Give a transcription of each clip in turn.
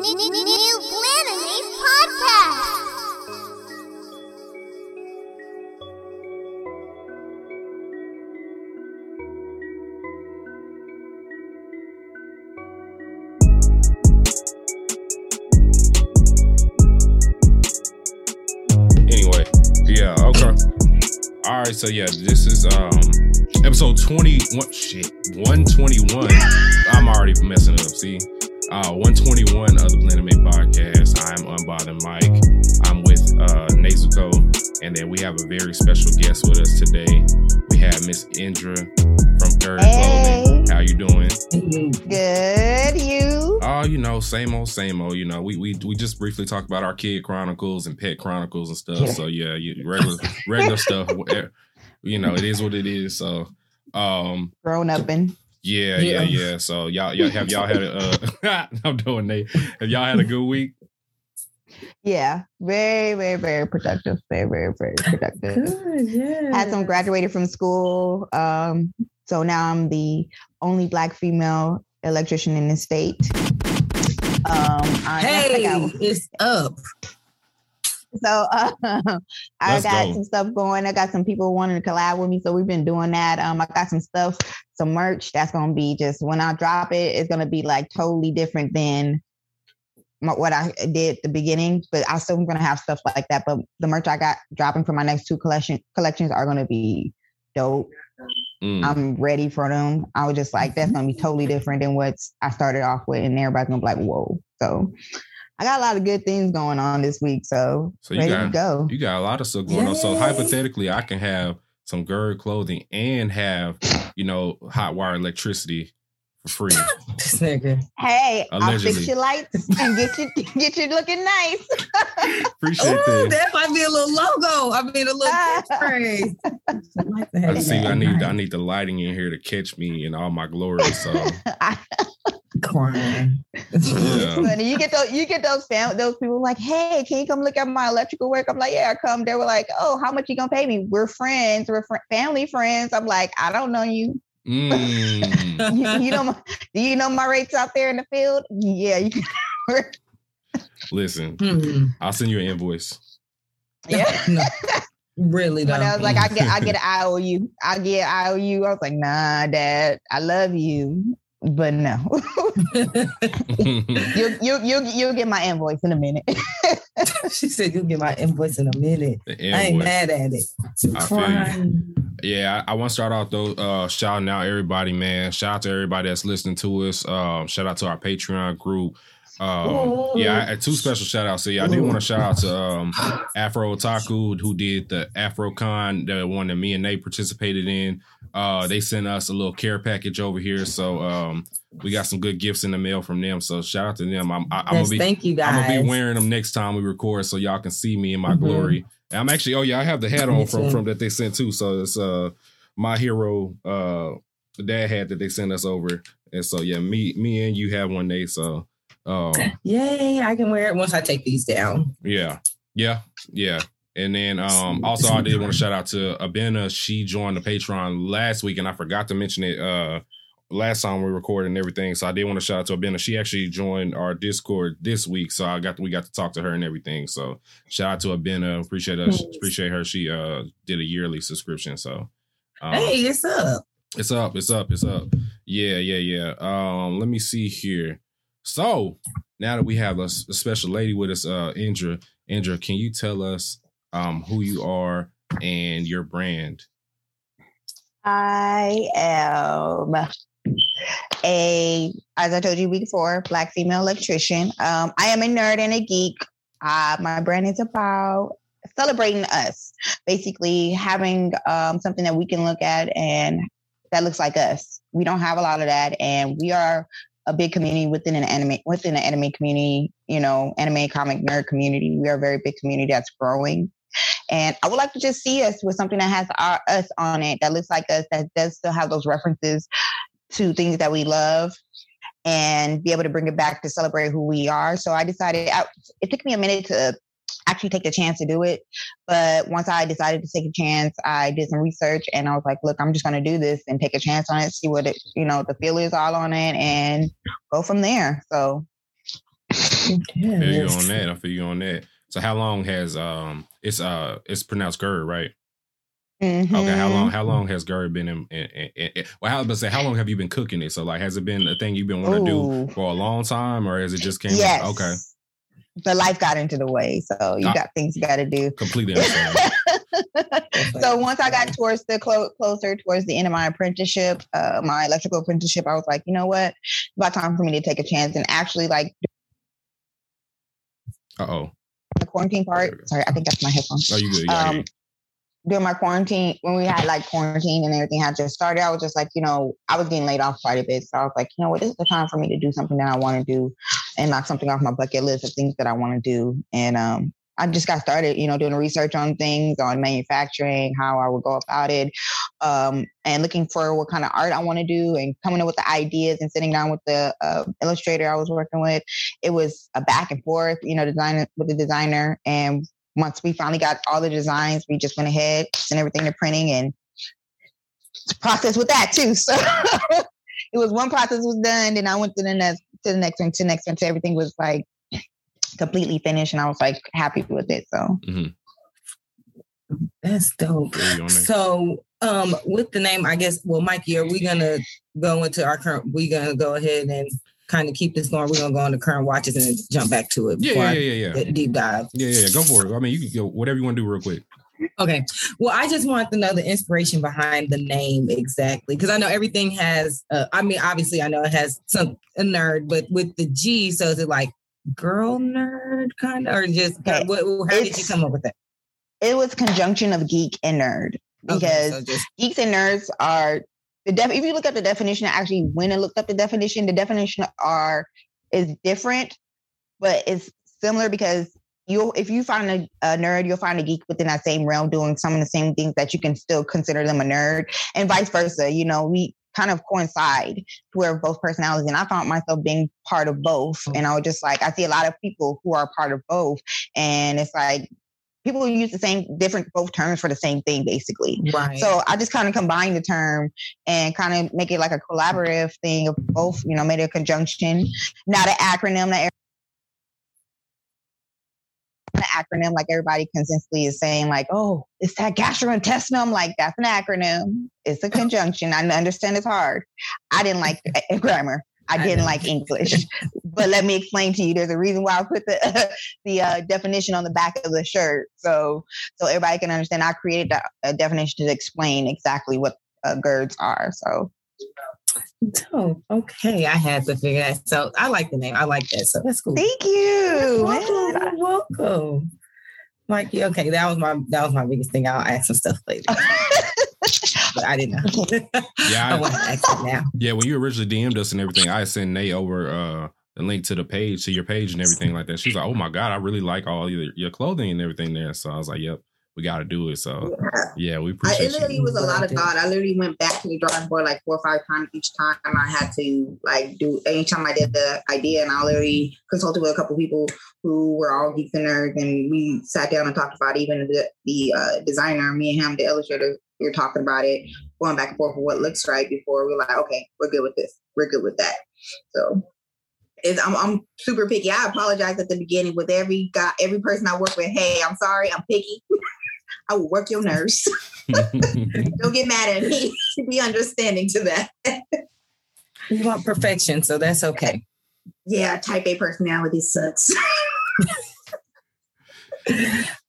New Blaname Podcast. Anyway, yeah, okay. All right, so yeah, this is um episode 21 shit, 121. I'm already messing up, see? Uh 121 of the Blend Mate podcast. I'm Unbothered Mike. I'm with uh Nezuko, and then we have a very special guest with us today. We have Miss Indra from Gird Clothing. How you doing? Good, you. Oh, you know, same old, same old. You know, we we we just briefly talked about our kid chronicles and pet chronicles and stuff. Yeah. So yeah, you, regular regular stuff. You know, it is what it is. So, um, Grown up and yeah, yeah, Yeah. yeah. So y'all, y'all have y'all had a, uh, I'm doing Nate. Have y'all had a good week? yeah, very, very, very productive. Very, very, very productive. Good, yeah. Had some graduated from school. Um, so now I'm the only black female electrician in the state. Um, I, Hey, I got- it's up. So uh, I Let's got go. some stuff going. I got some people wanting to collab with me, so we've been doing that. Um, I got some stuff, some merch that's gonna be just when I drop it, it's gonna be like totally different than my, what I did at the beginning. But I still gonna have stuff like that. But the merch I got dropping for my next two collection collections are gonna be dope. Mm. I'm ready for them. I was just like, that's gonna be totally different than what I started off with, and everybody's gonna be like, whoa. So I got a lot of good things going on this week. So, So you ready got- to go. You got a lot of stuff going on. So hypothetically, I can have some Gird clothing and have you know hot wire electricity for free. This nigga. Hey, I'll fix your lights and get you get you looking nice. Appreciate Oh, that. that might be a little logo. I mean, a little catchphrase. I like I see. I need. I need the lighting in here to catch me in all my glory. So crying. Yeah. But you get those you get those fam- those people like, hey, can you come look at my electrical work? I'm like, yeah, I come. They were like, oh, how much you gonna pay me? We're friends. We're fr- family friends. I'm like, I don't know you. Mm. You, you know, my, do you know my rates out there in the field? Yeah, you can. listen, Hmm. I'll send you an invoice. yeah. no, really But. I was like, I get, I get an IOU. I get IOU. I was like, nah, dad, I love you, but no. you, you, you, you'll get my invoice in a minute. she said you'll get my invoice in a minute. I ain't mad at it. I feel you. Crying. Yeah, I, I want to start off though, uh, shouting out everybody, man. Shout out to everybody that's listening to us. Um, shout out to our Patreon group. Um, yeah, I two special shout outs. So yeah, I do want to shout out to um, Afro Otaku who did the AfroCon, the one that me and Nate participated in. Uh, they sent us a little care package over here, so um, we got some good gifts in the mail from them. So shout out to them. I'm, I, I'm Yes, gonna be thank you I'm gonna be wearing them next time we record, so y'all can see me in my Mhm. glory. And I'm actually, oh yeah, I have the hat on from from that they sent too. So it's uh my hero uh the dad hat that they sent us over, and so yeah, me me and you have one day. So um Yay, I can wear it once I take these down. yeah, yeah, yeah. And then um also I did want to shout out to Abena. She joined the Patreon last week, and I forgot to mention it uh last time we recorded and everything. So I did want to shout out to Abena. She actually joined our Discord this week, so I got we got to talk to her and everything. So shout out to Abena. Appreciate her. Nice. Appreciate her. She uh did a yearly subscription. So um, hey, it's up. it's up, it's up, it's up. Yeah, yeah, yeah. Um, let me see here. So now that we have a special lady with us, uh, Indra, Indra, can you tell us um who you are and your brand? I am a, as I told you before, black female electrician. Um, I am a nerd and a geek. Uh, my brand is about celebrating us, basically having um, something that we can look at and that looks like us. We don't have a lot of that, and we are a big community within an anime within the anime community. You know, anime comic nerd community. We are a very big community that's growing. And I would like to just see us with something that has our us on it, that looks like us, that does still have those references to things that we love, and be able to bring it back to celebrate who we are. So I decided I, it took me a minute to actually take the chance to do it, but once I decided to take a chance, I did some research and I was like, look, I'm just going to do this and take a chance on it, see what it, you know, the feel is all on it, and go from there. So feel you on that. I feel you on that. So how long has um it's uh it's pronounced GERD, right? Okay, how long how long has Gary been in, in, in, in well how let's say how long have you been cooking it? So like has it been a thing you've been wanting to do for a long time or has it just came Yes. okay. But life got into the way, so you Ah. got things you got to do. Completely understand. so once I got towards the clo- closer towards the end of my apprenticeship, uh, my electrical apprenticeship, I was like, you know what, it's about time for me to take a chance and actually like Uh oh. the quarantine part. Sorry, I think that's my headphones. Oh you good. Yeah, um. During my quarantine, when we had like quarantine and everything had just started, I was just like, you know, I was getting laid off quite a bit. So I was like, you know what, this is the time for me to do something that I want to do and knock something off my bucket list of things that I want to do. And um, I just got started, you know, doing research on things, on manufacturing, how I would go about it, um, and looking for what kind of art I want to do and coming up with the ideas and sitting down with the uh, illustrator I was working with. It was a back and forth, you know, design with the designer. And once we finally got all the designs, we just went ahead, sent everything to printing and process with that too. So it was one process was done, then I went to the next to the next one, to the next one, to everything was like completely finished and I was like happy with it. So That's dope. Feel you on that. So, um, with the name, I guess. Well, Mikey, are we gonna go into our current? We gonna go ahead and kind of keep this going. We're gonna go on into current watches and then jump back to it. Yeah, yeah, yeah, yeah, yeah. Deep dive. Yeah, yeah, go for it. I mean, you can go whatever you want to do real quick. Okay. Well, I just want to know the inspiration behind the name exactly because I know everything has. Uh, I mean, obviously, I know it has some a nerd, but with the G, so is it like girl nerd kind of, or just Okay. what, how did you come up with that? it was conjunction of geek and nerd because Okay, so just geeks and nerds are the def- if you look up the definition, I actually went and looked up the definition. The definition are is different, but it's similar because you'll if you find a, a nerd, you'll find a geek within that same realm doing some of the same things that you can still consider them a nerd, and vice versa. You know, we kind of coincide to where both personalities, and I found myself being part of both. Mm-hmm. And I was just like, I see a lot of people who are part of both, and it's like people use the same different both terms for the same thing basically. right. So I just kind of combined the term and kind of make it like a collaborative thing of both, you know, made a conjunction, not an acronym. Not an acronym like everybody consistently is saying like oh it's that gastrointestinal I'm like that's an acronym it's a conjunction i understand it's hard i didn't like uh, grammar i I didn't know. like english but let me explain to you there's a reason why i put the the uh, definition on the back of the shirt so so everybody can understand. I created a, a definition to explain exactly what uh, GERDs are. So Oh, okay. I had to figure that. So I like the name. I like that. So that's cool. thank you. welcome. welcome. Like, okay, that was my that was my biggest thing. I'll ask some stuff later, but I didn't know. Yeah, I I, want to ask now. yeah. When you originally DM'd us and everything, I sent Nate over uh the link to the page to your page and everything like that. She's like, "Oh my god, I really like all your your clothing and everything there." So I was like, "Yep, we got to do it." So yeah, we I, appreciate it literally you. was a lot of thought. I literally went back to the drawing board like four or five times each time I had to like do anytime I did the idea and I literally consulted with a couple people who were all geeks and nerds and we sat down and talked about even the the uh, designer, me and him, the illustrator, were talking about it, going back and forth for what looks right before we are like, okay, we're good with this. We're good with that. So it's, I'm, I'm super picky. I apologize at the beginning with every guy, every person I work with. Hey, I'm sorry, I'm picky. I will work your nerves. Don't get mad at me. Be understanding to that. You want perfection, so that's okay. Yeah, type A personality sucks.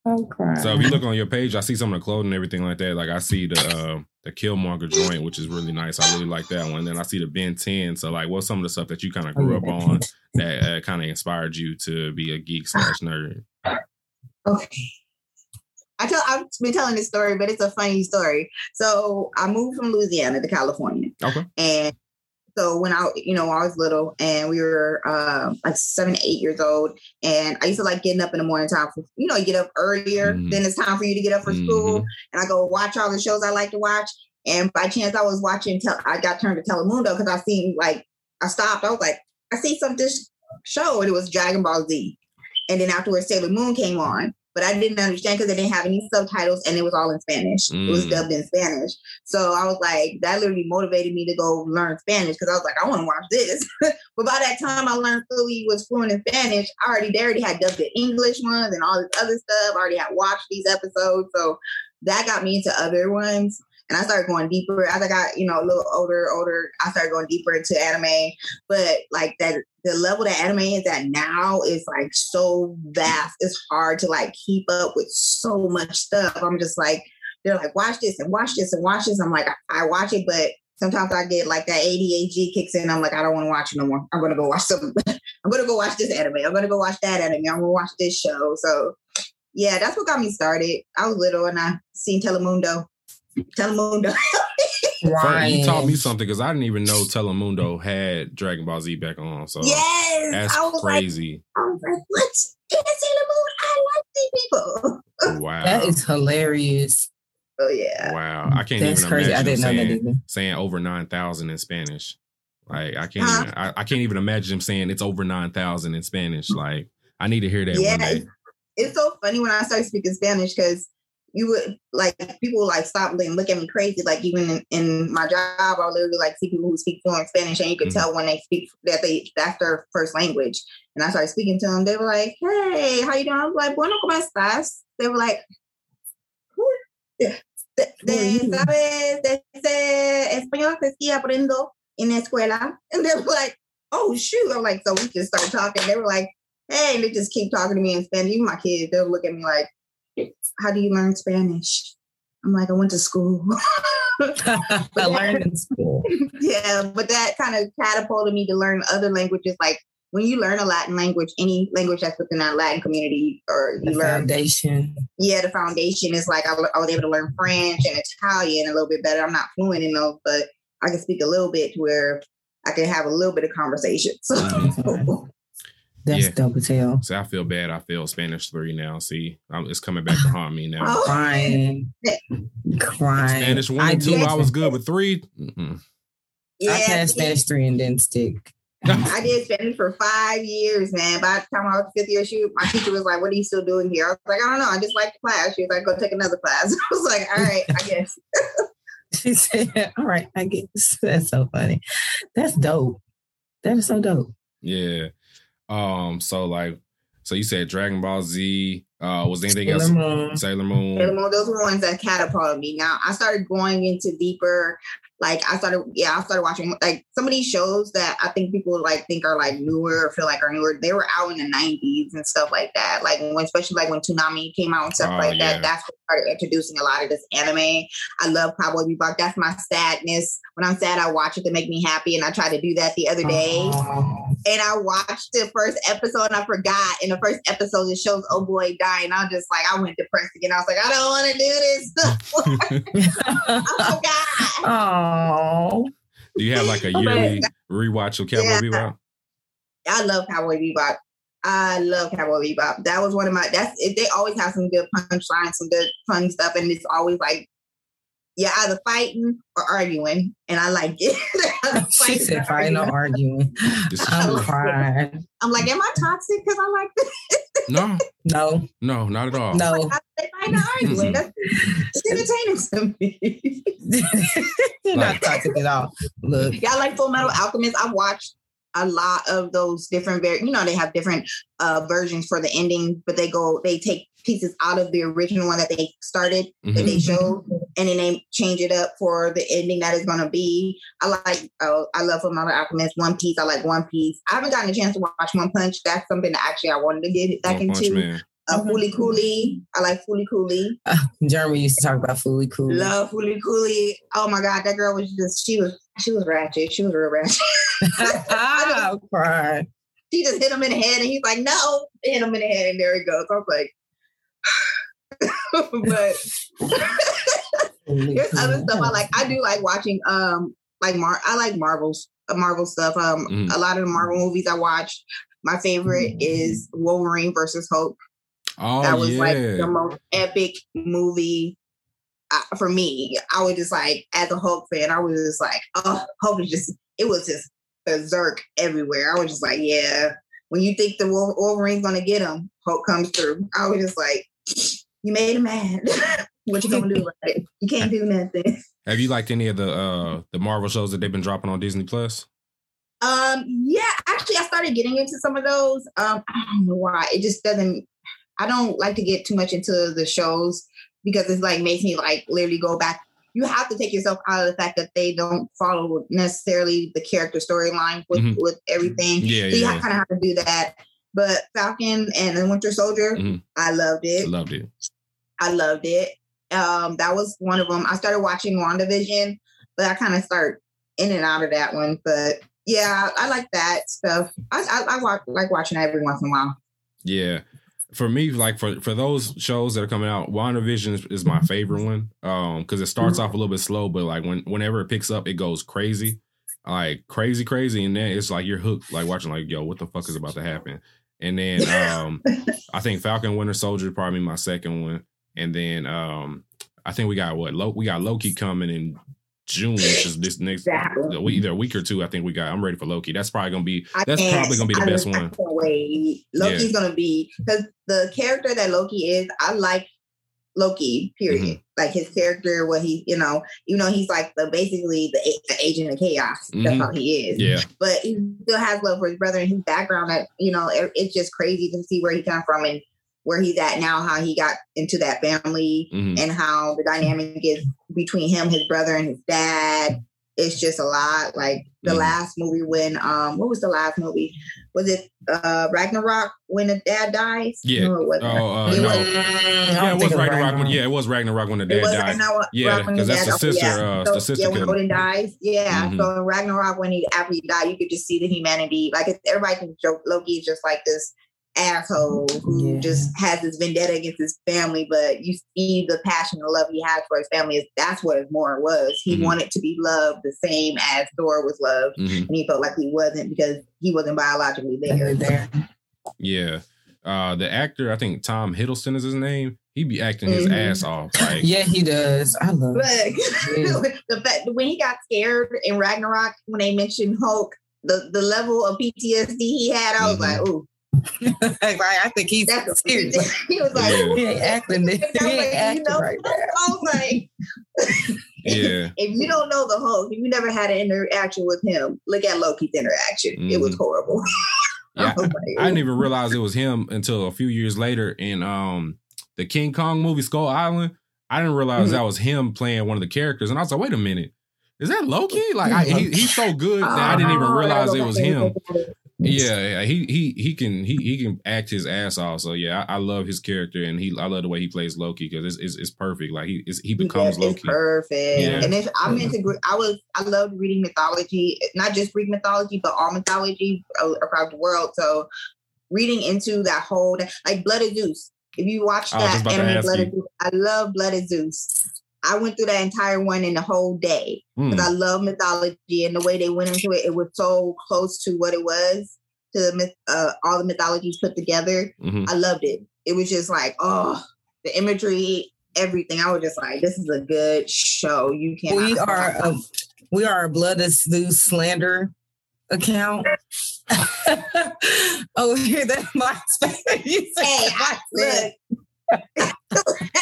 Okay. so if you look on your page, I see some of the clothing and everything like that. Like I see the uh, the Killmonger joint, which is really nice. I really like that one. And then I see the Ben 10. So like, what's some of the stuff that you kind of grew up on that uh, kind of inspired you to be a geek slash nerd? Okay. I tell I've been telling this story, but it's a funny story. So I moved from Louisiana to California. Okay. And so when I, you know, I was little and we were uh, like seven, eight years old, and I used to like getting up in the morning time for, you know, you get up earlier Mhm. than it's time for you to get up for school. Mhm. and I go watch all the shows I like to watch. And by chance, I was watching. Tel- I got turned to Telemundo because I seen like I stopped. I was like, I see some this show, and it was Dragon Ball Z. And then afterwards, Sailor Moon came on, but I didn't understand because they didn't have any subtitles and it was all in Spanish. It was Mm. dubbed in Spanish. So I was like, that literally motivated me to go learn Spanish because I was like, I want to watch this. but by that time I learned fully was fluent in Spanish, I already they already had dubbed the English ones and all this other stuff. I already had watched these episodes. So that got me into other ones. And I started going deeper as I got, you know, a little older, older. I started going deeper into anime. But like that, the level that anime is at now is like so vast. It's hard to like keep up with so much stuff. I'm just like, they're like, watch this and watch this and watch this. I'm like, I, I watch it, but sometimes I get like that ADHD kicks in. I'm like, I don't want to watch no more. I'm gonna go watch some. I'm gonna go watch this anime. I'm gonna go watch that anime. I'm gonna watch this show. So yeah, that's what got me started. I was little and I seen Telemundo. Telemundo. First, you taught me something because I didn't even know Telemundo had Dragon Ball Z back on. So yes, that's I was like, crazy. I was like, what? It's Sailor Moon. I like these people. wow. That is hilarious. Oh yeah. wow. I can't That's even crazy. I didn't know that saying, either. saying over 9,000 in Spanish. Like I can't Huh? even I, I can't even imagine him saying it's over 9,000 in Spanish. Like I need to hear that Yeah, one day. It's so funny when I started speaking Spanish because you would like people like stop and look at me crazy. Like even in, in my job, I literally like see people who speak fluent Spanish, and you could Mhm. tell when they speak that they that's their first language. And I started speaking to them. They were like, "Hey, how you doing?" I was like, "Bueno, cómo estás?" They were like, "Who de, de, Who are you? sabes ese español que estoy aprendo en la escuela?" And they were like, "Oh shoot!" I'm like, so we just started talking. They were like, "Hey," and they just keep talking to me in Spanish. Even my kids, they'll look at me like, "How do you learn Spanish?" I'm like, "I went to school." I learned in school. yeah, but that kind of catapulted me to learn other languages. Like when you learn a Latin language, any language that's within our Latin community, or you The learn, foundation. yeah, the foundation is like I, I was able to learn French and Italian a little bit better. I'm not fluent in those, but I can speak a little bit to where I can have a little bit of conversation. So, Mhm. That's Yeah. dope as hell. See, I feel bad. I feel Spanish three now. See, um, it's coming back to haunt me now. Oh. Crying. Crying. Spanish one I and two, did- I was good, with 3 mm-mm. yeah, I passed Spanish three and didn't stick. I did Spanish for five years, man. By the time I was fifth year shoot, my teacher was like, "What are you still doing here?" I was like, "I don't know. I just like the class." She was like, "Go take another class." I was like, "All right, I guess." She said, All right, I guess. That's so funny. That's dope. That is so dope. Yeah. Um. So like, so you said Dragon Ball Z. Uh, was there anything Sailor else? Moon. Sailor Moon. Sailor Moon, those were ones that catapulted me. Now I started going into deeper. Like I started, yeah, I started watching like some of these shows that I think people like think are like newer or feel like are newer. They were out in the '90s and stuff like that. Like when, especially like when Toonami came out and stuff Oh, like yeah. that. That's what started introducing a lot of this anime. I love Cowboy Bebop. That's my sadness. When I'm sad, I watch it to make me happy, and I tried to do that the other day Oh, and I watched the first episode and I forgot. In the first episode, it shows oh boy dying. I was just like, I went depressed again. I was like, I don't want to do this. I forgot. oh. Do you have like a yearly rewatch of Cowboy Yeah. Bebop? I love Cowboy Bebop. I love Cowboy Bebop. That was one of my. That's they always have some good punchlines, some good fun stuff, and it's always like, yeah, either fighting or arguing, and I like it. Either She fighting said, or Fine, no arguing. arguing. This is I'm true. crying. I'm like, am I toxic because I like this? No, No, no, not at all. no. How they fighting or arguing? That's it's entertaining to me. You're not toxic at all. Look, Y'all like Full Metal Alchemist? I've watched a lot of those different, ver- you know, they have different uh, versions for the ending, but they go, they take pieces out of the original one that they started, that Mhm. they showed, and then they change it up for the ending that is going to be. I like, uh, I love Full Metal Alchemist, One Piece. I like One Piece. I haven't gotten a chance to watch One Punch. That's something that actually I wanted to get back One into. Man. Uh, Fooly Cooly. I like Fooly Cooly. Jeremy used to talk about Fooly Cool. Love Fooly Cooly. Oh my God, that girl was just, she was, she was ratchet. She was real ratchet. I'm cry. she just hit him in the head and he's like, no, hit him in the head and there he goes. I was like, but there's other stuff I like. I do like watching um like Mar I like Marvel's uh, Marvel stuff. Um Mhm. a lot of the Marvel movies I watched. My favorite is Wolverine versus Hulk. Oh that was like the most epic movie uh, for me. I was just like, as a Hulk fan, I was just like, oh, Hulk is just, it was just berserk everywhere. I was just like, yeah. When you think the Wol- Wolverine's gonna get him, Hulk comes through. I was just like, you made him mad. what you gonna do about it? You can't do nothing. Have you liked any of the uh the Marvel shows that they've been dropping on Disney Plus? Um, yeah, actually, I started getting into some of those. Um, I don't know why. It just doesn't. I don't like to get too much into the shows because it's like makes me like literally go back. You have to take yourself out of the fact that they don't follow necessarily the character storyline with Mhm. with everything. Yeah, so you yeah. kind of have to do that. But Falcon and the Winter Soldier, Mhm. I loved it. loved it. I loved it. Um, that was one of them. I started watching WandaVision, but I kind of start in and out of that one. But yeah, I, I like that stuff. I, I, I watch, like watching every once in a while. Yeah. For me, like for for those shows that are coming out, WandaVision is, is my favorite one. Um, because it starts off a little bit slow, but like when whenever it picks up, it goes crazy. Like crazy, crazy, and then it's like you're hooked, like watching like, yo, what the fuck is about to happen? And then um I think Falcon Winter Soldier is probably my second one. And then um I think we got what Lo- we got Loki coming in June, which is this next Exactly. either a week or two. I think we got. I'm ready for Loki. That's probably gonna be that's probably gonna be the I- best one. Loki's gonna be because the character that Loki is, I like Loki. Period. Mm-hmm. Like his character, what he, you know, you know, he's like the basically the, the agent of chaos. That's Mhm. how he is. Yeah, but he still has love for his brother and his background that you know it- it's just crazy to see where he come from and where he's at now how he got into that family Mhm. and how the dynamic is between him his brother and his dad it's just a lot like the Mhm. last movie when um what was the last movie was it uh ragnarok when the dad dies Yeah. no it wasn't Oh, uh, It no. was- yeah, it was Ragnarok. When, yeah, it was Ragnarok when the it dad was died. Ragnarok Yeah, because that's the sister, Yeah. uh, So, the sister yeah, when Odin dies. Yeah. Mhm. So in Ragnarok, when he after he died, you could just see the humanity. Like it's, everybody can joke Loki is just like this asshole who Yeah. just has this vendetta against his family, but you see the passion and love he has for his family. Is that's what his more was. He Mhm. wanted to be loved the same as Thor was loved, Mhm. and he felt like he wasn't because he wasn't biologically there. there. Yeah. Uh, the actor, I think Tom Hiddleston is his name. He'd be acting his Mhm. ass off. Like, Yeah, he does. I love But Yeah. the fact when he got scared in Ragnarok when they mentioned Hulk, the the level of PTSD he had, I was like, ooh, it. right, I think he's that's serious. he was like, Yeah. He ain't acting. He I was like, ain't you acting know, right now. I was like, yeah. if you don't know the Hulk, if you never had an interaction with him, look at Loki's interaction. It was Mhm. horrible. Yeah, I I didn't even realize it was him until a few years later in um the King Kong movie Skull Island. I didn't realize Mhm. that was him playing one of the characters, and I was like, "Wait a minute, is that Loki?" Like, I, he, he's so good that I didn't even realize it was him. Look at it. Yeah, yeah, he he he can he he can act his ass off. So yeah, I, I love his character, and he I love the way he plays Loki because it's, it's it's perfect. Like he it's, he becomes Yes, Loki. Perfect. Yeah. And if I'm into, I was, I loved reading mythology, not just Greek mythology, but all mythology uh, across the world. So reading into that whole, like Blood of Zeus. If you watch I was just that anime, Blood you. of Zeus, I love Blood of Zeus. I went through that entire one in the whole day because I love mythology and the way they went into it. It was so close to what it was to the myth, uh, all the mythologies put together. Mhm. I loved it. It was just like, oh, the imagery, everything. I was just like, this is a good show. You can't. We are a we are a Blood of Zeus slander account. oh, here that my you said Hey, my look,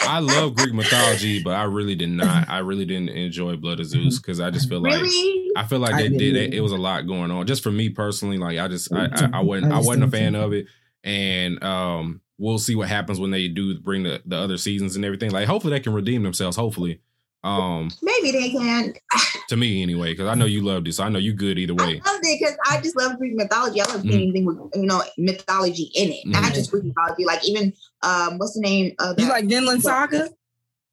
I love Greek mythology, but I really did not. I really didn't enjoy Blood of Zeus because I just feel like really? I feel like I they did it. It was a lot going on. Just for me personally, like I just I I, I wasn't I I wasn't a fan of it. And um we'll see what happens when they do bring the, the other seasons and everything. Like hopefully they can redeem themselves. Hopefully. Um Maybe they can. to me anyway, because I know you loved it. So I know you good either way. I way. loved it because I just love Greek mythology. I love Mhm. anything with you know mythology in it, not Mhm. just Greek mythology. Like even um, what's the name of You like Vinland Saga?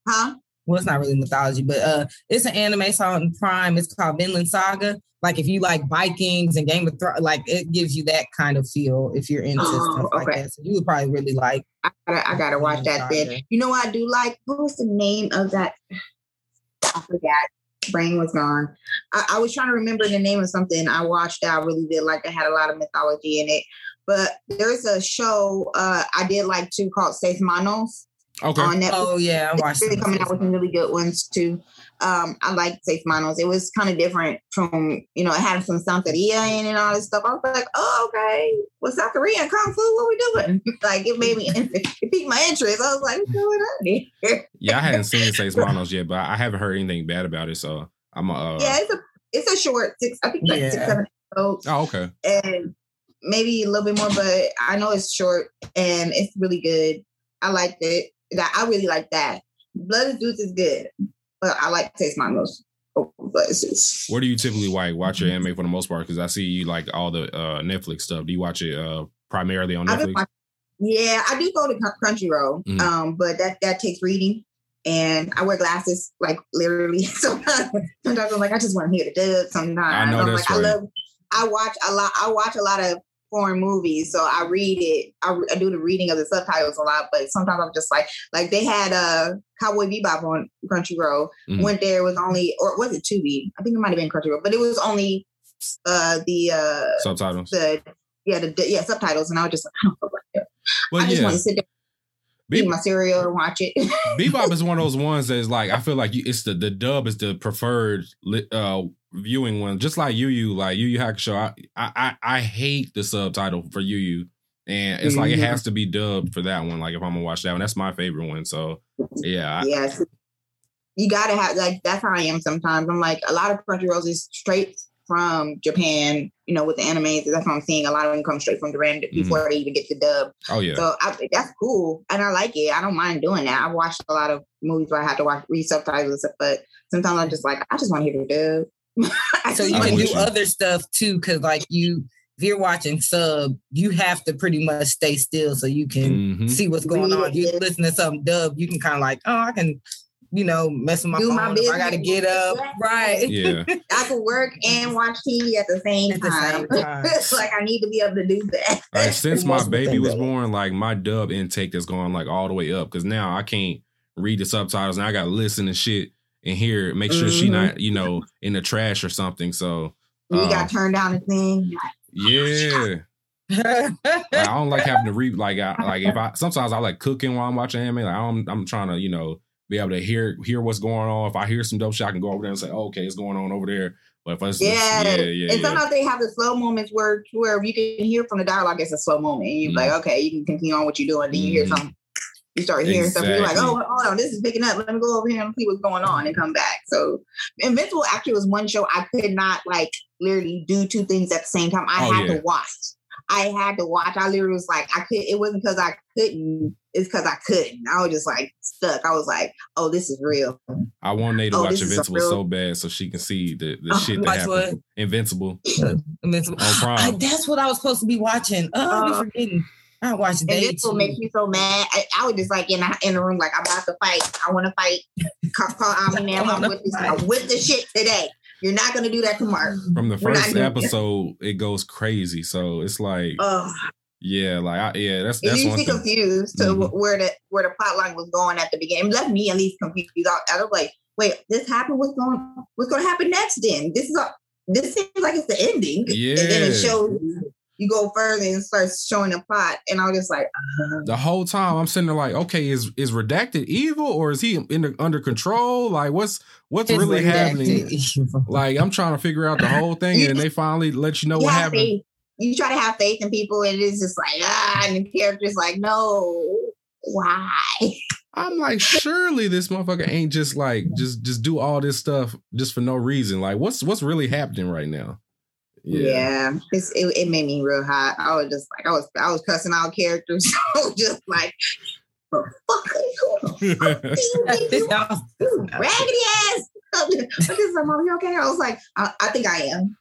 huh? Well, it's not really mythology, but uh, it's an anime song on Prime. It's called Vinland Saga. Like if you like Vikings and Game of Thrones, like it gives you that kind of feel if you're into Oh, stuff like okay. that. So you would probably really like. I gotta, I gotta watch that then. You know what I do like? What was the name of that? I forgot. Brain was gone. I, I was trying to remember the name of something I watched that I really did like. It had a lot of mythology in it. But there's a show uh, I did like too called Safe Manos. Okay. on Netflix. Oh yeah, I It's watched. really coming out with some really good ones too. Um, I like Safe Manos. It was kind of different from, you know, it had some Santeria in and all this stuff. I was like, oh, okay. Well, South Korean Kung Fu, what we doing? like, it made me, it piqued my interest. I was like, what's going on here? Yeah, I hadn't seen Safe Manos yet, but I haven't heard anything bad about it. So I'm uh yeah, it's a, it's a short six, I think like six, seven episodes. Oh, okay. and maybe a little bit more, but I know it's short and it's really good. I liked it. That I really like that. Blood of Zeus is good, but I like Taste My Most. Oh, Blood of Zeus. Where do you typically like watch your anime for the most part? Because I see you like all the uh Netflix stuff. Do you watch it uh primarily on Netflix? watching- yeah, I do go to Cr- Crunchyroll, Mhm. um, but that that takes reading, and I wear glasses like literally. So sometimes I'm like, I just want to hear the dub. Sometimes I know am that's like, I love. I watch a lot. I watch a lot of foreign movies, so I read it. I, I do the reading of the subtitles a lot, but sometimes I'm just like, like they had uh, Cowboy Bebop on Crunchyroll. Mhm. Went there was only, or was it Tubi? I think it might have been Crunchyroll, but it was only uh the uh Subtitles. the yeah the yeah subtitles, and I was just like, I don't fuck with that. Well, I just yeah, want to sit there, Be- eat my cereal, and watch it. Bebop is one of those ones that's like I feel like you, it's the the dub is the preferred uh viewing one. Just like Yu Yu, like Yu Yu Hakusho. I I I, I hate the subtitle for Yu Yu, and it's like it Mhm. has to be dubbed for that one. Like if I'm gonna watch that one, that's my favorite one. So yeah, I, yes, you gotta have like that's how I am sometimes. I'm like a lot of Crunchyrolls is straight from Japan. You know, with the animes, that's what I'm seeing. A lot of them come straight from Japan before they even get to dub. oh yeah, So I, that's cool, and I like it. I don't mind doing that. I've watched a lot of movies where I had to watch read subtitles, and stuff, but sometimes I'm just like, I just want to hear the dub. So you I'm can do you. other stuff too, because like you, if you're watching sub, you have to pretty much stay still so you can Mhm. see what's going Read on. You listen to something dub, you can kind of like, oh, I can, you know, mess with my Do phone. my if I got to get up, right? yeah. I can work and watch TV at the same At the time. same time. like I need to be able to do that. Like since my baby was born, like my dub intake has gone like all the way up because now I can't read the subtitles and I gotta listen to shit and hear make sure she Mhm. not you know in the trash or something. So you uh, got turned turn down the thing. yeah, Like, I don't like having to read like I like if I sometimes I like cooking while I'm watching anime. Like I'm I'm trying to you know be able to hear hear what's going on. If I hear some dope shit, I can go over there and say, oh, okay, it's going on over there. But if it's, Yeah, yeah, yeah, and yeah. sometimes they have the slow moments where where you can hear from the dialogue it's a slow moment, and you're Mhm. like, okay, you can continue on what you're doing. Then you hear Mhm. something, you start hearing stuff. You're like, oh, hold on, this is picking up. Let me go over here and see what's going on, and come back. So, Invincible actually was one show I could not like literally do two things at the same time. I Oh, had yeah. to watch. I had to watch. I literally was like, I could. It wasn't because I couldn't. It's because I couldn't. I was just like stuck. I was like, oh, this is real. I want Nate to Oh, watch this is a Invincible real- so bad so she can see the, the Oh, shit that happened. what? Invincible Invincible. on Prime. I- that's what I was supposed to be watching. Oh, Uh, I'm forgetting. I watched And Day this will make Two. me so mad. I, I was just like in the, in the room, like I'm about to fight. I want to fight. Call, call Omni I now. I'm wanna with, this. I'm with the shit today. You're not gonna do that tomorrow. From the first episode, it goes crazy. So it's like, Ugh. Yeah, like I, yeah, that's that's leaves one me thing. confused to Mhm. where the where the plot line was going at the beginning. It left me at least confused. I, I was like, wait, this happened. What's going? What's going to happen next? Then this is a, this seems like it's the ending. Yeah, And then it shows you go further and starts showing the plot, and I was just like, uh, The whole time I'm sitting there like, okay, is is redacted evil or is he in the, under control? Like, what's what's It's really happening? Like, I'm trying to figure out the whole thing, and they finally let you know you what happened. You try to have faith in people, and it's just like ah, and the character's like, no, why? I'm like, surely this motherfucker ain't just like just just do all this stuff just for no reason. Like, what's what's really happening right now? Yeah, It's, it, it made me real hot. I was just like, I was I was cussing out characters, so just like, "Oh, fuck you, you raggedy ass. I just like, mom, you okay? I was like, I, I think I am,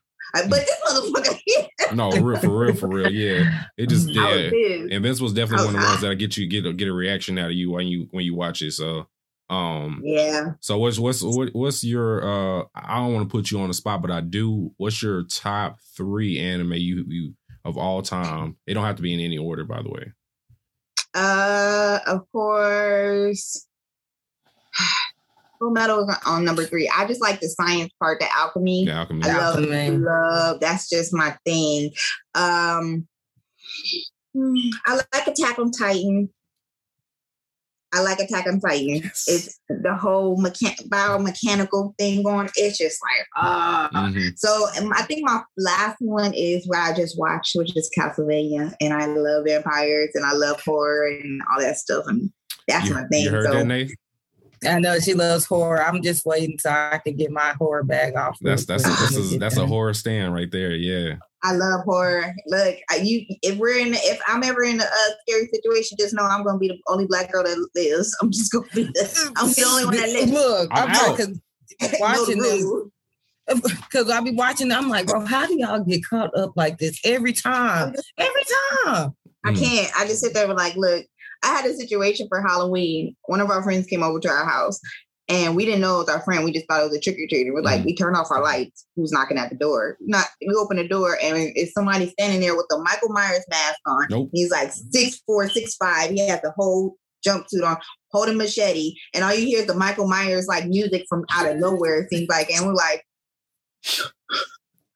But this motherfucker, yeah, no, real for real, for real. Yeah, it just yeah. was pissed. Invincible's definitely I one of the ones hot. that get you get a, get a reaction out of you when you when you watch it. So, um, Yeah. so what's what's what, what's your uh? I don't want to put you on the spot, but I do. What's your top three anime you you of all time? It don't have to be in any order, by the way. Uh, of course. Full Metal is on number three. I just like the science part, the alchemy. Yeah, Alchemy. I love, Alchemy. love. That's just my thing. Um, I like Attack on Titan. I like Attack on Titan. It's the whole mechan- biomechanical thing going. It's just like ah. Mhm. So um, I think my last one is what I just watched, which is Castlevania, and I love vampires and I love horror and all that stuff, and that's You, my thing. you heard so that, Nate? I know she loves horror. I'm just waiting so I can get my horror bag off. That's that's real this is that's a horror stand right there. Yeah. I love horror. Look, you if we're in if I'm ever in a, a scary situation, just know I'm gonna be the only black girl that lives. I'm just gonna be the, I'm the only one that lives. Look, I'm I'm out. because Know the watching this because I'll be watching. I'm like, bro, how do y'all get caught up like this every time? Every time. I Mm. can't. I just sit there and like, look, I had a situation for Halloween. One of our friends came over to our house and we didn't know it was our friend. We just thought it was a trick or treater. We're like, Mhm. we turned off our lights. Who's knocking at the door? Not we open the door and it's somebody standing there with a Michael Myers mask on. Nope. He's like six four, six five. He has the whole jumpsuit on, holding machete, and all you hear is the Michael Myers like music from out of nowhere. It seems like, and we're like,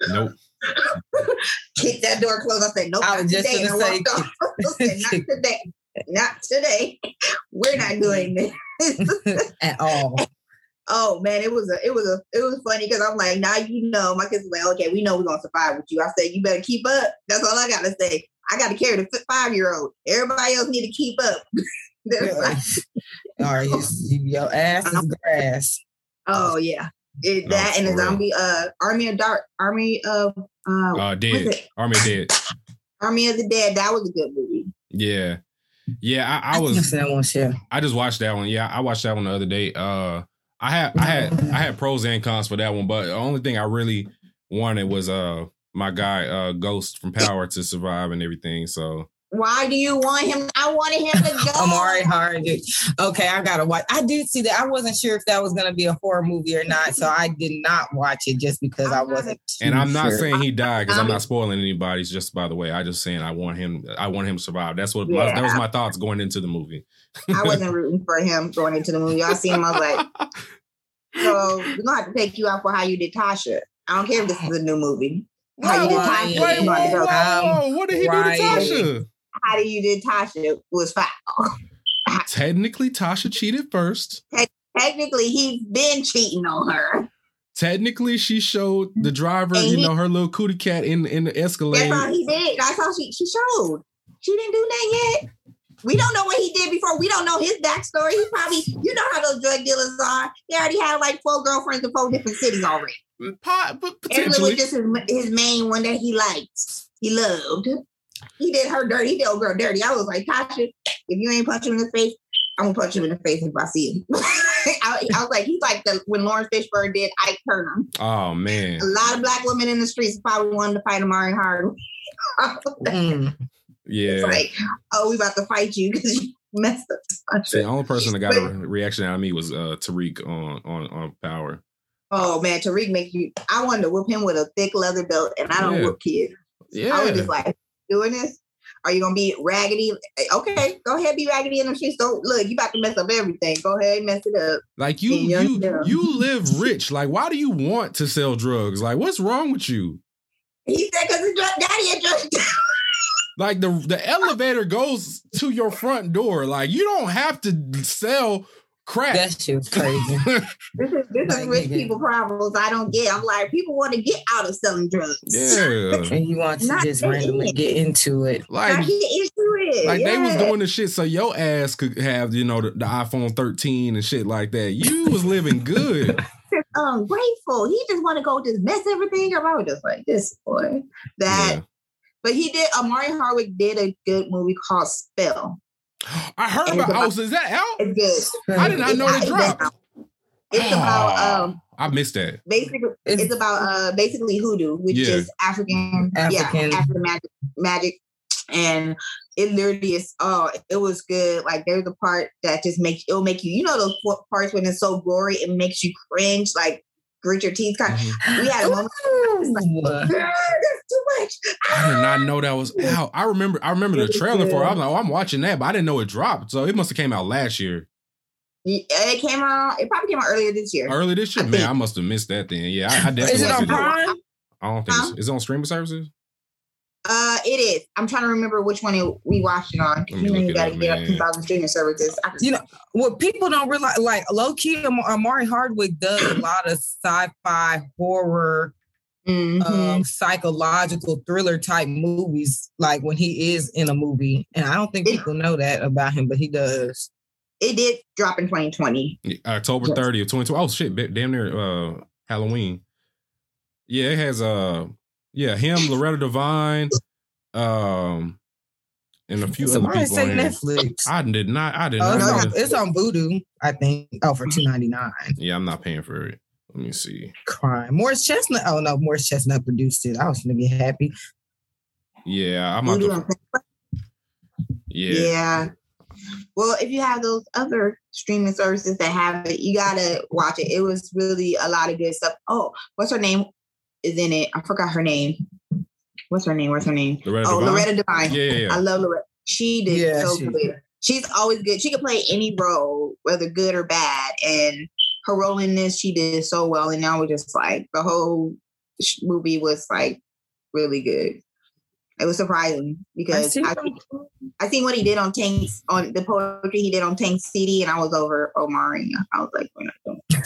Nope. kick that door closed. I said, nope, I was just today. Gonna walked off. Said, not today. Not today. We're not doing this. At all. oh man, it was a it was a it was funny because I'm like, now you know, my kids were like, okay, we know we're gonna survive with you. I said, you better keep up. That's all I gotta say. I gotta carry the five year old. Everybody else need to keep up. They're All right, you, you- your ass is grass. oh yeah. It, No, that and for the zombie uh army of dark army of uh, Uh dead. it? Army dead. army of the dead. That was a good movie. Yeah. Yeah, I, I I was that one share. I just watched that one. Yeah, I watched that one the other day. Uh I had I had I had pros and cons for that one, but the only thing I really wanted was uh my guy uh Ghost from Power to survive and everything. So Why do you want him? I wanted him to go. Omari Hard. Okay, I gotta watch. I did see that. I wasn't sure if that was gonna be a horror movie or not, so I did not watch it just because I wasn't. and I'm not sure. saying he died because I'm I'm- not spoiling anybody's. Just by the way. I just saying I want him I want him to survive. That's what my, that was my thoughts going into the movie. I wasn't rooting for him going into the movie. I seen him. I was like, so we're gonna have to take you out for how you did Tasha. I don't care if this is a new movie. How you did Whoa, Tasha? wait, you know how to whoa, go. whoa, Um, what did he right. do to Tasha? How do you did Tasha was foul. Technically, Tasha cheated first. Technically, he's been cheating on her. Technically, she showed the driver, And you he- know, her little cootie cat in in the Escalade. That's all he did. That's all she she showed. She didn't do that yet. We don't know what he did before. We don't know his backstory. He probably, you know how those drug dealers are. He already had like four girlfriends in four different cities already. Pot, but potentially. was just his, his main one that he liked. He loved. He did her dirty. He did old girl dirty. I was like, Tasha, if you ain't punch him in the face, I'm gonna punch him in the face if I see him. I, I was like, he's like the when Laurence Fishburne did Ike Turner. oh man, A lot of black women in the streets probably wanted to fight Omari hard. Mm. yeah. It's like, oh, we about to fight you because you messed up. See, the only person that got a reaction out of me was uh Tariq on on on Power. Oh man, Tariq makes you. I wanted to whip him with a thick leather belt, and I don't Yeah. whip kids. Yeah, I was just like, doing this? Are you gonna be raggedy? Eh, okay, go ahead, be raggedy in the streets. Don't look, you about to mess up everything. Go ahead, mess it up. like you you you live rich. Like, why do you want to sell drugs? Like, what's wrong with you? He said, "Cause his drug daddy a drug." Like the the elevator goes to your front door. Like, you don't have to sell crack. That shit was crazy. this is this is rich people problems. I don't get. I'm like, people want to get out of selling drugs. yeah, and you want to Not just randomly easy. get into it. like I get into it. Like they was doing the shit so your ass could have, you know, the, the iPhone 13 and shit like that. You was living good. ungrateful. He just want to go just mess everything up. I was just like, this boy. That, Yeah. but he did. Omari Hardwick did a good movie called Spell. I heard And about. it's Oh, so is that out? It's good. I did not know It's it dropped. It's about Oh, um I missed that. basically It's- it's about uh basically hoodoo, which Yeah. is African, African. yeah, African magic, magic, and it literally is. Oh, it was good. Like there's a part that just makes it'll make you. You know those parts when it's so gory, it makes you cringe, like grit your teeth. Kind. Mhm. We had a moment. Ooh. That's too much. I did not know that was out. I remember. I remember the trailer for. it. I'm like, oh, I'm watching that, but I didn't know it dropped. So it must have came out last year, It came out. It probably came out earlier this year. early this year. I Man, think- I must have missed that then. Yeah, I, I definitely. Is it on Prime? I don't think Huh? it's, is it on streaming services. Uh, it is. I'm trying to remember which one it, we watched it on. You know, you it got to up, get up man. 2,000 streaming services. I just, You know, what people don't realize, like low key, Am- Omari Hardwick does a lot of sci-fi horror, Mhm. um, psychological thriller type movies. Like when he is in a movie, and I don't think It- people know that about him, but he does. it did drop in 2020. October Yes. 30th, 2020. Oh shit, damn near uh Halloween. Yeah, it has uh yeah, him, Loretta Devine, um and a few other people say. Netflix. I did not I did Oh, not it's, know on, it's on Vudu, I think. Oh, for two ninety nine. Yeah, I'm not paying for it. Let me see. Crime. Morris Chestnut. Oh no, Morris Chestnut produced it. I was gonna be happy. Yeah, I'm Vudu to on- yeah. Yeah. Well, if you have those other streaming services that have it, you gotta watch it. It was really a lot of good stuff. Oh, what's her name? Is in it? I forgot her name. What's her name? What's her name? Loretta oh, Devine? Loretta Devine. Yeah, yeah, yeah. I love Loretta. She did Yeah, so she- good. She's always good. She could play any role, whether good or bad. And her role in this, she did so well. And now we're just like the whole movie was like really good. It was surprising because I, them. I seen what he did on Tank's on the poetry he did on Tank's City, and I was over Omari. I was like, we're not doing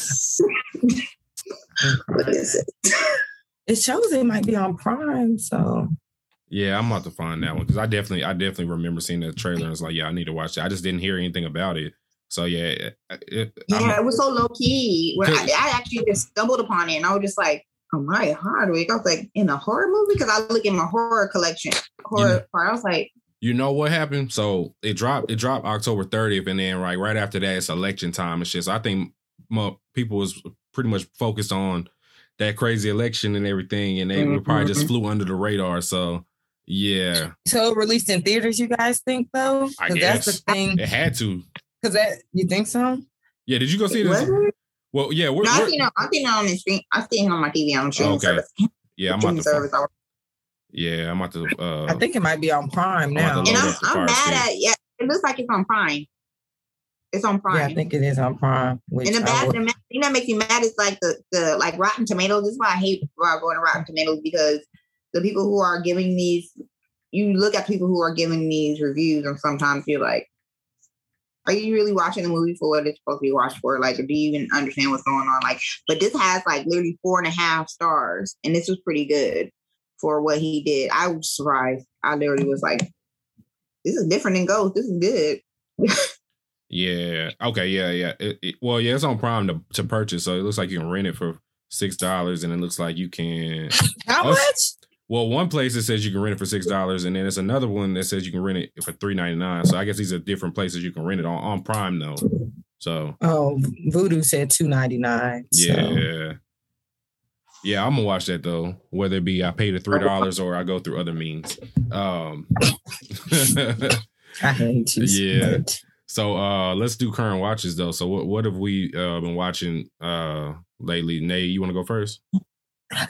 what is it? It shows it might be on Prime, so Yeah, I'm about to find that one because I definitely, I definitely remember seeing the trailer and it's like, yeah, I need to watch it. I just didn't hear anything about it. So yeah, it, it, I'm- Yeah, it was so low key. When I, I actually just stumbled upon it, and I was just like, Omari Hardwick. I was like, in a horror movie because I look in my horror collection, horror Yeah. part. I was like, You know what happened? So it dropped. It dropped October 30th, and then right right after that, it's election time and shit. So I think mo- people was pretty much focused on that crazy election and everything, and they would probably just flew under the radar. So yeah, so released in theaters. You guys think though? I Because that's the guess. thing. it had to. Because that you think so? Yeah, did you go see this? was it? Well, yeah, we're, No, I we're- seen it. I seen it on the screen. I seen it on my TV on streaming Okay. service. yeah, I'm about Streaming to. service. I- Yeah, I'm about to. Uh, I think it might be on Prime I'm now. And I'm, I'm mad at yeah. It looks like it's on Prime. It's on Prime. Yeah, I think it is on Prime. Which And the bad, the thing that makes me mad is like the the like Rotten Tomatoes. This is why I hate why I go to Rotten Tomatoes because the people who are giving these, you look at people who are giving these reviews, and sometimes you're like, are you really watching the movie for what it's supposed to be watched for? Like, do you even understand what's going on? Like, but this has like literally four and a half stars, and this was pretty good for what he did. I was surprised. I literally was like, this is different than Ghost. This is good. Yeah. Okay. Yeah. Yeah. It, it- well, yeah, it's on Prime to, to purchase, so it looks like you can rent it for six dollars, and it looks like you can. How much? Well, one place it says you can rent it for six dollars, and then it's another one that says you can rent it for three ninety nine. So I guess these are different places you can rent it on on Prime though. So Oh, Vudu said two ninety nine. yeah. Yeah, I'm gonna watch that though. Whether it be I pay the three dollars or I go through other means. Um I hate you. Yeah. but- So uh let's do current watches though. So what what have we uh been watching uh lately? Nay, you wanna go first?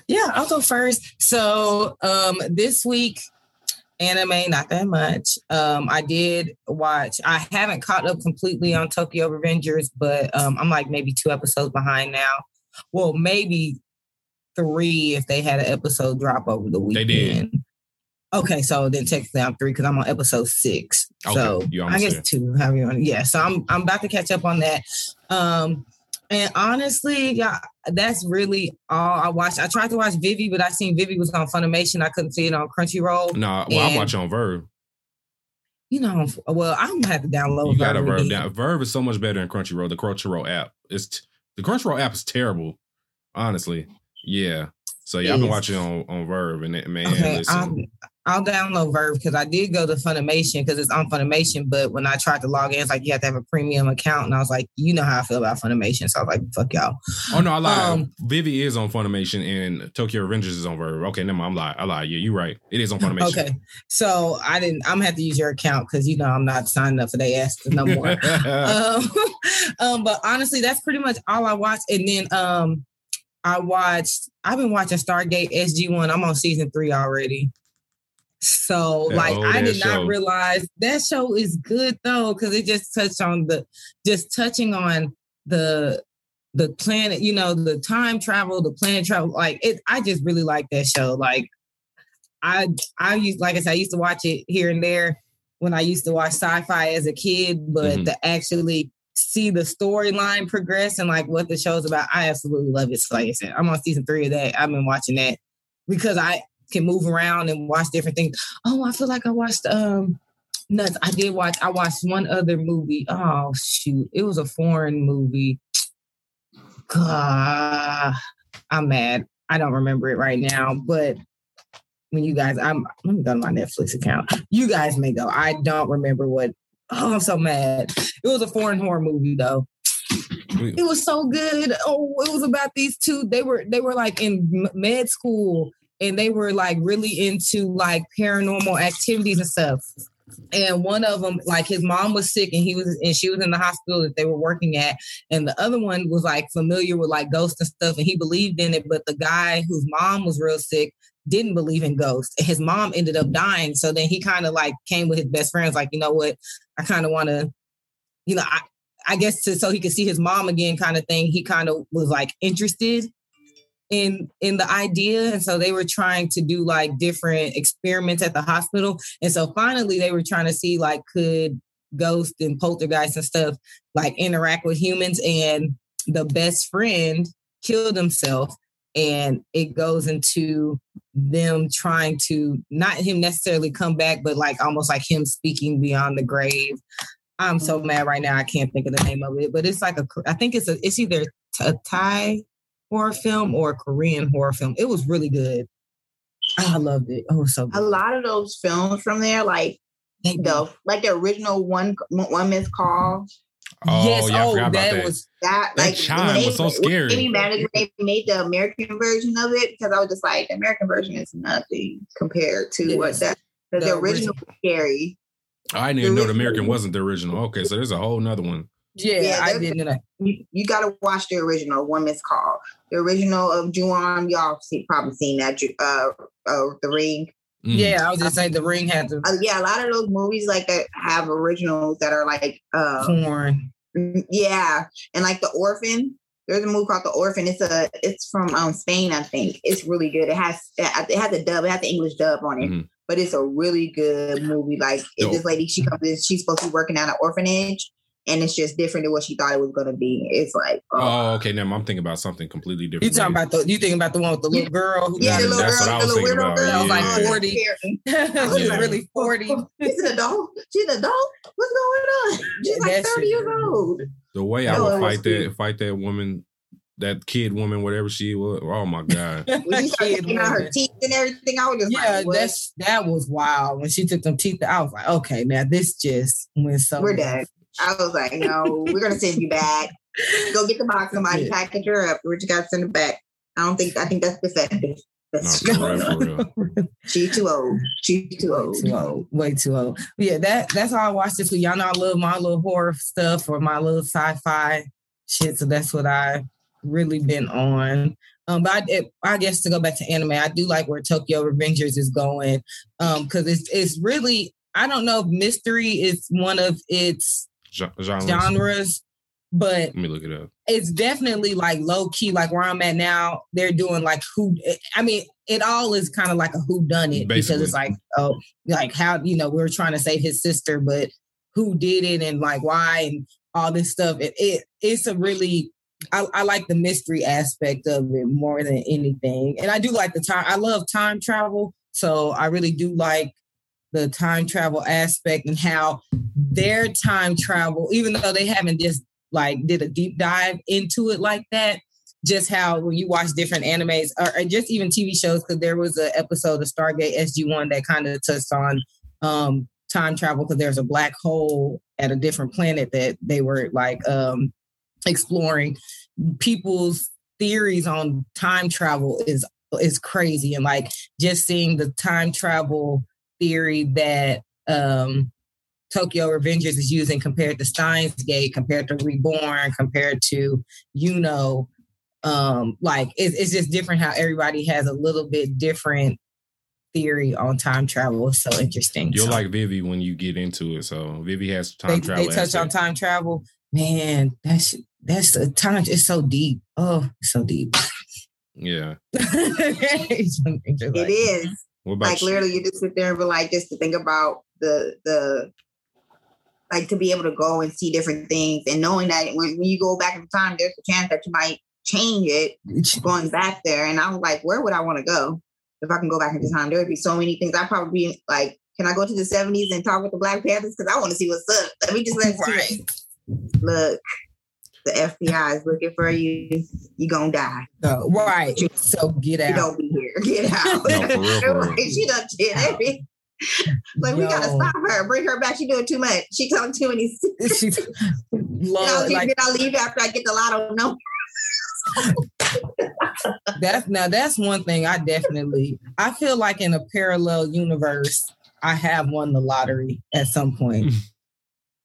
Yeah, I'll go first. So um this week, anime, not that much. Um, I did watch, I haven't caught up completely on Tokyo Revengers, but um I'm like maybe two episodes behind now. Well, maybe three if they had an episode drop over the They weekend. did. Okay, so then technically I'm three because I'm on episode six. Okay, So I guess there. two. However you want. Yeah. So I'm I'm about to catch up on that. Um, and honestly, yeah, that's really all I watched. I tried to watch Vivy, but I seen Vivy was on Funimation. I couldn't see it on Crunchyroll. No, well, I watch on VRV. You know, well, I'm gonna have to download. You got to VRV down. VRV is so much better than Crunchyroll. The Crunchyroll app. It's t- the Crunchyroll app is terrible. Honestly. Yeah. So yeah, I've been watching on, on VRV and it, man, Okay. I'll, I'll download VRV because I did go to Funimation because it's on Funimation. But when I tried to log in, it's like you have to have a premium account, and I was like, you know how I feel about Funimation, so I was like, fuck y'all. Oh no, I lied. Um, Vivy is on Funimation and Tokyo Revengers is on VRV. Okay, never mind. I'm lying. I lied. Yeah, you're right. It is on Funimation. Okay, so I didn't. I'm gonna have to use your account because you know I'm not signing up for they ass no more. um, um, but honestly, that's pretty much all I watch. And then um, I watched. I've been watching Stargate SG One. I'm on season three already. So That like I did not show. realize that show is good though because it just touched on the just touching on the the planet, you know, the time travel, the planet travel. Like it, I just really like that show. Like I I used like I said, I used to watch it here and there when I used to watch sci-fi as a kid, but Mhm. to actually see the storyline progress and like what the show's about, I absolutely love it. So like I said, I'm on season three of that. I've been watching that because I can move around and watch different things. Oh, I feel like I watched um nuts. I did watch I watched one other movie. Oh shoot. It was a foreign movie. God, I'm mad. I don't remember it right now, but when you guys, I'm let me go to my Netflix account. You guys may go. I don't remember what. Oh, I'm so mad. It was a foreign horror movie though. It was so good. Oh, it was about these two. They were they were like in med school and they were like really into like paranormal activities and stuff. And one of them, like his mom was sick and he was and she was in the hospital that they were working at. And the other one was like familiar with like ghosts and stuff and he believed in it. But the guy whose mom was real sick didn't believe in ghosts. His mom ended up dying. So then he kind of like came with his best friends, like, you know what? I kind of want to, you know, I, I guess to, so he could see his mom again, kind of thing. He kind of was like interested in in the idea, and so they were trying to do like different experiments at the hospital. And so finally, they were trying to see like could ghosts and poltergeists and stuff like interact with humans. And the best friend killed himself, and it goes into them trying to not him necessarily come back, but like almost like him speaking beyond the grave. I'm so mm-hmm. mad right now. I can't think of the name of it, but it's like a. I think it's a. It's either a Thai horror film or a Korean horror film. It was really good. I loved it. Oh, so A lot of those films from there, like They- the like the original one one miss call. Oh, yes. yeah, I oh, forgot about that, that. was. That, That like chime they- was so when scary. Amy Madigan they made the American version of it because I was just like the American version is nothing compared to Yes. what that the, The the original was scary. I didn't even know the American wasn't the original. Okay, so there's a whole nother one. Yeah, Yeah, I didn't know. You, you got to watch the original one miss call. The original of Juon, y'all see, probably seen that. Ju- Uh, uh, the Ring. Mm. Yeah, I was just saying the ring had to. Uh, yeah, a lot of those movies like that have originals that are like uh, porn. Mm, Yeah, and like the Orphan. There's a movie called The Orphan. It's a it's from um Spain, I think. It's really good. It has it has a dub. It has the English dub on it, Mhm. but it's a really good movie. Like this lady, she comes in, she's supposed to be working at an orphanage, and it's just different than what she thought it was gonna be. It's like oh, Oh, okay. Now I'm thinking about something completely different. You talking about the? You thinking about the one with the little girl? Who yeah, got the it? little That's girl, I the was little thinking weirdo about. girl. That was like that's 40. scary. She's Yeah. really forty. She's an adult. She's an adult. What's going on? She's like That 30 years old. the way I would fight that cute. fight that woman, that kid woman, whatever she was. Oh my god. When she started Kid taking out her teeth and everything, I was just Yeah, like, what? that's that was wild. When she took them teeth, out, I was like, okay, now this just went so. We're done. I was like, no, we're gonna send you back. Go get the box, somebody Yeah. package her up. We just gotta send it back. I don't think I think that's defective. No, That's for real, she's too old. She's too old. too old, way too old. Yeah, that that's all I watched this week. Y'all know I love my little horror stuff or my little sci-fi shit. So that's what I really been on. Um, but I, it, I guess to go back to anime, I do like where Tokyo Revengers is going. Um, because it's it's really I don't know if mystery is one of its Gen- genres. genres, but Let me look it up. it's definitely like low key, like where I'm at now. They're doing like who. I mean, it all is kind of like a who done it because it's like oh, like how you know we were trying to save his sister, but who did it and like why and all this stuff. It, it it's a really. I, I like the mystery aspect of it more than anything, and I do like the time. I love time travel, so I really do like the time travel aspect and how their time travel, even though they haven't just like did a deep dive into it like that. Just how when you watch different animes or, or just even TV shows, because there was an episode of Stargate SG One that kind of touched on um, time travel because there's a black hole at a different planet that they were like um, exploring. People's theories on time travel is is crazy, and like just seeing the time travel theory that um, Tokyo Revengers is using compared to Steins Gate, compared to Reborn, compared to you know, um, like it's, it's just different how everybody has a little bit different theory on time travel. It's so interesting. You'll So like Vivy when you get into it. So Vivy has time they, travel. they touch on time travel. Man, that's that's a time. It's so deep. Oh, so deep. Yeah. It's it's It like- is. Like you? literally, you just sit there and be like, just to think about the the like to be able to go and see different things and knowing that when, when you go back in time, there's a chance that you might change it going back there. And I was like, where would I want to go if I can go back in time? There would be so many things. I'd probably be like, can I go to the 70s and talk with the Black Panthers? Because I want to see what's up. Let me just let Right. look. The FBI is looking for you. You gonna die. So, right. So get You out. Don't be here. Get out. No, for real, for real. Like, she done did everything. Like we gotta stop her. Bring her back. She doing too much. She telling too many. secrets. She's Then I'll, leave, like then I'll leave after I get the lotto. No, that's now that's one thing I definitely I feel like in a parallel universe I have won the lottery at some point.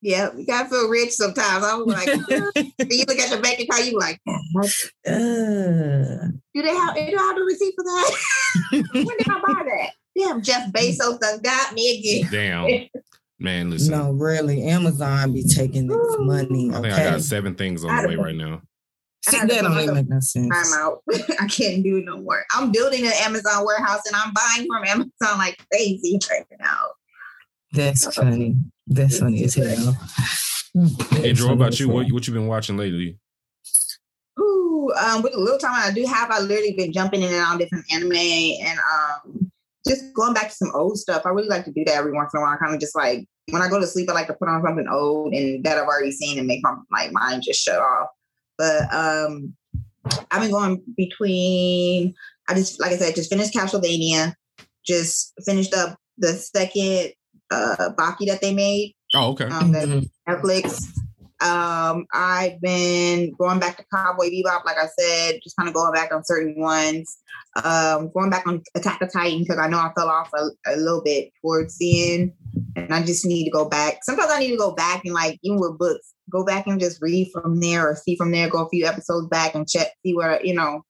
yeah, you gotta feel rich sometimes. I was like, you look at your bank account, you like, Uh, do they have? Do I have the receipt for that? when did I buy that? Damn, Jeff Bezos done got me again. Damn. Man, listen. no, really, Amazon be taking this money. I think I got seven things on the way right now. See, that don't even make no sense. I'm out. I can't do it no more. I'm building an Amazon warehouse and I'm buying from Amazon like crazy right now. That's funny. That's funny as hell. Hey, Drew, what about you? What, what you been watching lately? Ooh, um, with the little time I do have, I literally been jumping in and out of different anime and um, just going back to some old stuff. I really like to do that every once in a while. Kind of just like when I go to sleep, I like to put on something old and that I've already seen and make my like mind just shut off. But um, I've been going between. I just like I said, just finished Castlevania, just finished up the second uh Baki that they made Oh, okay. um, that Mhm. Netflix. Um, I've been going back to Cowboy Bebop, like I said, just kind of going back on certain ones. Um, going back on Attack of Titan because I know I fell off a, a little bit towards the end, and I just need to go back. Sometimes I need to go back and like even with books, go back and just read from there or see from there, go a few episodes back and check, see where you know.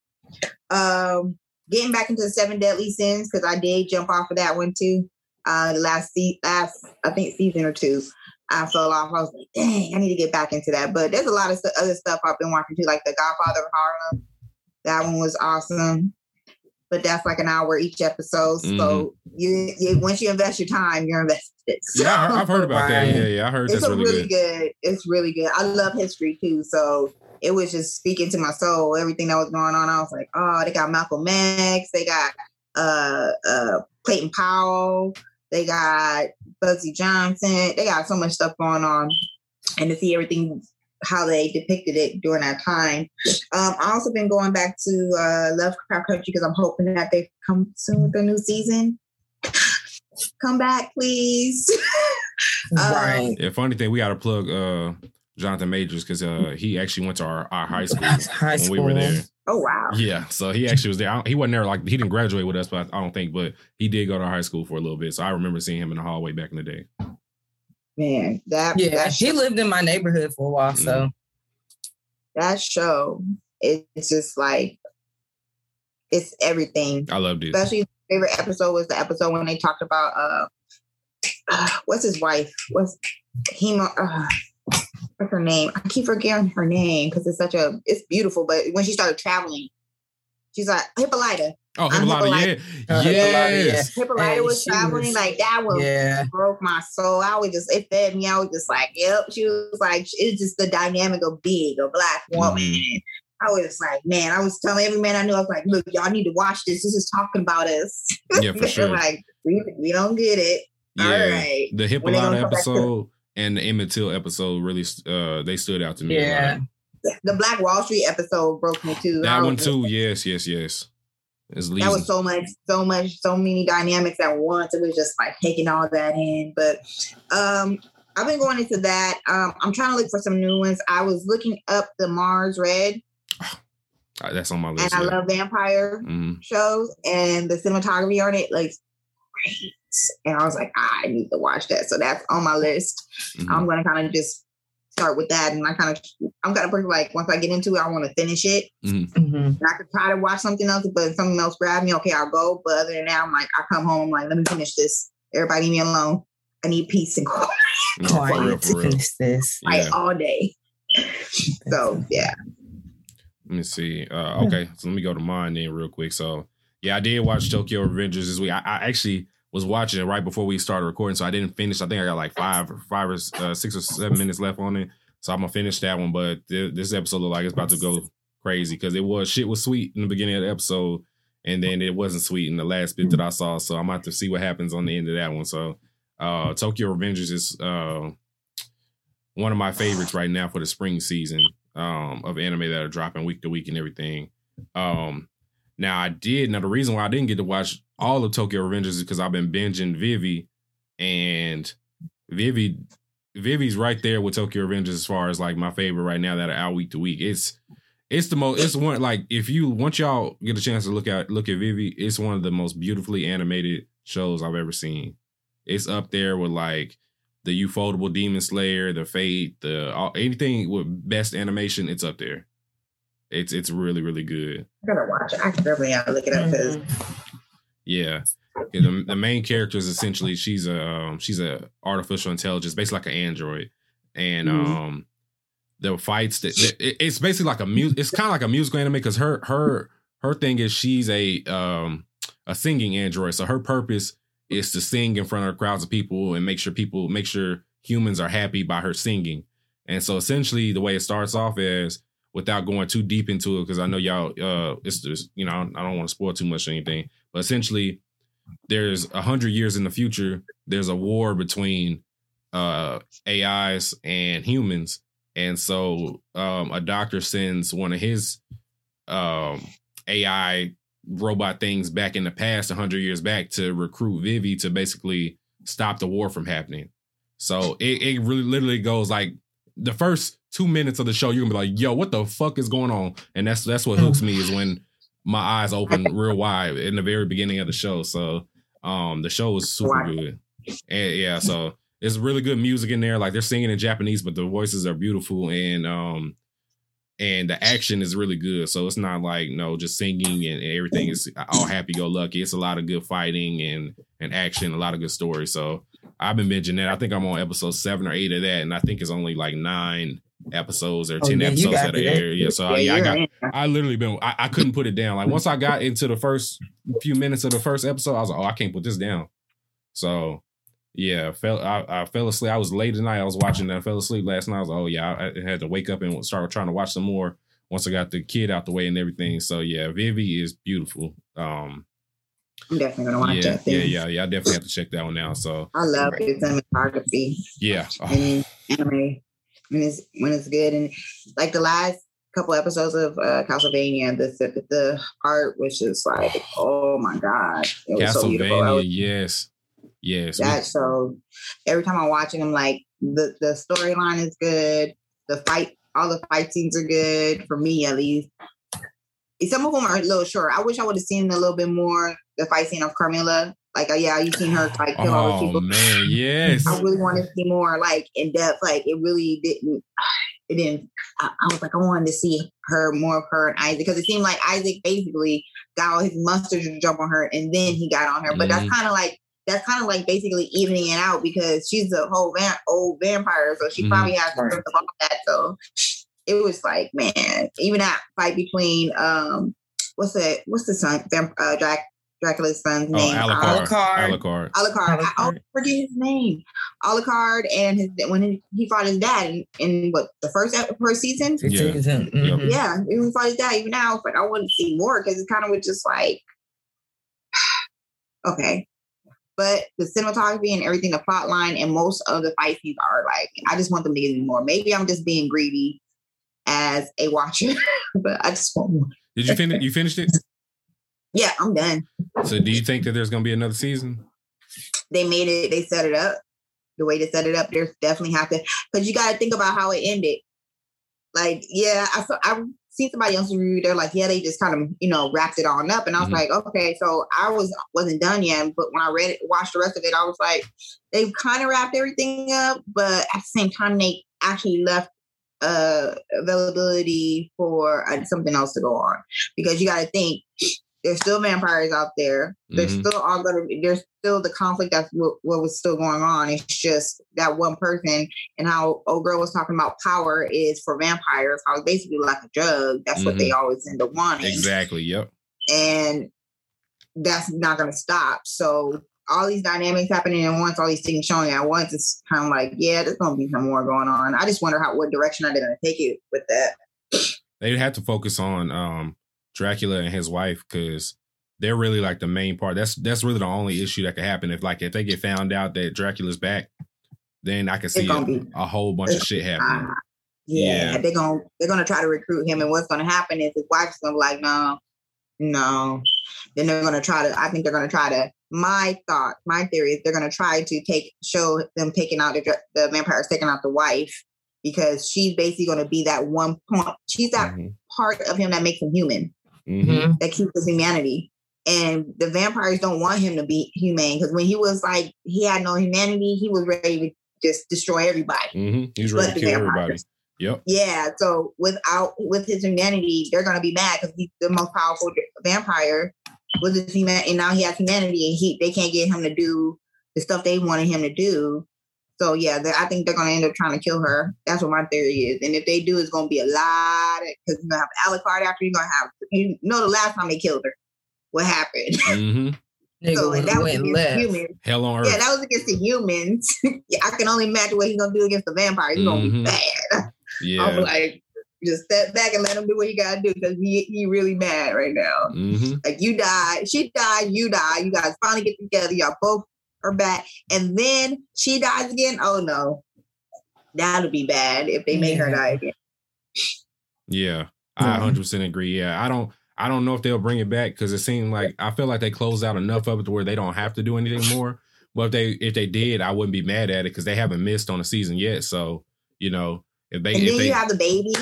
Um, getting back into the Seven Deadly Sins because I did jump off of that one too. Uh, the last se- last I think season or two. I fell off. I was like, dang, I need to get back into that. But there's a lot of other stuff I've been watching too, like The Godfather of Harlem. That one was awesome. But that's like an hour each episode. So you, you once you invest your time, you're invested. Yeah, I, I've heard about that. Yeah, yeah, I heard it's that's a really, really good. good. It's really good. I love history too. So it was just speaking to my soul. Everything that was going on, I was like, oh, they got Malcolm X. They got uh, uh, Clayton Powell. They got Bumpy Johnson. They got so much stuff going on, and to see everything how they depicted it during that time. Um, I also been going back to uh, Lovecraft Country because I'm hoping that they come soon with a new season. Come back, please. Um, Right. Yeah, funny thing, we got to plug uh, Jonathan Majors because uh, he actually went to our, our high school High when school. we were there. Oh wow. Yeah, so he actually was there. I don't- He wasn't there like he didn't graduate with us, but I don't think. But he did go to high school for a little bit, so I remember seeing him in the hallway back in the day. Man, that Yeah, that he lived in my neighborhood for a while, so that show it's just like it's everything. I loved it. Especially favorite episode was the episode when they talked about uh, uh what's his wife? What's hemo uh, what's her name? I keep forgetting her name because it's such a it's beautiful, but when she started traveling, she's like Hippolyta. Oh, I'm Hippolyta, yeah, Uh, Hippolyta, yes. Hippolyta Hey, was traveling was- like that was yeah. broke my soul. I was just, it fed me. I was just like, yep. She was like, it's just the dynamic of being a black woman. Mhm. I was like, man, I was telling every man I knew, I was like, look, y'all need to watch this. This is talking about us. Yeah, for sure. like, we, we don't get it. Yeah, All right. the When Hippolyta gonna come back to- episode and the Emmett Till episode really uh they stood out to me. a Yeah. lot. The Black Wall Street episode broke me too. That one was too. Yes, yes, yes. It's That was so much, so much, so many dynamics at once. It was just like taking all that in. But um I've been going into that. Um, I'm trying to look for some new ones. I was looking up the Mars Red, uh, that's on my list. and I yeah. love vampire Mhm. shows, and the cinematography on it like great. And I was like, I need to watch that. So that's on my list. Mhm. I'm gonna kind of just start with that, and I kind of, I'm kind of pretty like once I get into it, I want to finish it. Mhm. And I could try to watch something else, but if something else grab me, okay, I'll go. But other than that, I'm like, I come home, I'm like, let me finish this. Everybody leave me alone. I need peace and quiet No, for real, Quiet to finish this. Yeah. all day. So yeah. Let me see. Uh, okay, so let me go to mine then real quick. So Yeah, I did watch Tokyo Revengers this week. I, I actually was watching it right before we started recording, so I didn't finish. I think I got like five, or five or uh, six or seven minutes left on it, so I'm gonna finish that one. But th- this episode look like it's about to go crazy because it was shit was sweet in the beginning of the episode, and then it wasn't sweet in the last bit that I saw. So I'm about to see what happens on the end of that one. So uh, Tokyo Revengers is uh, one of my favorites right now for the spring season um, of anime that are dropping week to week and everything. Um, now I did. Now the reason why I didn't get to watch all of Tokyo Revengers is because I've been binging Vivy, and Vivy, Vivy's right there with Tokyo Revengers as far as like my favorite right now that are out week to week. It's it's the most. It's one like if you once y'all get a chance to look at look at Vivy, it's one of the most beautifully animated shows I've ever seen. It's up there with like the Ufotable Demon Slayer, the Fate, the all, anything with best animation. It's up there. It's it's really really good. I gotta watch it. I can definitely have to look it up because Mhm. Yeah. Yeah, The, the main character is essentially she's a um, she's a artificial intelligence, basically like an android, and Mhm. um, the fights that that- it- it's basically like a music. It's kind of like a musical anime because her her her thing is she's a um a singing android, so her purpose is to sing in front of crowds of people and make sure people make sure humans are happy by her singing. And so essentially, the way it starts off is without going too deep into it, because I know y'all, uh, it's just you know I don't want to spoil too much or anything, but essentially, there's a hundred years in the future. There's a war between uh AIs and humans, and so um, a doctor sends one of his um, AI robot things back in the past, 100 years back, to recruit Vivy to basically stop the war from happening. So it, it really literally goes like the first two minutes of the show, you're gonna be like, yo, what the fuck is going on? And that's that's what hooks me is when my eyes open real wide in the very beginning of the show. So um the show is super good. And yeah, so it's really good music in there. Like they're singing in Japanese, but the voices are beautiful and um and the action is really good. So it's not like no, just singing and, and everything is all happy go lucky. It's a lot of good fighting and and action, a lot of good stories. So I've been binging that. I think I'm on episode seven or eight of that, and I think it's only like nine episodes or Oh, ten yeah, episodes got that are aired. Yeah, so yeah, I you're got in. I literally been I, I couldn't put it down. Like once I got into the first few minutes of the first episode, I was like, oh, I can't put this down. So yeah, fell I, I fell asleep. I was late tonight. I was watching that. I fell asleep last night. I was like, oh yeah, I, I had to wake up and start trying to watch some more once I got the kid out the way and everything. So yeah, Vivy is beautiful. Um I'm definitely gonna watch yeah, that. yeah, Thing. yeah, yeah. I definitely have to check that one out. So I love his cinematography yeah. Oh, and anime when it's when it's good and like the last couple episodes of uh, Castlevania, the the art was just like, oh my god, it was so beautiful. Was- yes. Yes. that show every time I'm watching them, like the the storyline is good, the fight, all the fight scenes are good for me at least. Some of them are a little short. I wish I would have seen a little bit more the fight scene of Carmilla. Like, uh, yeah, you seen her like kill all the Oh people. man, yes. I really want to see more like in depth. Like it really didn't. It didn't. I, I was like, I wanted to see her more of her and Isaac because it seemed like Isaac basically got all his mustard to jump on her, and then he got on her. But that's kind of like that's kind of like basically evening it out because she's a whole van, old vampire, so she Mhm. probably has to Right. of all that. So it was like, man, even that fight between um, what's the what's the son, uh, Drac, Dracula's son's Oh, name? Um, Alucard. Alucard. Alucard. Alucard. I always forget his name. Alucard and his when he, he fought his dad in, in what the first first season. It Yeah. takes him. Mhm. Yeah, even he fought his dad. Even now, it's like I want to see more because it kind of was just like okay. But the cinematography and everything, the plot line and most of the fight scenes are like I just want them to get me more. Maybe I'm just being greedy as a watcher, but I just want more. Did you finish? You finished it? Yeah, I'm done. So, do you think that there's going to be another season? they made it, they set it up. The way to set it up, there's definitely to because you got to think about how it ended. Like, yeah, I saw I've seen somebody else review. They're like, yeah, they just kind of you know wrapped it on up, and I was Mhm. like, okay, so I was wasn't done yet, but when I read it, watched the rest of it, I was like, they've kind of wrapped everything up, but at the same time, they actually left uh availability for uh, something else to go on because you got to think there's still vampires out there. There's Mhm. still all gonna there's still the conflict that's what, what was still going on. It's just that one person and how old girl was talking about power is for vampires. How basically like a drug. That's what they always end up wanting. Exactly. Yep. And that's not gonna stop. So all these dynamics happening at once, all these things showing at once, it's kind of like, yeah, there's gonna be some more going on. I just wonder how what direction are they gonna take it with that. They'd have to focus on um Dracula and his wife because they're really like the main part. That's that's really the only issue that could happen if like if they get found out that Dracula's back, then I can see a, be- a whole bunch of shit happening. Ah, yeah, Yeah. they're gonna they're gonna try to recruit him, and what's gonna happen is his wife's gonna be like, no, no. Then they're gonna try to. I think they're gonna try to. My thought, my theory is they're gonna try to take show them taking out the dra- the vampires taking out the wife because she's basically gonna be that one point. She's that Mhm. part of him that makes him human, Mhm. Mhm. that keeps his humanity. And the vampires don't want him to be humane because when he was like he had no humanity, he was ready to just destroy everybody. Mhm. He's ready to kill vampires. everybody. Yep. Yeah, so without with his humanity, they're gonna be mad because he's the most powerful vampire with his human, and now he has humanity, and he they can't get him to do the stuff they wanted him to do. So yeah, they- I think they're gonna end up trying to kill her. That's what my theory is. And if they do, it's gonna be a lot because you're gonna have Alucard after you're gonna have you know the last time they killed her, what happened? hmm so and that was against left. humans. Hell on earth. Yeah, that was against the humans. yeah, I can only imagine what he's gonna do against the vampires. He's gonna Mhm. be bad. yeah. I'm like, just step back and let him do what he gotta do because he he really mad right now. hmm Like you died, she died, you died. You guys finally get together. Y'all both are back, and then she dies again. Oh no, that'll be bad if they make her die again. Yeah, I Mhm. 100 percent agree. Yeah, I don't. I don't know if they'll bring it back because it seemed like I feel like they closed out enough of it to where they don't have to do anything more. But if they if they did, I wouldn't be mad at it because they haven't missed on a season yet. So you know, if they And if then they you have the baby.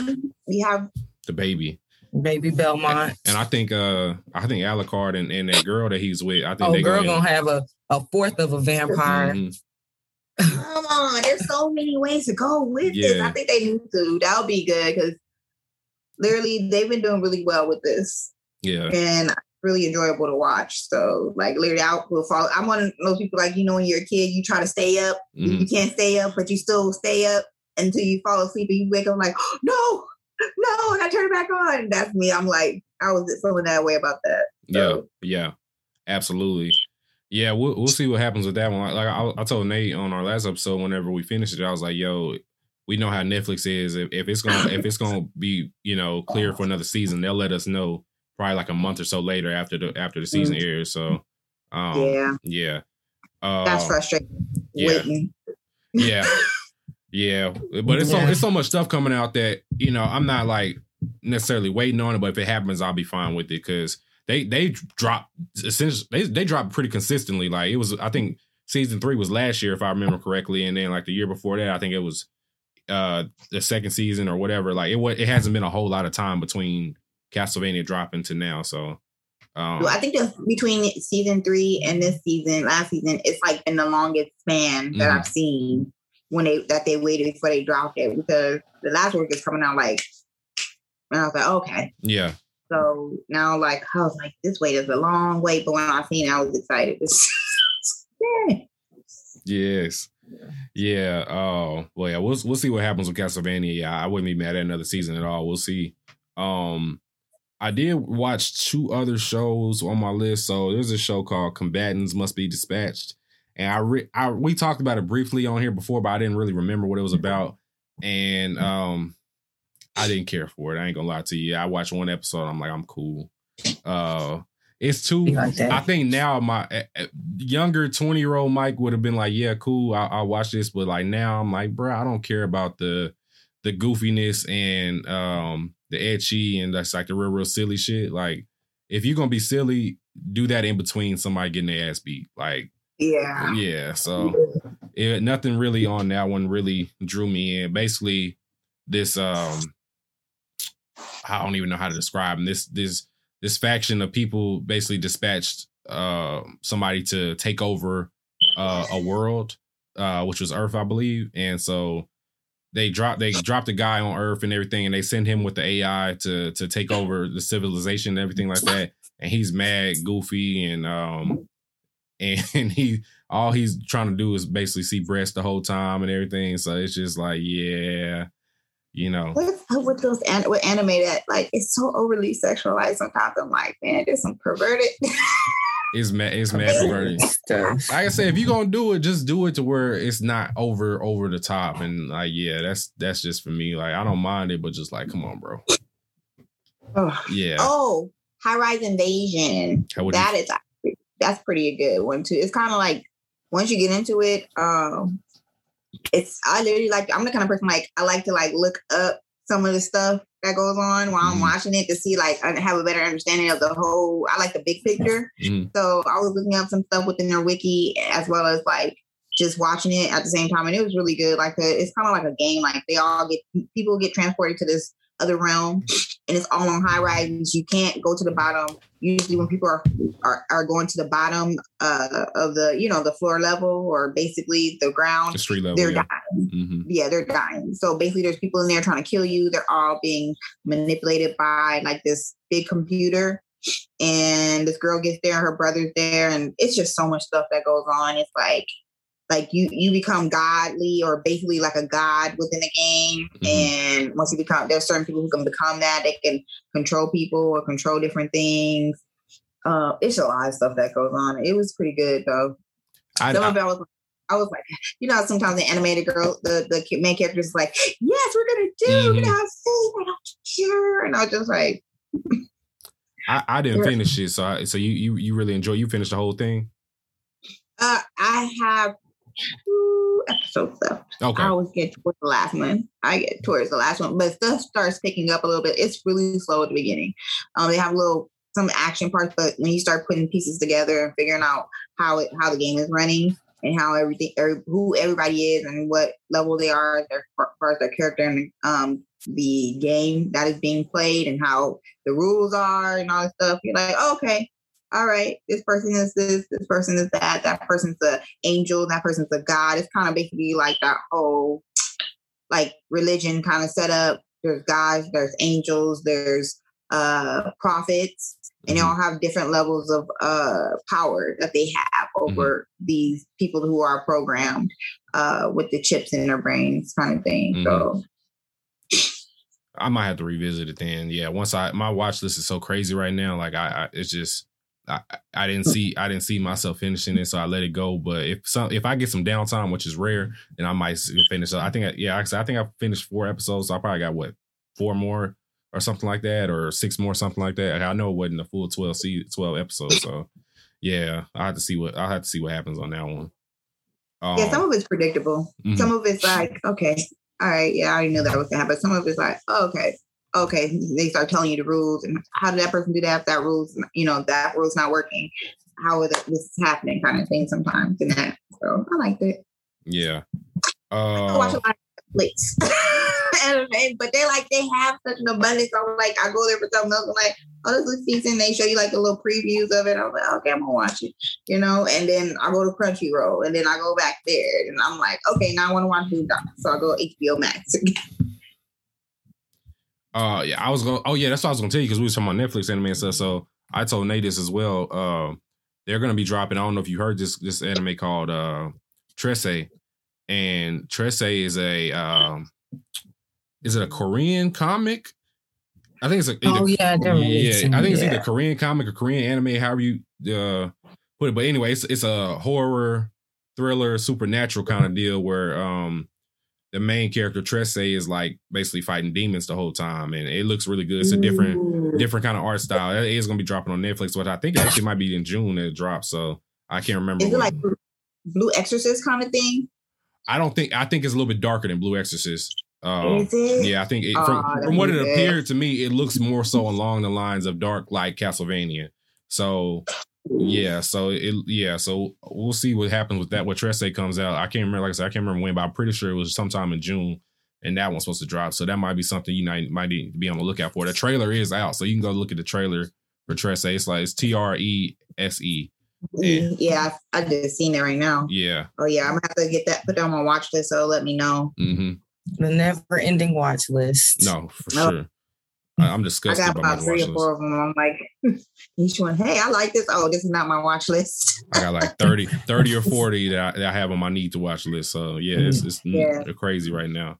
You have the baby, Baby Belmont. and I think uh I think Alucard and, and that girl that he's with, I think Oh, they girl gonna, gonna have a, a fourth of a vampire. Mhm. come on. There's so many ways to go with this. I think they need to. That'll be good because literally they've been doing really well with this. yeah, and really enjoyable to watch. So like literally I will follow. I'm one of those people like, you know, when you're a kid, you try to stay up. Mhm. You can't stay up, but you still stay up until you fall asleep and you wake up like, no, no, and I turn it back on. That's me. I'm like, I was feeling that way about that. yeah, So- yeah, absolutely. Yeah, we'll we'll see what happens with that one. Like I, I told Nate on our last episode, whenever we finished it, I was like, "Yo, we know how Netflix is. If, if it's gonna if it's gonna be you know clear for another season, they'll let us know probably like a month or so later after the after the season airs. So, um, yeah, yeah, uh, that's frustrating. yeah. Waiting. yeah, yeah. But it's so Yeah. it's so much stuff coming out that you know I'm not like necessarily waiting on it, but if it happens, I'll be fine with it because they they drop essentially they they drop pretty consistently. Like it was, I think season three was last year if I remember correctly, and then like the year before that, I think it was uh the second season or whatever. Like it wa- it hasn't been a whole lot of time between Castlevania dropping to now, so. Um, Well, I think the between season three and this season, last season, it's like been the longest span that Mhm. I've seen when they that they waited before they dropped it because the last work is coming out like, and I was like, okay. yeah, So now, like, I was like, this wait is a long wait, but when I seen it, I was excited. yeah. Yes. Yeah. Oh, well, yeah. We'll we'll see what happens with Castlevania. Yeah, I wouldn't be mad at another season at all. We'll see. Um, I did watch two other shows on my list. So there's a show called Combatants Must Be Dispatched, and I re- I we talked about it briefly on here before, but I didn't really remember what it was about, and um, I didn't care for it. I ain't gonna lie to you. I watched one episode. I'm like, I'm cool. Uh, it's too. Like. I think now my uh, younger 20 year old Mike would have been like, yeah, cool, I'll, I'll watch this. But like now I'm like, bro, I don't care about the the goofiness and um the edgy and that's like the real, real silly shit. Like, if you're gonna be silly, do that in between somebody getting their ass beat. Like, Yeah. yeah. So it, nothing really on that one really drew me in. Basically, this um I don't even know how to describe them. This this this faction of people basically dispatched uh somebody to take over uh a world, uh, which was Earth, I believe. And so they dropped they dropped a guy on Earth and everything, and they send him with the AI to to take over the civilization and everything like that. And he's mad, goofy, and um and he all he's trying to do is basically see breasts the whole time and everything. So it's just like, yeah, you know. What's up with those an- with anime that like it's so overly sexualized? Sometimes I'm like, man, there's some perverted. It's mad. It's mad perverted. Stuff. Like I said, if you're gonna do it, just do it to where it's not over over the top. And like, yeah, that's that's just for me. Like, I don't mind it, but just like, come on, bro. Oh, Yeah. oh high rise invasion. How would you- That is actually- that's pretty a good one too. It's kind of like once you get into it, um, it's I literally like I'm the kind of person like I like to like look up some of the stuff that goes on while I'm Mhm. watching it to see like I have a better understanding of the whole. I like the big picture. Mhm. So I was looking up some stuff within their wiki as well as like just watching it at the same time, and it was really good. Like a, it's kind of like a game. Like they all get people get transported to this other realm, and it's all on high rises. You can't go to the bottom. Usually, when people are are, are going to the bottom uh, of the you know the floor level or basically the ground, The street level. they're Yeah. dying. hmm Yeah, they're dying. So basically, there's people in there trying to kill you. They're all being manipulated by like this big computer. And this girl gets there, her brother's there, and it's just so much stuff that goes on. It's like, like you you become godly or basically like a god within the game. Mhm. And once you become, there's certain people who can become that. They can control people or control different things. Uh, it's a lot of stuff that goes on. It was pretty good though. I, Some I- of it I was I was like, you know, how sometimes the animated girl, the the main character is like, yes, we're gonna do, we're Mhm. gonna have food, I don't care, and I was just like, I, I didn't finish it, so I, so you you you really enjoy. You finished the whole thing. uh, I have two episodes left. Okay. I always get towards the last one. I get towards the last one, but stuff starts picking up a little bit. It's really slow at the beginning. Um, they have a little some action parts, but when you start putting pieces together and figuring out how it how the game is running and how everything every, who everybody is and what level they are as far as their character and um the game that is being played and how the rules are and all that stuff, you're like, oh, okay. All right, this person is this, this person is that, that person's a angel, that person's a god. It's kind of basically like that whole like religion kind of set up. There's gods, there's angels, there's uh prophets, and they all have different levels of uh power that they have over these people who are programmed uh with the chips in their brains kind of thing. So I might have to revisit it then. Yeah, once I my watch list is so crazy right now. Like I, I it's just I, I didn't see I didn't see myself finishing it, so I let it go. But if some if I get some downtime, which is rare, then I might finish. I think I, yeah, I think I finished four episodes. So I probably got what four more or something like that, or six more, something like that. I know it wasn't a full twelve se- twelve episodes, so yeah, I have to see what I have to see what happens on that one. Um, yeah, some of it's predictable. mhm. Some of it's like, okay, all right, yeah, I already knew that was gonna happen. Some of it's like, oh, okay, okay. They start telling you the rules and how did that person do that? If that rules, you know, that rule's not working. How is it, this is happening? Kind of thing sometimes and that. So I liked it. yeah. I watch a Uh, lot of and- but they like they have such an abundance. I'm like, I go there for something else. I'm like, oh, this is season. They show you like the little previews of it. I'm like, okay, I'm gonna watch it, you know. And then I go to Crunchyroll, and then I go back there, and I'm like, okay, now I want to watch Dot, so I go HBO Max. Uh, yeah, I was going. Oh, yeah, that's what I was going to tell you because we was talking about Netflix anime and stuff. So I told Nate this as well. Um, they're going to be dropping. I don't know if you heard this this anime called uh, Trese, and Trese is a um, is it a Korean comic? I think it's a either, Oh yeah, yeah. I think it's Yeah. either Korean comic or Korean anime, however you uh, put it. But anyway, it's, it's a horror, thriller, supernatural kind of deal where um, the main character Trese is like basically fighting demons the whole time, and it looks really good. It's a different Ooh. different kind of art style. It is going to be dropping on Netflix, but I think it actually might be in June that it drops. So I can't remember. Is it what- like Blue Exorcist kind of thing? I don't think I think it's a little bit darker than Blue Exorcist. Um, Is it? yeah, I think it, Oh, from, from what it good. appeared to me, it looks more so along the lines of dark like Castlevania. So yeah, so it yeah, so we'll see what happens with that. What Trese comes out, I can't remember. Like I said, I can't remember when, but I'm pretty sure it was sometime in June, and that one's supposed to drop. So that might be something you might might need to be on the lookout for. The trailer is out, so you can go look at the trailer for Trese. It's like it's T R E S E. Yeah. Yeah, I, I just seen it right now. Yeah. Oh yeah, I'm gonna have to get that put that on my watch list. So let me know. hmm the never ending watch list. No, for No. sure. I, I'm I disgusted got by my about three or four list. of them. I'm like, each one, hey, I like this. Oh, this is not my watch list. I got like 30, 30 or 40 that I, that I have on my need to watch list. So yeah, it's, it's Yeah. crazy right now.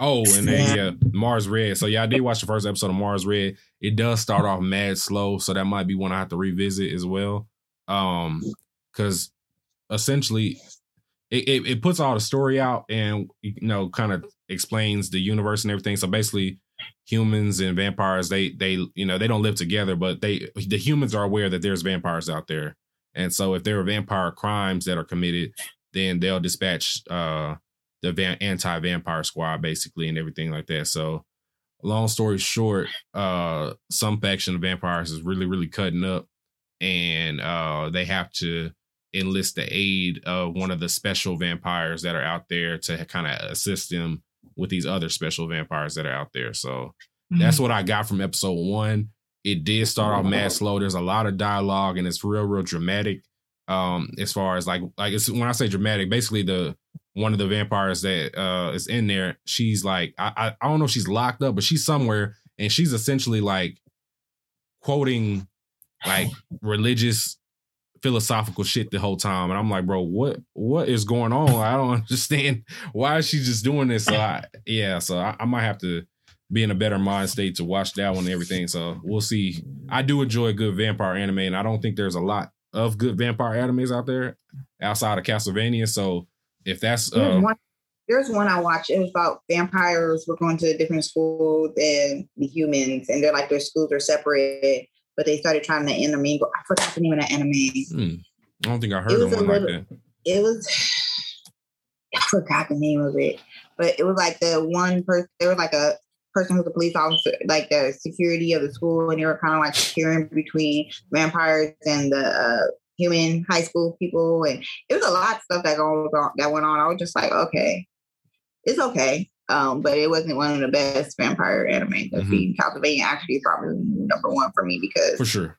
Oh, and then yeah, Mars Red. So yeah, I did watch the first episode of Mars Red. It does start off mad slow, so that might be one I have to revisit as well. Um, because essentially, it, it it puts all the story out and you know kind of explains the universe and everything. So basically, humans and vampires they they you know they don't live together, but they the humans are aware that there's vampires out there, and so if there are vampire crimes that are committed, then they'll dispatch uh the van- anti-vampire squad basically and everything like that. So long story short, uh some faction of vampires is really, really cutting up and uh they have to enlist the aid of one of the special vampires that are out there to kind of assist them with these other special vampires that are out there. So that's what I got from episode one. It did start off mad slow. There's a lot of dialogue and it's real, real dramatic. Um, as far as like like it's when I say dramatic, basically the one of the vampires that uh is in there, she's like I, I I don't know if she's locked up, but she's somewhere and she's essentially like quoting like religious philosophical shit the whole time. And i'm like bro what what is going on? I don't understand. Why is she just doing this? So I, yeah so I, I might have to be in a better mind state to watch that one and everything. So we'll see. I do enjoy good vampire anime and i don't think there's a lot of good vampire animes out there outside of castlevania. So if that's There's uh, one, there's one I watched. It was about vampires were going to a different school than the humans, and they're like their schools are separated, but they started trying to intermingle. I forgot the name of that anime. hmm, i don't think i heard of one like little- that It was I forgot the name of it, but it was like the one person. There was like a person who's a police officer, like the security of the school, and they were kind of like securing between vampires and the uh, human high school people, and it was a lot of stuff that goes on that went on. I was just like, okay, it's okay. Um, but it wasn't one of the best vampire anime. I've Mhm. seen. Castlevania actually is probably number one for me because for sure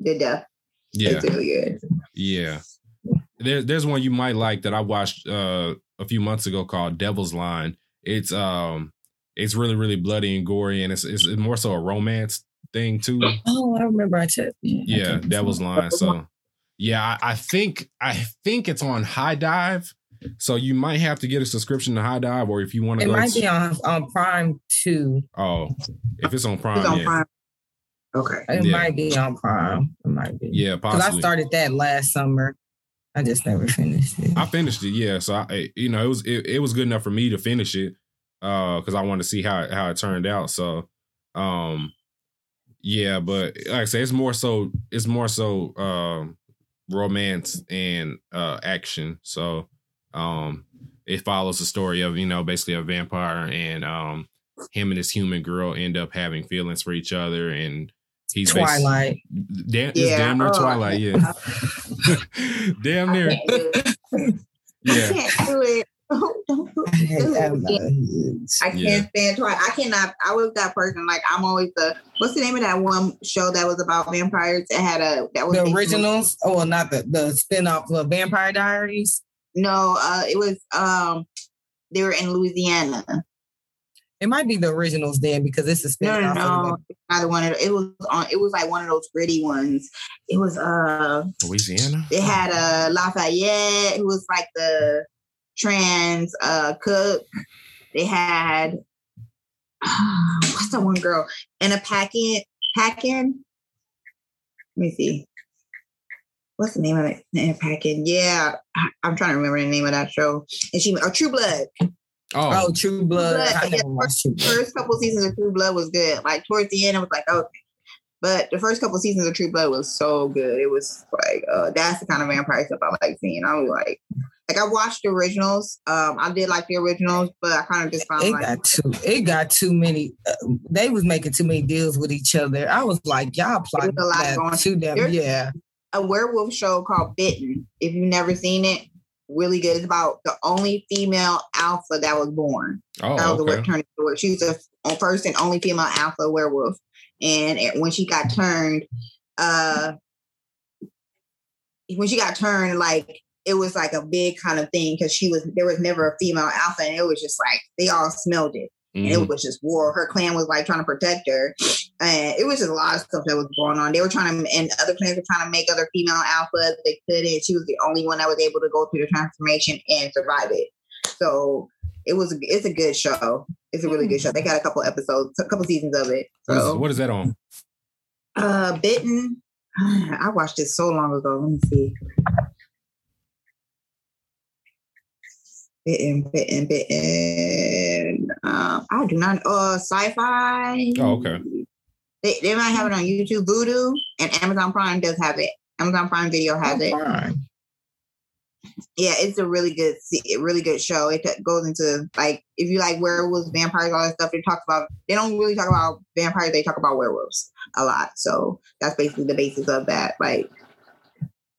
the death yeah is really good. Yeah. There, there's one you might like that I watched uh, a few months ago called Devil's Line. It's um it's really really bloody and gory and it's it's more so a romance thing too. Oh, I remember I took. Yeah, Devil's Line. So yeah, I, I think I think it's on HIDIVE. So you might have to get a subscription to HIDIVE, or if you want to It might to- be on on Prime too. oh, if it's on Prime, It's on yeah, Prime. Okay. It Yeah. might be on Prime. It might be. yeah, Because I started that last summer. I just never finished it. I finished it, yeah. So I, you know, it was it, it was good enough for me to finish it, uh, because I wanted to see how it- how it turned out. So, um, yeah, but like I say, it's more so it's more so um romance and uh action. So, um, it follows the story of you know basically a vampire and um him and his human girl end up having feelings for each other and he's basi- Twilight. Damn, it's Yeah. damn near Oh, Twilight, yeah. damn near, can't do it. yeah. I can't do it. Don't do I hate that it. I can't Yeah. stand Twilight. I cannot. I was that person. Like I'm always the. What's the name of that one show that was about vampires? It had a that was The based on- originals. Oh, well, not the the spinoff of Vampire Diaries. No, uh, it was. Um, they were in Louisiana. It might be the originals then because it's a No, spinoff. no, of no. It's Neither one. Of, it was on. It was like one of those gritty ones. It was. Uh, Louisiana. they had uh Lafayette, who was like the trans uh cook. They had what's that one girl and a packing Paquin. Let me see. What's the name of it? Anna Paquin. Yeah, I- I'm trying to remember the name of that show. And she oh True Blood. Oh, Oh, True Blood. Blood, I yeah. never watched True Blood. First couple seasons of True Blood was good. Like towards the end, I was like okay. But the first couple seasons of True Blood was so good. It was like uh, that's the kind of vampire stuff I like seeing. I was like, like I watched the originals. Um, I did like the originals, but I kind of just found It like got too. It got too many. Uh, they was making too many deals with each other. I was like, y'all plot a lot that going- too damn. There- Yeah. A werewolf show called Bitten. If you've never seen it, really good. It's about the only female alpha that was born. that oh, was okay. turned into. She was the first and only female alpha werewolf. And it- when she got turned, uh, when she got turned, like it was like a big kind of thing because she was there was never a female alpha, and it was just like they all smelled it, and Mhm. it was just war. Her clan was like trying to protect her, and it was just a lot of stuff that was going on. They were trying to, and other clans were trying to make other female alphas. They couldn't. She was the only one that was able to go through the transformation and survive it. So it was a, it's a good show. It's a really good show. They got a couple episodes, a couple seasons of it. What is, So what is that on? uh bitten. I watched it so long ago. Let me see. Bitten, bitten, bitten. Um, I do not. Uh, Syfy. Oh, okay. They, they might have it on YouTube, Vudu, and Amazon Prime does have it. Amazon Prime Video has it. Fine. Yeah, it's a really good, really good show. It goes into like if you like werewolves, vampires, all that stuff. It talks about. They don't really talk about vampires. They talk about werewolves a lot. So that's basically the basis of that. Like,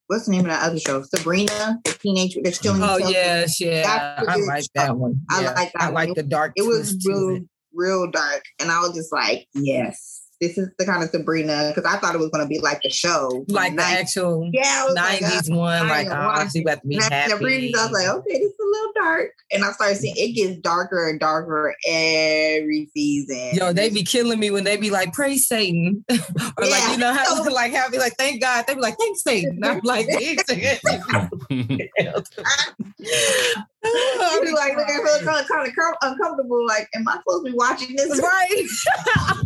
what's the name of that other show? Sabrina, the teenage. They're stealing. Oh children. yes, yeah. That's I like show. that one. I Yeah, like that I one. like the dark. It was real, real dark, and I was just like, yes, this is the kind of Sabrina because I thought it was going to be like the show, like the Nice. actual Yeah, like, nineties oh, one. Like, oh, she about to be happy. previews, I was like, okay, this is a little dark. And I started seeing it gets darker and darker every season. Yo, they be killing me when they be like, "Praise Satan," or like Yeah. you know how like how I be like, "Thank God." They be like, "Thanks Satan." And I'm like, "Thanks Satan." I be like, looking for kind of, kind of uncomfortable. Like, am I supposed to be watching this? right?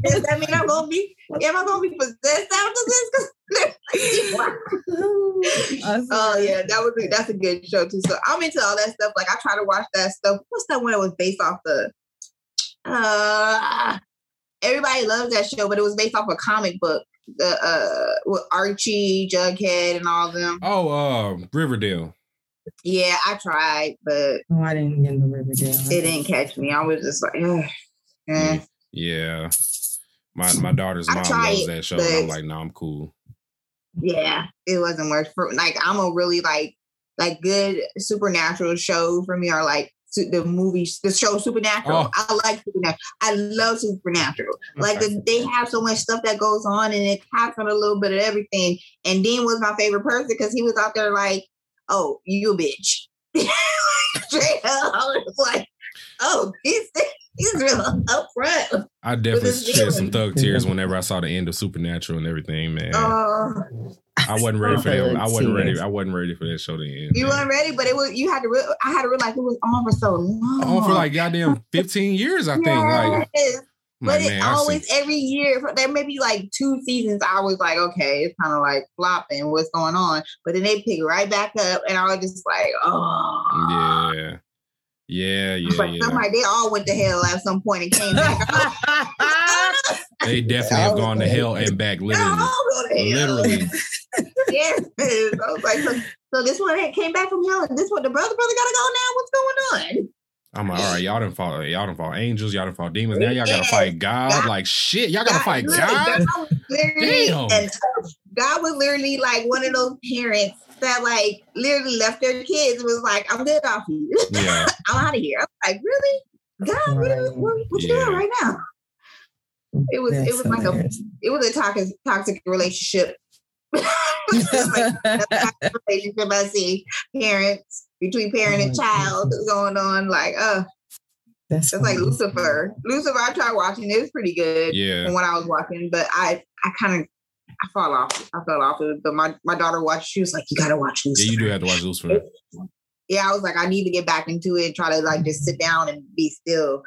Does that mean I'm gonna be? Am I gonna be possessed after this? 'Cause- oh yeah, that was a, that's a good show too. So I'm into all that stuff. Like I try to watch that stuff. What's that one that was based off the? Uh, everybody loves that show, but it was based off a comic book. The uh, with Archie, Jughead, and all of them. oh, uh, Riverdale. Yeah, I tried, but Oh, I didn't get into Riverdale. it didn't catch me. I was just like, eh. eh. Yeah. My my daughter's mom tried loves that show. and I'm like, no, I'm cool. yeah, it wasn't worth for like I'm a really like like good supernatural show for me are like su- the movies, the show Supernatural. Oh. I like Supernatural. I love Supernatural. Like the, they have so much stuff that goes on and it taps on a little bit of everything. And Dean was my favorite person because he was out there like, "Oh, you a bitch." Straight up, I was like, "Oh, he's he's real upfront." I definitely his shed some thug tears whenever I saw the end of Supernatural and everything, man. Uh, I wasn't ready for that. I wasn't ready. I wasn't ready for that show to end. you man. weren't ready, but it was you had to. Re- I had to realize it was on for so long. on for like goddamn 15 years, I think. Like, But like, it always every year there may be like two seasons. I was like, okay, it's kind of like flopping. What's going on? But then they pick right back up, and I was just like, oh, Yeah. Yeah, yeah, like yeah. somebody they all went to hell at some point and came back. They definitely have gone to hell and back, literally. all go to hell. Literally. yes. I was like, so, so this one came back from hell, and this one the brother brother gotta go now. What's going on? I'm like, all right, y'all done fought, y'all done fought angels, y'all done fought demons. Now y'all gotta fight God. God- Like shit, y'all gotta fight literally- God. was Damn. and God was literally like one of those parents that like literally left their kids and was like, "I'm good off you. Yeah, I'm out of here." I'm like, "Really? God, really? Right. What, what you Yeah. doing right now?" It was. it That's was like a. It was a toxic toxic relationship. Like toxic relationship. I see parents between parent and Oh, child going on. Like, uh, That's it's like. Lucifer. Lucifer. I tried watching. It was pretty good yeah. from what I was watching, but I I kind of I fell off. I fell off. of it. But my my daughter watched. She was like, "You gotta watch Lucifer." Yeah, you do have to watch Lucifer. Yeah, I was like, I need to get back into it and try to like just sit down and be still.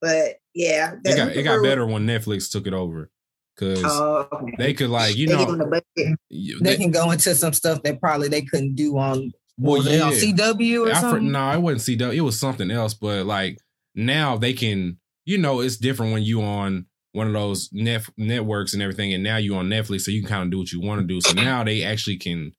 But yeah, It got it got better when Netflix took it over. Cause Oh, okay. they could like, you They know, the They they- can go into some stuff that probably they couldn't do on well, yeah. CW or I something. no, it wasn't CW. It was something else. But like now they can, you know, it's different when you on one of those net networks and everything, and now you on Netflix, so you can kind of do what you want to do. So now they actually can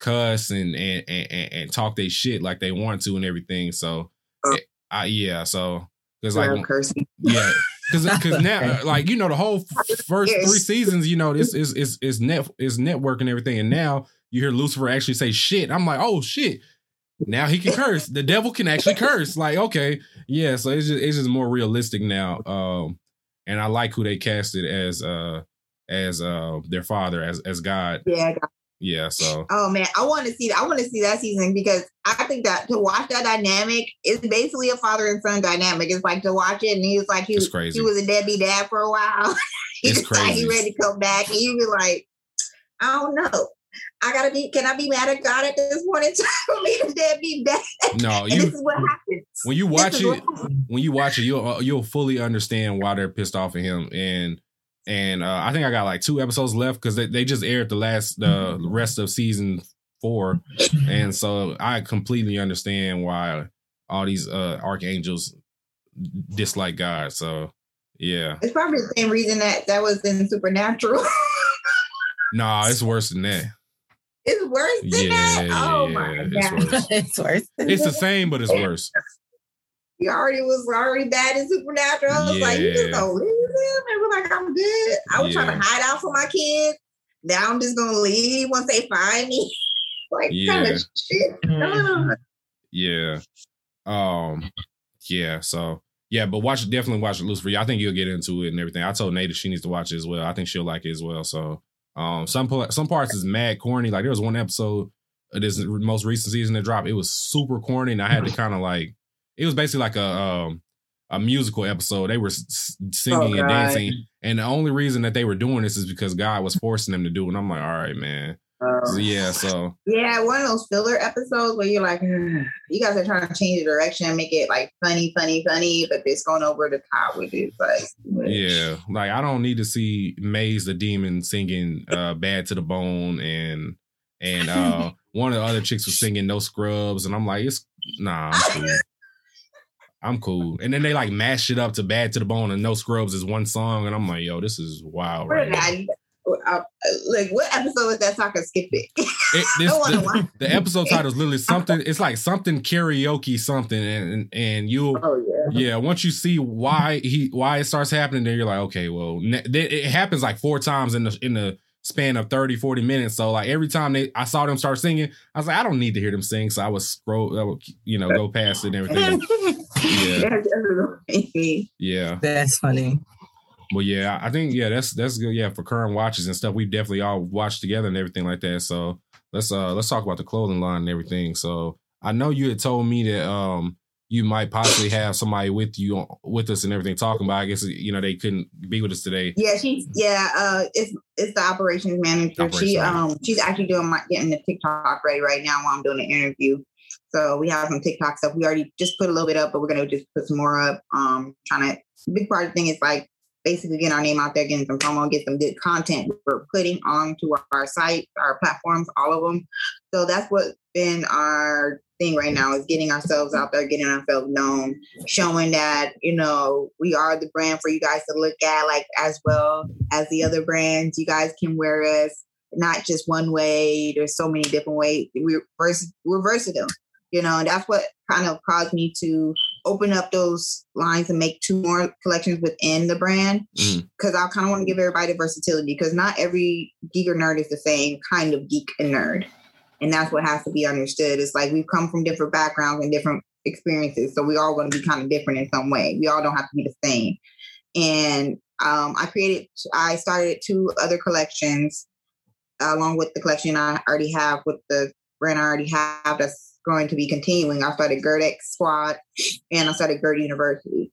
cuss and and and, and, talk their shit like they want to and everything. So, Oh. I yeah. So because Like cursing. yeah. Cause, cause now, uh, like you know, the whole f- first Yes. three seasons, you know, this is is is net is network and everything, and now you hear Lucifer actually say shit. I'm like, oh shit, now he can curse. The devil can actually curse. Like, okay, yeah. So it's just it's just more realistic now. Um, and I like who they casted as uh as uh their father as as God. Yeah. Yeah. So Oh man, I want to see. That. I want to see that season because I think that to watch that dynamic is basically a father and son dynamic. It's like to watch it, and he was like he was crazy. he was a deadbeat dad for a while. he It's like he ready to come back, and you be like, I don't know. I gotta be. Can I be mad at God at this point in time for me to deadbeat dad? no, you this is what happens. when you watch it, when you watch it, you'll uh, you'll fully understand why they're pissed off at him, and and uh, I think I got like two episodes left because they, they just aired the last the rest of season four, and so I completely understand why all these uh archangels dislike God. So yeah, It's probably the same reason that that was in Supernatural. nah, it's worse than that. It's worse than Yeah, that. Oh yeah, my it's god. worse. it's worse. It's the same, but it's worse. You already was already bad in Supernatural. I was like, you just Yeah. gonna leave them and we're like, I'm good. I was trying to hide out from my kids. Now I'm just gonna leave once they find me. like kind Yeah. of shit. Mhm. Yeah. Um. Yeah. So yeah, but watch definitely watch Lucifer. I think you'll get into it and everything. I told Nate she needs to watch it as well. I think she'll like it as well. So um, some some parts is mad corny. Like there was one episode of this most recent season that dropped. It was super corny, and I had to kind of like. It was basically like a um a musical episode. They were s- s- singing Oh, and dancing, and the only reason that they were doing this is because God was forcing them to do it. And I'm like, all right, man. So, yeah. So Yeah, one of those filler episodes where you're like, "Hmm, you guys are trying to change the direction and make it like funny, funny, funny, but it's going over the top with it. Like, Yeah, like I don't need to see Maze the demon singing uh "Bad to the Bone" and and uh one of the other chicks was singing "No Scrubs," and I'm like, it's nah, I'm cool. I'm cool. And then they like mash it up to "Bad to the Bone" and "No Scrubs" is one song, and I'm like, yo, this is wild, right? Did now. I- uh, like, what episode is that so I can skip it? It, this, I wanna the, the episode title is literally something. It's like something karaoke something, and and, and you'll oh, yeah. yeah once you see why he why it starts happening then you're like okay well ne- it happens like four times in the in the span of 30 40 minutes so like every time they i saw them start singing i was like i don't need to hear them sing so i would scroll i would you know go past it and everything yeah yeah That's funny. Well yeah i think yeah that's that's good yeah for current watches and stuff we've definitely all watched together and everything like that so let's uh let's talk about the clothing line and everything so i know you had told me that um you might possibly have somebody with you on- with us and everything talking about. I guess you know they couldn't be with us today. Yeah, she's yeah. Uh, it's it's the operations manager. Operations she manager. um she's actually doing my getting the TikTok ready right now while I'm doing the interview. So we have some TikTok stuff. We already just put a little bit up, but we're gonna just put some more up. Um, trying to big part of the thing is like basically getting our name out there, getting some promo, get some good content we're putting onto our, our site, our platforms, all of them. So that's what's been our thing right now is getting ourselves out there, getting ourselves known, showing that you know we are the brand for you guys to look at, like as well as the other brands. You guys can wear us not just one way. There's so many different ways. We're vers- we're versatile, you know, and that's what kind of caused me to open up those lines and make two more collections within the brand because I kind of want to give everybody the versatility because not every geek or nerd is the same kind of geek and nerd. And that's what has to be understood. It's like we've come from different backgrounds and different experiences. So we all going to be kind of different in some way. We all don't have to be the same. And um, I created, I started two other collections along with the collection I already have with the brand I already have that's going to be continuing. I started GERDX Squad and I started GERD University.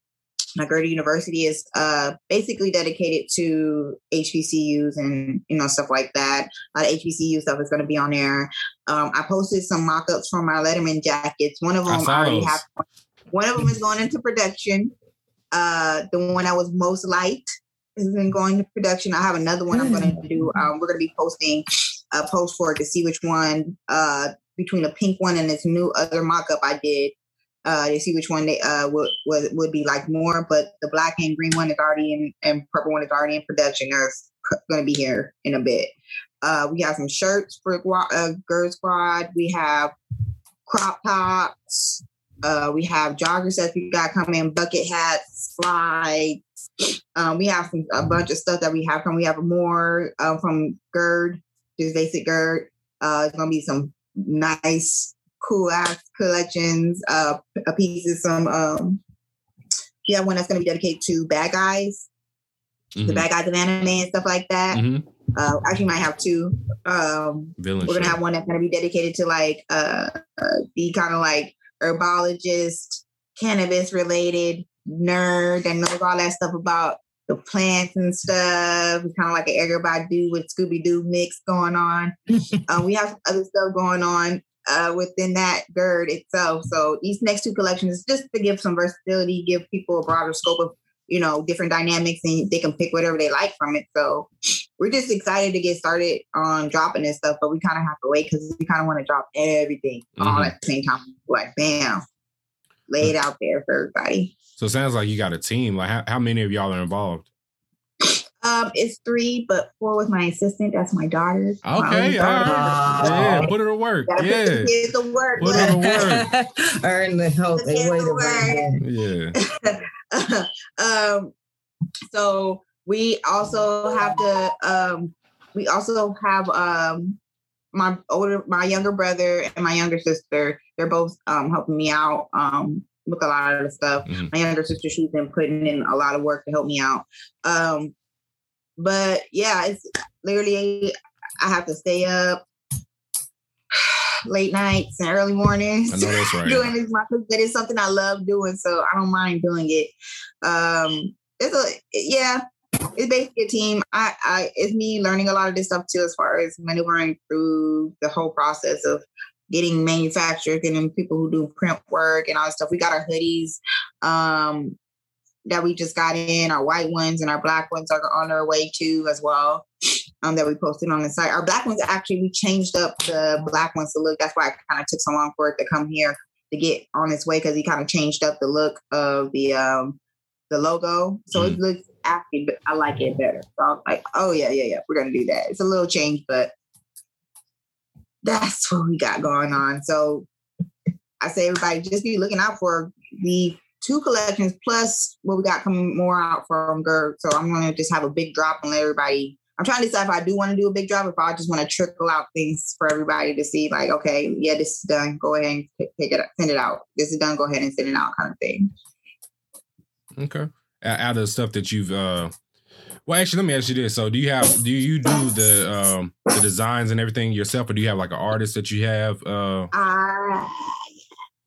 Now, GERD University is uh, basically dedicated to HBCUs and you know stuff like that. A lot of HBCU stuff is going to be on there. Um, I posted some mock-ups for my Letterman jackets. One of them I already those. have. One of them is going into production. Uh, the one that was most liked has been going to production. I have another one I'm going to do. Um, we're going to be posting a post for it to see which one uh, between a pink one and this new other mock-up I did uh, to see which one they uh, would, would would be like more. But the black and green one is already in, and purple one is already in production. There's going to be here in a bit. Uh, we have some shirts for uh, Girl Squad. We have crop tops. Uh, we have jogger sets. We got coming in bucket hats, slides. Um, we have some, a bunch of stuff that we have come. We have more uh, from GERD, just basic GERD. Uh, it's gonna be some nice, cool ass collections. Uh, pieces. Some um, have one that's gonna be dedicated to bad guys, the Mhm. bad guys of anime and stuff like that. Mhm. Uh, actually, might have two. Um, Villain we're gonna shit. have one that's gonna be dedicated to like uh, uh the kind of like herbologist, cannabis related nerd that knows all that stuff about the plants and stuff. It's Kind of like an everybody do with Scooby Doo mix going on. um, we have some other stuff going on uh, within that GERD itself. So these next two collections just to give some versatility, give people a broader scope of you know, different dynamics and they can pick whatever they like from it. So we're just excited to get started on dropping this stuff, but we kind of have to wait because we kind of want to drop everything all Mhm. at the same time. Like, bam, lay it out there for everybody. So it sounds like you got a team. Like how, how many of y'all are involved? Um, it's three, but four with my assistant. That's my daughter. Okay, only all daughter. right. Yeah, put it to work. Gotta put Yeah. the kids to work. Put it to work. Earn the health and Get way the to word. Yeah. um, so we also have to um, we also have um, my older my younger brother and my younger sister they're both um, helping me out um, with a lot of the stuff Mhm. my younger sister she's been putting in a lot of work to help me out um, but yeah it's literally i have to stay up late nights and early mornings I know that's right. doing this my that is something I love doing, so I don't mind doing it. Um, it's a yeah, it's basically a team. I, I it's me learning a lot of this stuff too, as far as maneuvering through the whole process of getting manufactured, getting people who do print work and all that stuff. We got our hoodies um, that we just got in, our white ones and our black ones are on their way too as well. Um, that we posted on the site. Our black ones actually we changed up the black ones to look. That's why it kind of took so long for it to come here to get on its way because he kind of changed up the look of the um the logo. So it looks actually but I like it better. So I'm like, oh yeah, yeah, yeah, we're gonna do that. It's a little change, but that's what we got going on. So I say everybody just be looking out for the two collections plus what we got coming more out from Gerd. So I'm gonna just have a big drop and let everybody I'm trying to decide if I do want to do a big drop, if I just want to trickle out things for everybody to see, like, okay, yeah, this is done. Go ahead and take it, send it out. This is done. Go ahead and send it out, kind of thing. Okay. Out of stuff that you've uh well actually let me ask you this. So do you have do you do the um the designs and everything yourself or do you have like an artist that you have uh I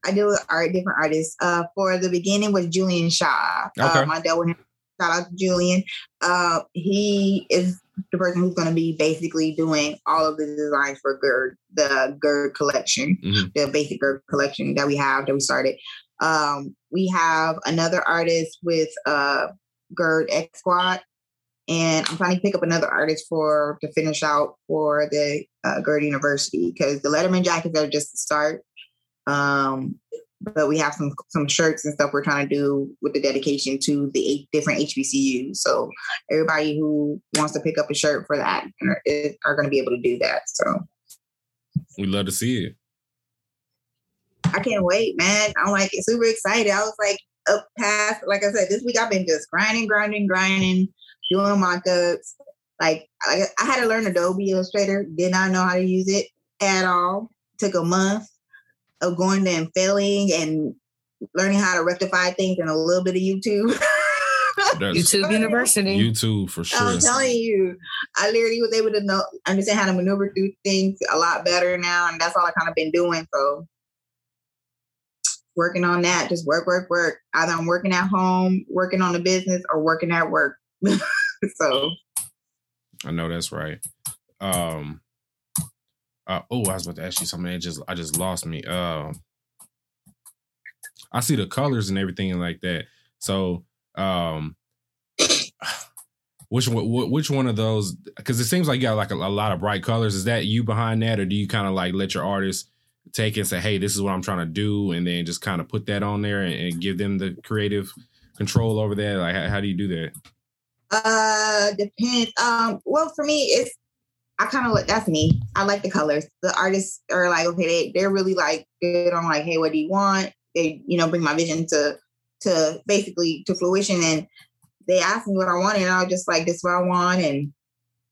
I with art, different artists. Uh, for the beginning was Julian Shaw. Okay. Um, I dealt with him. Shout out to Julian. Uh, he is the person who's going to be basically doing all of the designs for GERD, the GERD collection, Mhm. the basic GERD collection that we have that we started. Um, we have another artist with uh, GERD X Squad, and I'm trying to pick up another artist for to finish out for the uh, University because the Letterman jackets are just the start. Um, but we have some some shirts and stuff we're trying to do with the dedication to the eight different HBCUs. So everybody who wants to pick up a shirt for that are, are going to be able to do that. So we love to see it. I can't wait, man. I'm like super excited. I was like up past, like I said, this week I've been just grinding, grinding, grinding, doing mock-ups. Like I, I had to learn Adobe Illustrator. Did not know how to use it at all. Took a month of going there and failing and learning how to rectify things and a little bit of YouTube. YouTube University. YouTube for sure. I'm telling you, I literally was able to know understand how to maneuver through things a lot better now, and that's all I kind of been doing. So working on that, just work, work, work. Either I'm working at home, working on the business, or working at work. so I know that's right. Um uh, oh, I was about to ask you something. It just I just lost me. Um I see the colors and everything like that. So um which one which one of those because it seems like you got like a, a lot of bright colors. Is that you behind that, or do you kind of like let your artists take and say, hey, this is what I'm trying to do, and then just kind of put that on there and, and give them the creative control over that? Like how, how do you do that? Uh, depends. Um, well, for me, it's I kind of like that's me. I like the colors. The artists are like, okay, they they're really like good on like, hey, what do you want? They you know bring my vision to to basically to fruition, and they ask me what I want, and I was just like, this is what I want, and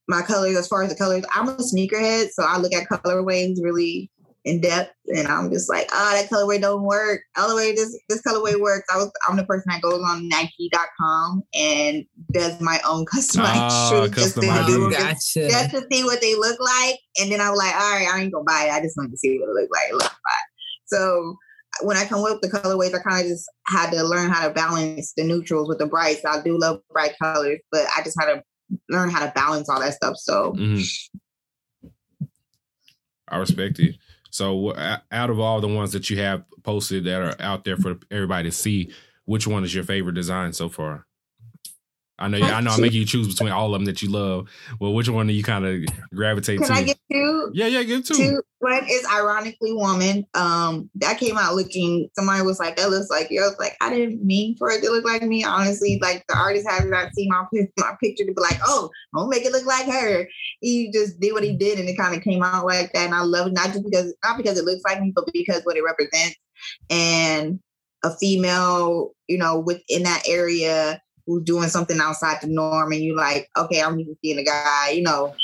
my colors. As far as the colors, I'm a sneakerhead, so I look at colorways really in depth, and I'm just like, oh, that colorway don't work. Colorway, this this colorway works. I was I'm the person that goes on Nike.com and does my own customized Ah, shoes just to do Oh, just, gotcha. just to see what they look like, and then I'm like, all right, I ain't gonna buy it. I just want to see what it look like. It look fine. So when I come up with the colorways, I kind of just had to learn how to balance the neutrals with the brights. I do love bright colors, but I just had to learn how to balance all that stuff. So hmm I respect it. So, out of all the ones that you have posted that are out there for everybody to see, which one is your favorite design so far? I know. I know. I'm making you choose between all of them that you love. Well, which one do you kind of gravitate Can to? Can I get two? yeah, yeah, give two. Two. One is ironically woman. Um, that came out looking. Somebody was like, "That looks like you." I was like, "I didn't mean for it to look like me." Honestly, like the artist has not seen my my picture to be like, "Oh, I'll make it look like her." He just did what he did, and it kind of came out like that. And I love it not just because not because it looks like me, but because what it represents and a female, you know, within that area who's doing something outside the norm, and you like, okay, I'm used to seeing a guy, you know,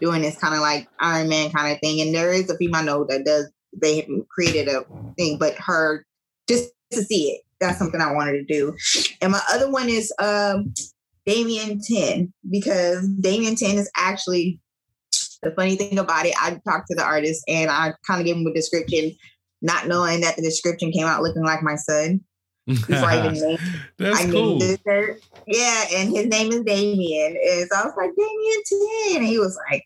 doing this kind of like Iron Man kind of thing. And there is a female note that does they created a thing, but her just to see it, that's something I wanted to do. And my other one is um Damien 10, because Damien 10 is actually the funny thing about it, I talked to the artist and I kind of gave him a description, not knowing that the description came out looking like my son before I even named That's I cool. named this shirt. Yeah, and his name is Damien. And so I was like, Damien 10. And he was like,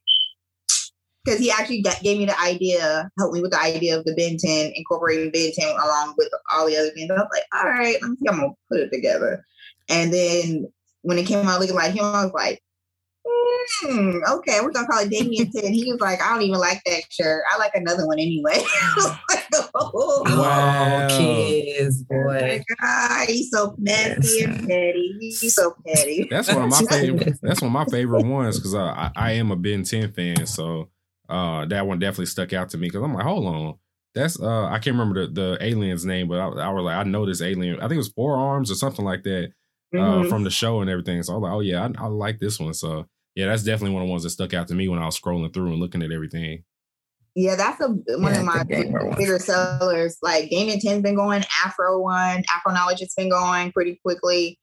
because he actually got, gave me the idea, helped me with the idea of the Ben 10, incorporating Ben 10 along with all the other things. I was like, all right, let me see, I'm going to put it together. And then when it came out looking like him, I was like, hmm, okay, we're going to call it Damien 10. He was like, I don't even like that shirt. I like another one anyway. I was like, oh, Wow. Oh, kids, boy. God, he's so messy and petty. He's so petty. That's one of my favorite. That's one of my favorite ones because uh, I, I am a Ben 10 fan, so uh, that one definitely stuck out to me because I'm like, hold on, that's uh, I can't remember the, the alien's name, but I, I was like, I know this alien. I think it was Four Arms or something like that uh, Mhm. from the show and everything. So I was like, oh yeah, I, I like this one. So yeah, that's definitely one of the ones that stuck out to me when I was scrolling through and looking at everything. Yeah, that's a one Yeah, of my the one. bigger sellers. Like Damien 10's been going, Afro one, Afro Knowledge has been going pretty quickly.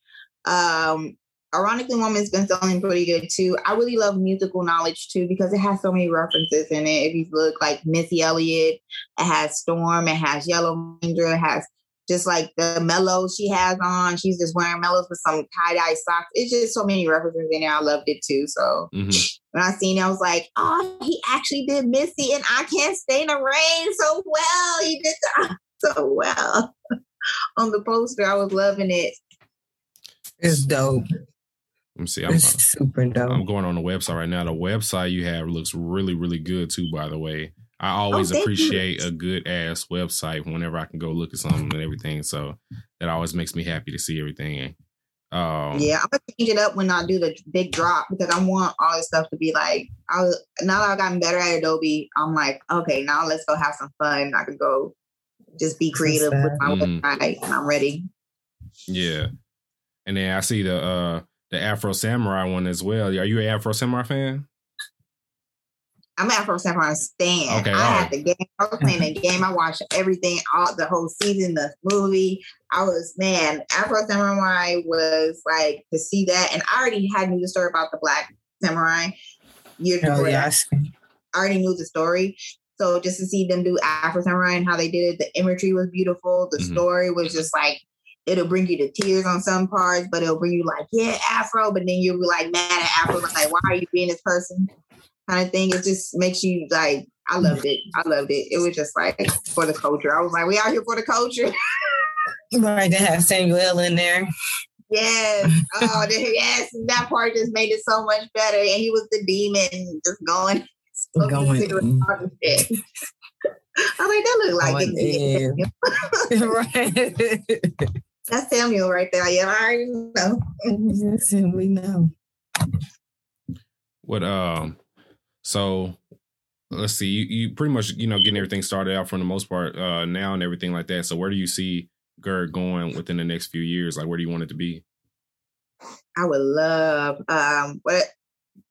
Um, Ironically Woman's been selling pretty good too. I really love musical knowledge too because it has so many references in it. If you look like Missy Elliott, it has Storm, it has Yellow Ranger, it has just like the mellows she has on. She's just wearing mellows with some tie-dye socks. It's just so many references in there. I loved it too. So Mhm. when I seen it, I was like, oh, he actually did Missy and I Can't Stay in the Rain so well. He did that so well. On the poster, I was loving it. It's dope. Let me see. I'm, It's super I'm going on the website right now. The website you have looks really, really good too. By the way, I always Oh, thank you. appreciate a good ass website whenever I can go look at something and everything. So that always makes me happy to see everything. Um, Yeah, I'm gonna change it up when I do the big drop because I want all this stuff to be like. I was, now that I've gotten better at Adobe, I'm like, okay, now let's go have some fun. I can go just be creative with my Mhm. website, and I'm ready. yeah. And then I see the uh the Afro Samurai one as well. Are you an Afro Samurai fan? I'm at Afro Samurai Stand. Okay, I all had right. the game. I was playing the game. I watched everything, all the whole season, the movie. I was man, Afro Samurai was like to see that, and I already had knew the story about the Black Samurai years Oh before. that. yes. I already knew the story. So just to see them do Afro Samurai and how they did it, the imagery was beautiful. The Mhm. story was just like it'll bring you to tears on some parts, but it'll bring you like, yeah, Afro, but then you'll be like mad at Afro, like, why are you being this person? Kind of thing. It just makes you like, I loved it. I loved it. It was just like for the culture. I was like, we out here for the culture. Right, they have Samuel in there. yes. Oh, the- yes. That part just made it so much better. And he was the demon just going. Going. I'm like, that look like Going it. in. right. That's Samuel right there. Yeah, I already know. yes, and we know. What um so let's see, you, you pretty much, you know, getting everything started out for the most part uh now and everything like that. So where do you see Gerd going within the next few years? Like where do you want it to be? I would love um what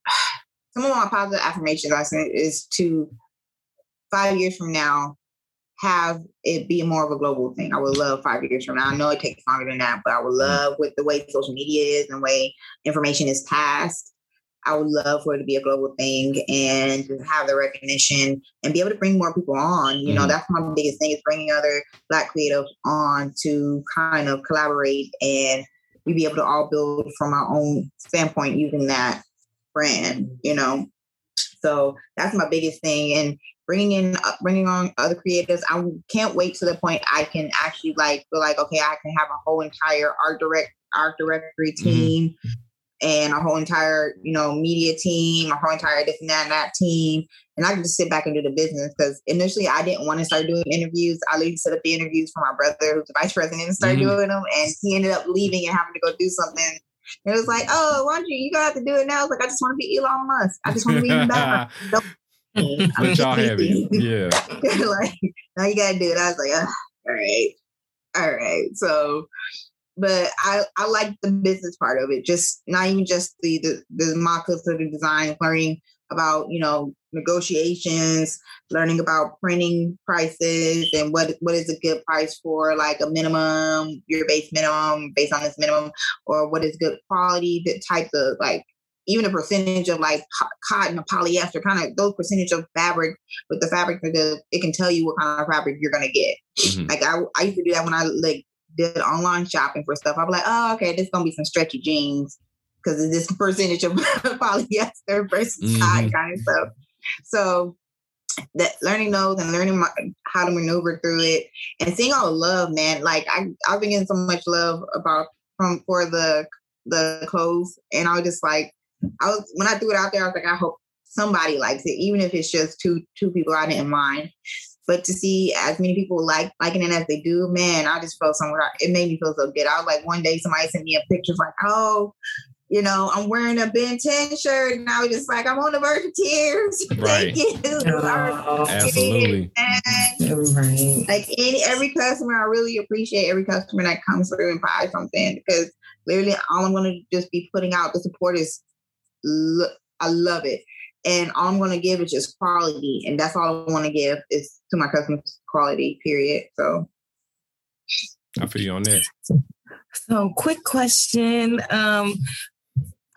some of my positive affirmations I think is to five years from now have it be more of a global thing. I would love five years from now. I know it takes longer than that, but I would love with the way social media is and the way information is passed. I would love for it to be a global thing and have the recognition and be able to bring more people on. You know, Mhm. that's my biggest thing is bringing other Black creatives on to kind of collaborate and we be able to all build from our own standpoint using that brand, you know. So that's my biggest thing, and bringing in, uh, bringing on other creators. I can't wait to the point I can actually like feel like okay, I can have a whole entire art direct art directory team, and a whole entire, you know, media team, a whole entire this and that and that team. And I could just sit back and do the business because initially I didn't want to start doing interviews. I literally set up the interviews for my brother, who's the vice president, and started Mhm. doing them. And he ended up leaving and having to go do something. And it was like, oh, why don't you? You gotta have to do it now. I was like, I just want to be Elon Musk. I just want to be background. I'm Let y'all busy. Yeah. like now you gotta do it. I was like, "Ugh, all right, all right. So, but I I like the business part of it. Just not even just the the, the mock-ups or the design, learning about you know negotiations, learning about printing prices and what what is a good price for like a minimum, your base minimum based on this minimum, or what is good quality, the types of like even a percentage of like cotton or polyester, kind of those percentage of fabric with the fabric, the, it can tell you what kind of fabric you're gonna get. Mhm. Like I, I used to do that when I like did online shopping for stuff. Be like, oh, okay, this is gonna be some stretchy jeans because of this percentage of polyester versus cotton Mhm. kind of stuff. So that learning those and learning my, how to maneuver through it and seeing all the love, man. Like I, I've been getting so much love about from for the the clothes, and I was just like, I was when I threw it out there, I was like, I hope somebody likes it, even if it's just two two people I didn't mind. But to see as many people like liking it as they do, man, I just felt somewhere. It made me feel so good. I was like, one day somebody sent me a picture, like, oh, you know, I'm wearing a Ben 10 shirt, and I was just like, I'm on the verge of tears. Right. Thank you. Oh, Absolutely. And right. like any every customer, I really appreciate every customer that comes through and buys something because literally all I'm going to just be putting out the support is lo- I love it, and all I'm going to give is just quality, and that's all I want to give is to my customers quality. Period. So I feel you on that. So, quick question. Um,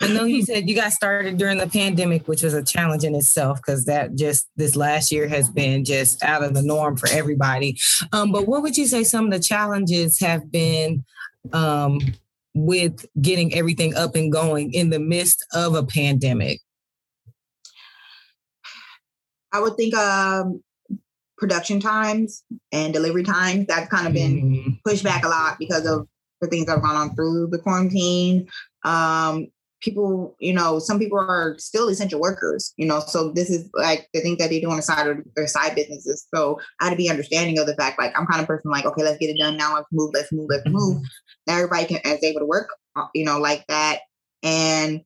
I know you said you got started during the pandemic, which was a challenge in itself because that just this last year has been just out of the norm for everybody. Um, but what would you say some of the challenges have been um, with getting everything up and going in the midst of a pandemic? I would think um, production times and delivery times. That's kind of been Mhm. pushed back a lot because of the things that have gone on through the quarantine. Um, people, you know, some people are still essential workers, you know, so this is like the things that they do on the side of their side businesses. So I had to be understanding of the fact, like, I'm kind of person like, okay, let's get it done now. Let's move, let's move, let's move. Now everybody can is able to work, uh, you know, like that. And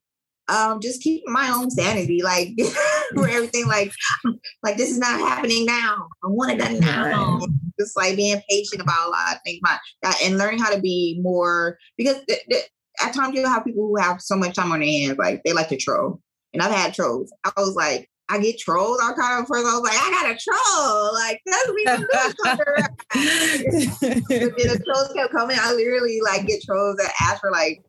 um, just keep my own sanity, like for everything, like, like this is not happening now. I want it done now. Just like being patient about a lot of things, my, that, uh, and learning how to be more because th- th- at times you'll have people who have so much time on their hands, like they like to troll, and I've had trolls. I was like, I get trolls. I kind of first I was like, I got a troll, like that's we don't do something. But then the trolls kept coming. I literally like get trolls that ask for like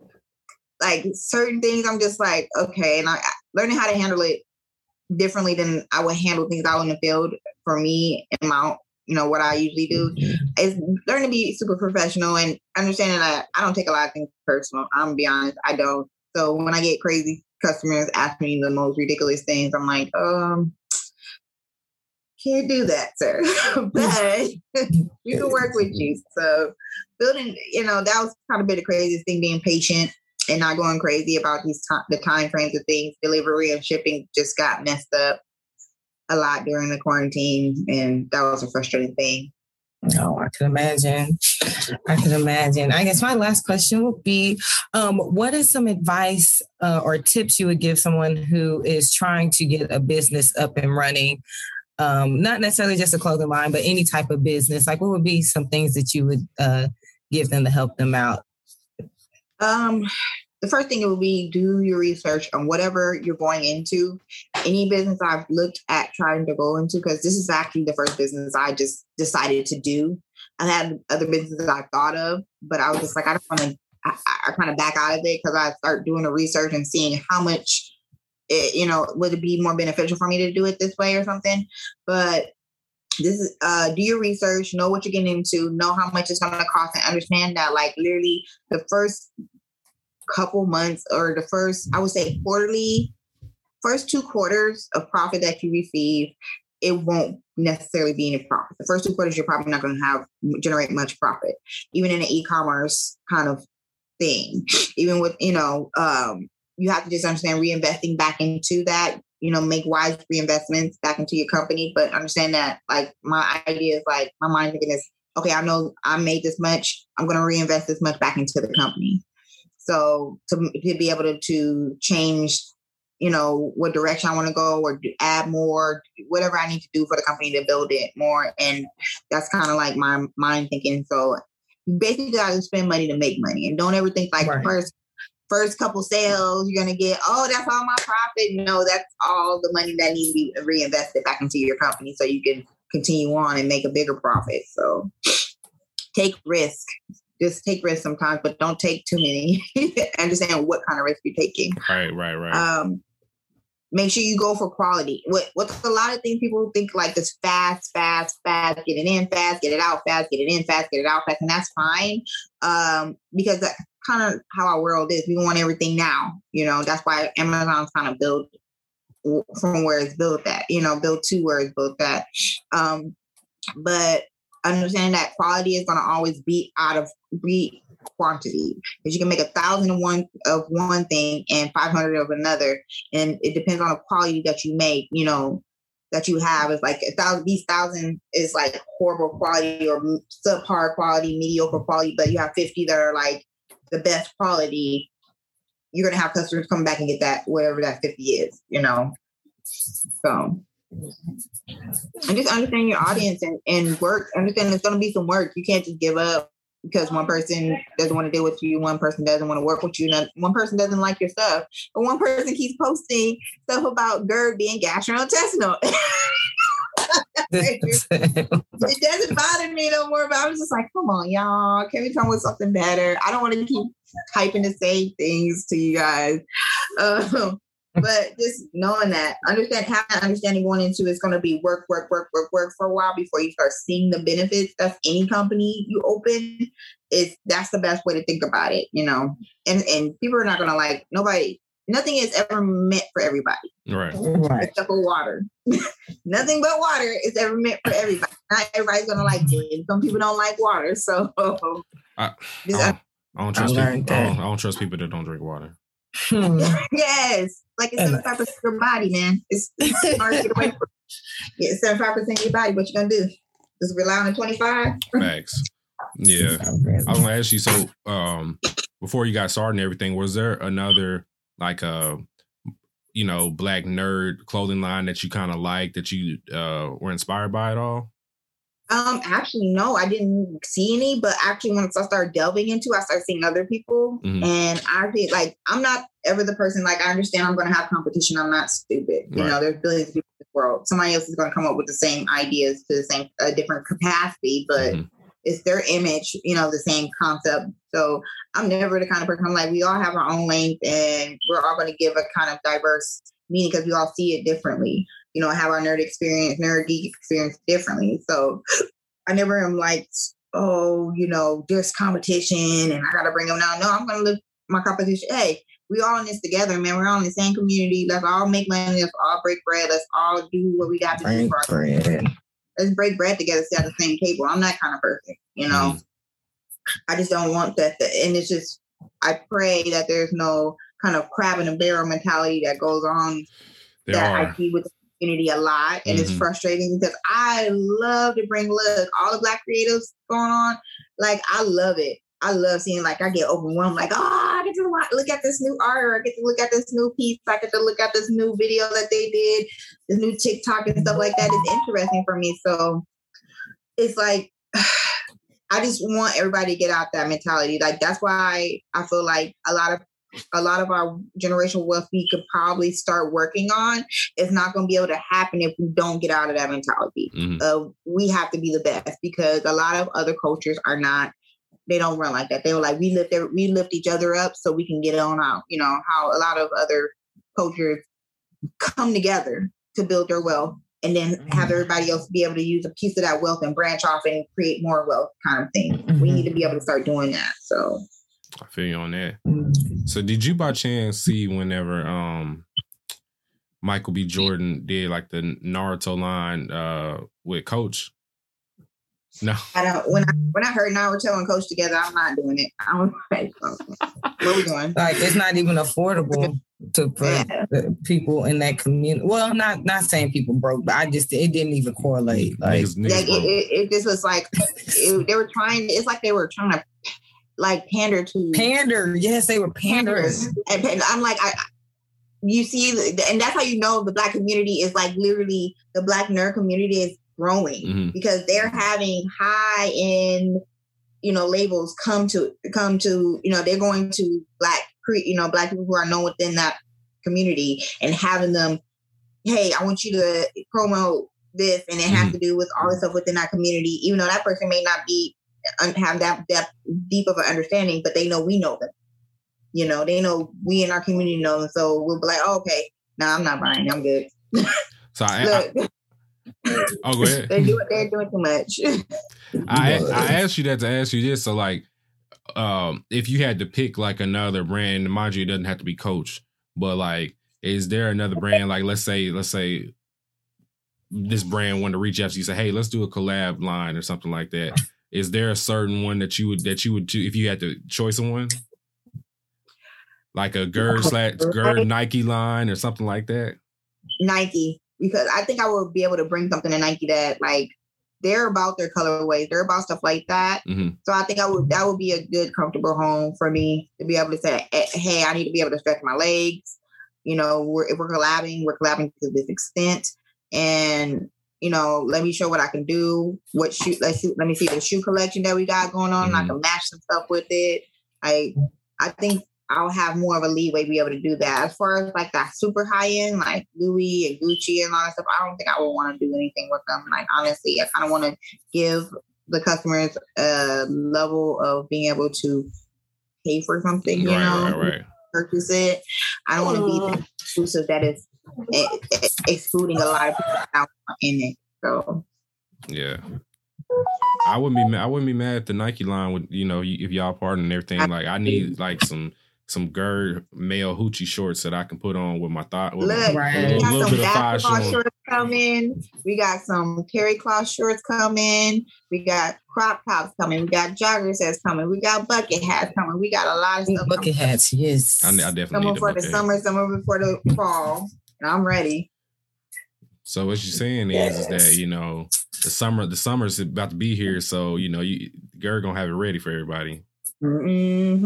like certain things. I'm just like, okay, and I I- learning how to handle it differently than I would handle things out in the field for me and my you know what I usually do is learn to be super professional and understanding that I don't take a lot of things personal. I'm gonna be honest, I don't. So when I get crazy customers ask me the most ridiculous things, I'm like, um, can't do that, sir. but you can work with you. So building, you know, that was kind of been the craziest thing, being patient and not going crazy about these time, the time frames of things. Delivery and shipping just got messed up a lot during the quarantine, and that was a frustrating thing. No, I can imagine. I can imagine. I guess my last question would be um, what is some advice uh, or tips you would give someone who is trying to get a business up and running? Um, not necessarily just a clothing line, but any type of business. Like, what would be some things that you would uh, give them to help them out? Um, the first thing it would be do your research on whatever you're going into. Any business I've looked at trying to go into, because this is actually the first business I just decided to do. I had other businesses I thought of, but I was just like, I don't want to. I, I kind of back out of it because I start doing the research and seeing how much, it, you know, would it be more beneficial for me to do it this way or something. But this is uh do your research know what you're getting into know how much it's going to cost and understand that like literally the first couple months or the first i would say quarterly first two quarters of profit that you receive it won't necessarily be any profit the first two quarters you're probably not going to have generate much profit even in an e-commerce kind of thing even with you know um you have to just understand reinvesting back into that. You know, make wise reinvestments back into your company, but understand that like my idea is like my mind thinking is okay. I know I made this much. I'm going to reinvest this much back into the company. So to, to be able to, to change you know what direction I want to go or add more, whatever I need to do for the company to build it more. And that's kind of like my mind thinking. So you basically got to spend money to make money, and don't ever think like Right. first first couple sales you're gonna get. Oh, that's all my profit. No, that's all the money that needs to be reinvested back into your company so you can continue on and make a bigger profit. So take risk. Just take risks sometimes, but don't take too many. Understand what kind of risk you're taking Right, right, right. um, make sure you go for quality. What what's a lot of things people think like this fast, fast, fast, get it in fast, get it out fast, get it in fast, get it out fast, and that's fine. Um, because that's kind of how our world is. We want everything now. You know, that's why Amazon's kind of built from where it's built at, you know, built to where it's built at. Um, but understand that quality is gonna always be out of be quantity. Because you can make a thousand of one of one thing and 500 of another and it depends on the quality that you make you know that you have. Is like a thousand these thousand is like horrible quality or subpar quality mediocre quality but you have 50 that are like the best quality you're gonna have customers come back and get that whatever that 50 is you know? So and just understand your audience and, and work. Understand there's gonna be some work. You can't just give up because one person doesn't want to deal with you, one person doesn't want to work with you, one person doesn't like your stuff, but one person keeps posting stuff about GERD being gastrointestinal. it doesn't bother me no more, but I was just like, come on, y'all. Can we come with something better? I don't want to keep typing the same things to you guys. Um, but just knowing that, understand, having that understanding going into it's going to be work, work, work, work, work for a while before you start seeing the benefits of any company you open. Is that's the best way to think about it, you know. And and people are not going to like nobody. Nothing is ever meant for everybody right. right. except for water. Nothing but water is ever meant for everybody. Not everybody's gonna like it. Some people don't like water, so I, I, don't, I don't trust I people. I don't. I don't trust people that don't drink water. Hmm. yes, like it's And- seventy five percent of your body, man. It's, it's hard to get away from. Yeah, seventy five percent of your body. What you gonna do? Just rely on the twenty five? Facts. Yeah. I was gonna ask you. So, um, before you got started and everything, was there another like uh you know black nerd clothing line that you kind of like that you uh were inspired by at all? Um, actually, no, I didn't see any. But actually, once I started delving into, I started seeing other people, Mhm. and I feel like I'm not ever the person. Like I understand I'm going to have competition. I'm not stupid. You Right. know, there's billions of people in the world. Somebody else is going to come up with the same ideas to the same a different capacity, but Mhm. it's their image. You know, the same concept. So I'm never the kind of person. I'm like, we all have our own length, and we're all going to give a kind of diverse meaning because we all see it differently you know, have our nerd experience, nerd geek experience differently. So I never am like, oh, you know, there's competition and I gotta bring them down. No, I'm gonna look my competition. Hey, we all in this together, man. We're all in the same community. Let's all make money. Let's all break bread. Let's all do what we got to do Break for our bread. let's break bread together, sit at the same table. I'm that kind of person, you know. Mm-hmm. I just don't want that. And it's just, I pray that there's no kind of crab in a barrel mentality that goes on There that are. I see with the community a lot, and it's Mhm. frustrating because I love to bring look all the black creatives going on. Like I love it. I love seeing like I get overwhelmed. Like oh, I get to look at this new art, or I get to look at this new piece. I get to look at this new video that they did, this new TikTok and stuff like that is interesting for me. So it's like. I just want everybody to get out that mentality. Like that's why I feel like a lot of a lot of our generational wealth we could probably start working on is not going to be able to happen if we don't get out of that mentality. Mhm. Uh, we have to be the best because a lot of other cultures are not. They don't run like that. They were like we lift every- we lift each other up so we can get on out. You know how a lot of other cultures come together to build their wealth and then have everybody else be able to use a piece of that wealth and branch off and create more wealth kind of thing. We Mhm. need to be able to start doing that. So I feel you on that. So did you by chance see whenever um Michael B. Jordan did like the Naruto line uh with Coach? No. I don't. When I when I heard Naruto and Coach together, I'm not doing it. I'm like, what are we doing? Like it's not even affordable to for Yeah. people in that community. Well, not not saying people broke, but I just it didn't even correlate. Like Niggas, niggas Like it, it, it just was like it, they were trying. It's like they were trying to like pander to pander. Yes, they were pandering. and, and I'm like, I, I- you see, and that's how you know the black community is like literally the black nerd community is growing Mhm. because they're having high end, you know, labels come to come to, you know, they're going to black, cre- you know, black people who are known within that community and having them, hey, I want you to promote this, and it has to do with all the stuff within that community, even though that person may not be un- have that depth deep of an understanding, but they know we know them. You know, they know we in our community know them, so we'll be like, oh, okay, no, I'm not buying. I'm good. So I, I, oh, go ahead. they're doing they're doing too much. I I asked you that to ask you this. So like, um, if you had to pick like another brand, mind you, it doesn't have to be Coach, but like, is there another brand? Like, let's say, let's say this brand wanted to reach out to you, say, hey, let's do a collab line or something like that. Is there a certain one that you would that you would do if you had to choice one? Like a Gerd slash Gerd Nike line or something like that. Nike because I think I would be able to bring something to Nike that like they're about their colorways, they're about stuff like that. Mhm. So I think I would that would be a good comfortable home for me to be able to say, eh, hey, I need to be able to stretch my legs. You know, we're, if we're collabing, we're collabing to this extent, and you know, let me show what I can do. What shoe? Let's see, let me see the shoe collection that we got going on. I Mhm. can match some stuff with it. I I think I'll have more of a leeway to be able to do that. As far as like that super high end, like Louis and Gucci and all that stuff, I don't think I would want to do anything with them. Like honestly, I kind of want to give the customers a level of being able to pay for something, you right, know, right, right. purchase it. I don't want to be that exclusive that is excluding a lot of people out in it. So Yeah. I wouldn't be mad. I wouldn't be mad at the Nike line with you know if y'all partner and everything. Like I need like some some Gerd male hoochie shorts that I can put on with my thought. With look, my, Right. a we little, got little some bit of thigh basketball showing. shorts coming. We got some terry cloth shorts coming. We got crop tops coming. We got joggers that's coming. We got bucket hats coming. We got a lot of stuff Bucket hats, yes. I, I definitely coming need for the the summer, summer before the fall. And I'm ready. So what you're saying is, is that you know the summer the summer's about to be here. So you know you Gerd gonna have it ready for everybody. hmm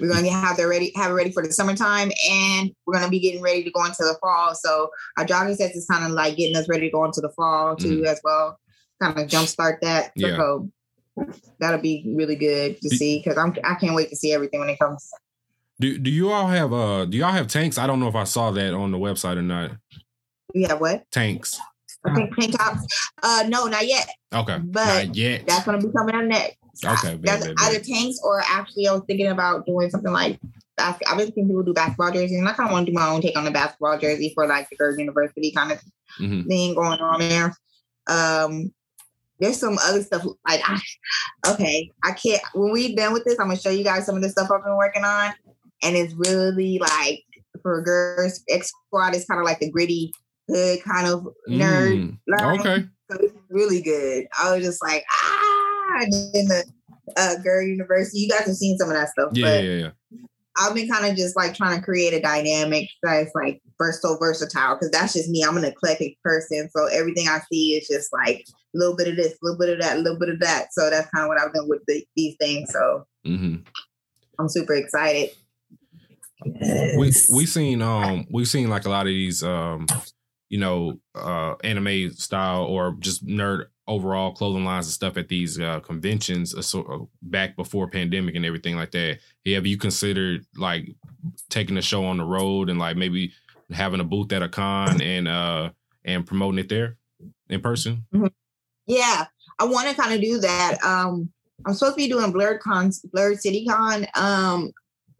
We're gonna have it ready, have it ready for the summertime, and we're gonna be getting ready to go into the fall. So our jogging sets is kind of like getting us ready to go into the fall too, as well. Kind of jumpstart that. Mm-hmm. Yeah. So that'll be really good to see because I'm I can't wait to see everything when it comes. Do do you all have uh do y'all have tanks? I don't know if I saw that on the website or not. Have what? Tanks. I think tank tops. Uh, no, not yet. Okay. But not yet. That's gonna be coming up next. Okay, bet, That's bet. either tanks or actually I was thinking about doing something like bas- I've been seeing people do basketball jerseys, and I kind of want to do my own take on the basketball jersey for like the Gerd University kind of Mhm. thing going on there. Um, there's some other stuff like I, okay, I can't. When we're done with this, I'm gonna show you guys some of the stuff I've been working on, and it's really like for girls. X Squad is kind of like the gritty hood kind of nerd. Mm. Okay. So it's really good. I was just like, ah, then the uh, Gerd University. You guys have seen some of that stuff, Yeah, but yeah, yeah. I've been kind of just like trying to create a dynamic that's like so versatile because that's just me. I'm an eclectic person, so everything I see is just like a little bit of this, a little bit of that, a little bit of that. So that's kind of what I've done with the, these things. So hmm I'm super excited. We we seen um we seen like a lot of these um you know uh anime style or just nerd overall clothing lines and stuff at these uh conventions uh, so, uh, back before pandemic and everything like that yeah, have you considered like taking the show on the road and like maybe having a booth at a con and uh and promoting it there in person Yeah, I want to kind of do that. Um, I'm supposed to be doing Blerd Con, Blerd City Con. Um,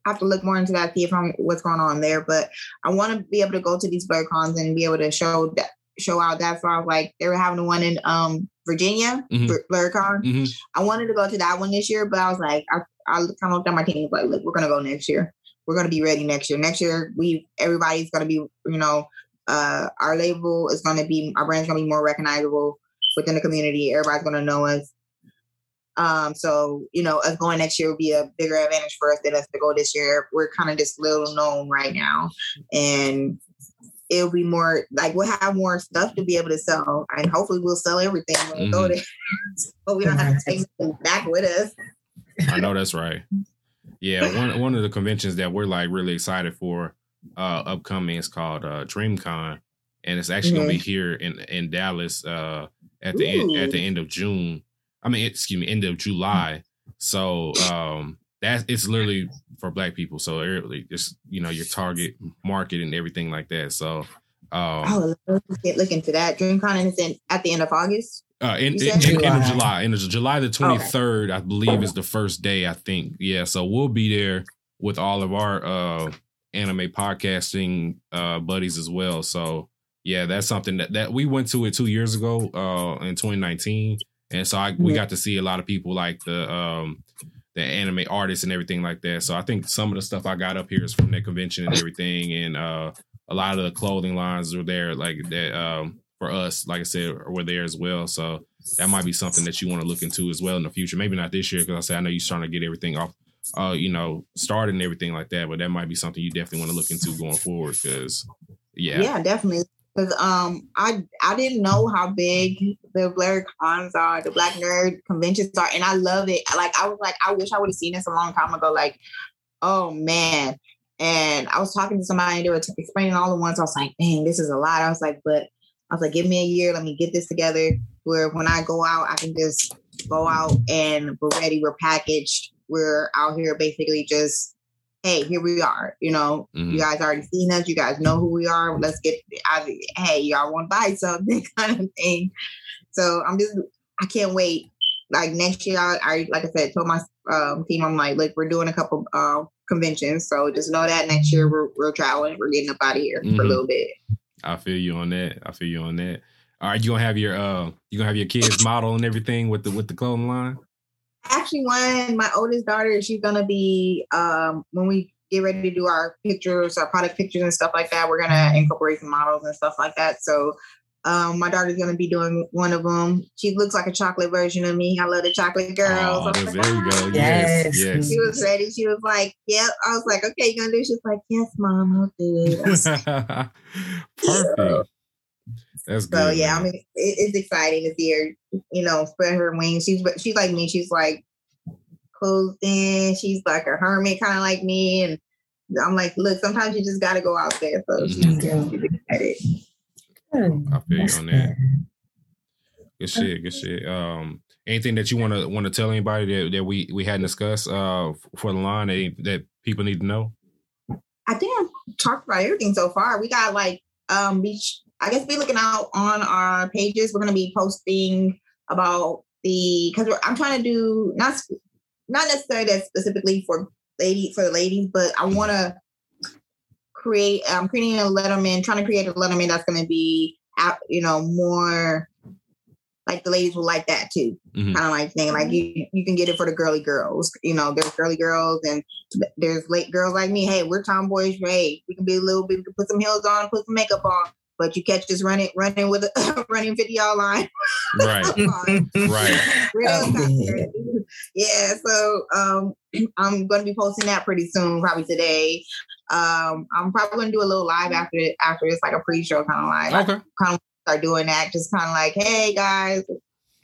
I have to look more into that, see if I'm what's going on there. But I want to be able to go to these Blerd Cons and be able to show that, show out that. So I was like, they were having one in um Virginia, Mhm. Bl- Blerd Con. Mhm. I wanted to go to that one this year, but I was like, I, I kind of looked at my team like, look, we're gonna go next year. We're gonna be ready next year. Next year, we everybody's gonna be, you know, uh, our label is gonna be, our brand's gonna be more recognizable within the community. Everybody's gonna know us. Um, so you know, us going next year will be a bigger advantage for us than us to go this year. We're kind of just little known right now, and it'll be more like we'll have more stuff to be able to sell, and hopefully we'll sell everything when we go Mhm. there, but we don't have to take them back with us. I know that's right. Yeah, one one of the conventions that we're like really excited for uh upcoming is called uh DreamCon and it's actually gonna be here in in Dallas uh at the end, at the end of June. I mean, excuse me, end of July. So um that it's literally for black people. So really just you know your target market and everything like that. So um Oh, let's get look into that. DreamCon is in at the end of August. Uh, in, You in, said in- end of July. July, end July the twenty third, I believe is the first day. I think, yeah. So we'll be there with all of our uh, anime podcasting uh, buddies as well. So yeah, that's something that that we went to it two years ago uh, in twenty nineteen, and so I, we got to see a lot of people like the um, the anime artists and everything like that. So I think some of the stuff I got up here is from that convention and everything, and uh, a lot of the clothing lines were there, like that. Um, for us, like I said, were there as well. So that might be something that you want to look into as well in the future. Maybe not this year, because I say I know you're trying to get everything off, uh, you know, started and everything like that. But that might be something you definitely want to look into going forward. Because yeah, Yeah, definitely. Because um, I I didn't know how big the Blerd cons are, the Black Nerd conventions are, and I love it. Like I was like, I wish I would have seen this a long time ago. Like, oh man. And I was talking to somebody, and they were t- explaining all the ones. I was like, dang, this is a lot. I was like, but I was like, give me a year, let me get this together. Where when I go out, I can just go out and we're ready, we're packaged, we're out here basically just, hey, here we are. You know, Mhm. you guys already seen us. You guys know who we are. Let's get. I, hey, y'all want to buy something, kind of thing. So I'm just. I can't wait. Like next year, I, I like I said, told my um, team, I'm like, look, we're doing a couple uh, conventions, so just know that next year we're we're traveling. We're getting up out of here for Mhm. a little bit. I feel you on that. I feel you on that. All right, you gonna have your uh, you gonna have your kids model and everything with the with the clothing line. Actually, one my oldest daughter, she's gonna be um, when we get ready to do our pictures, our product pictures and stuff like that. We're gonna incorporate some models and stuff like that. So um, my daughter's gonna be doing one of them. She looks like a chocolate version of me. I love the chocolate girls. Oh, I was there like, you go. Yes, Yes. yes. She was ready. She was like, "Yep." I was like, "Okay, you gonna do?" it?" She like, "Yes, mom, I'll do it." Like, Perfect. That's good. So yeah, I mean, it, it's exciting to see her, you know, spread her wings. She's she's like me. She's like closed in. She's like a hermit, kind of like me. And I'm like, look, sometimes you just got to go out there. So she's, Mhm. she's excited. I feel you on that. Good shit. Good shit. Um, anything that you want to want to tell anybody that, that we we hadn't discussed uh for the line that, that people need to know? I think I've talked about everything so far. We got like um be I guess be looking out on our pages. We're gonna be posting about the because I'm trying to do not not necessarily that specifically for lady for the ladies, but I want to create. I'm creating a Letterman, trying to create a Letterman that's gonna be out, you know, more like the ladies will like that too Mhm. kind of like thing. Like you, you can get it for the girly girls. You know, there's girly girls and there's late girls like me. Hey, we're tomboys. Hey, we can be a little bit. We can put some heels on, put some makeup on. But you catch us running, running with a running video line. Right. Right. Real Oh, yeah. So um, I'm going to be posting that pretty soon, probably today. Um, I'm probably going to do a little live after after it's like a pre-show kind of live Okay. Kind of start doing that. Just kind of like, hey guys,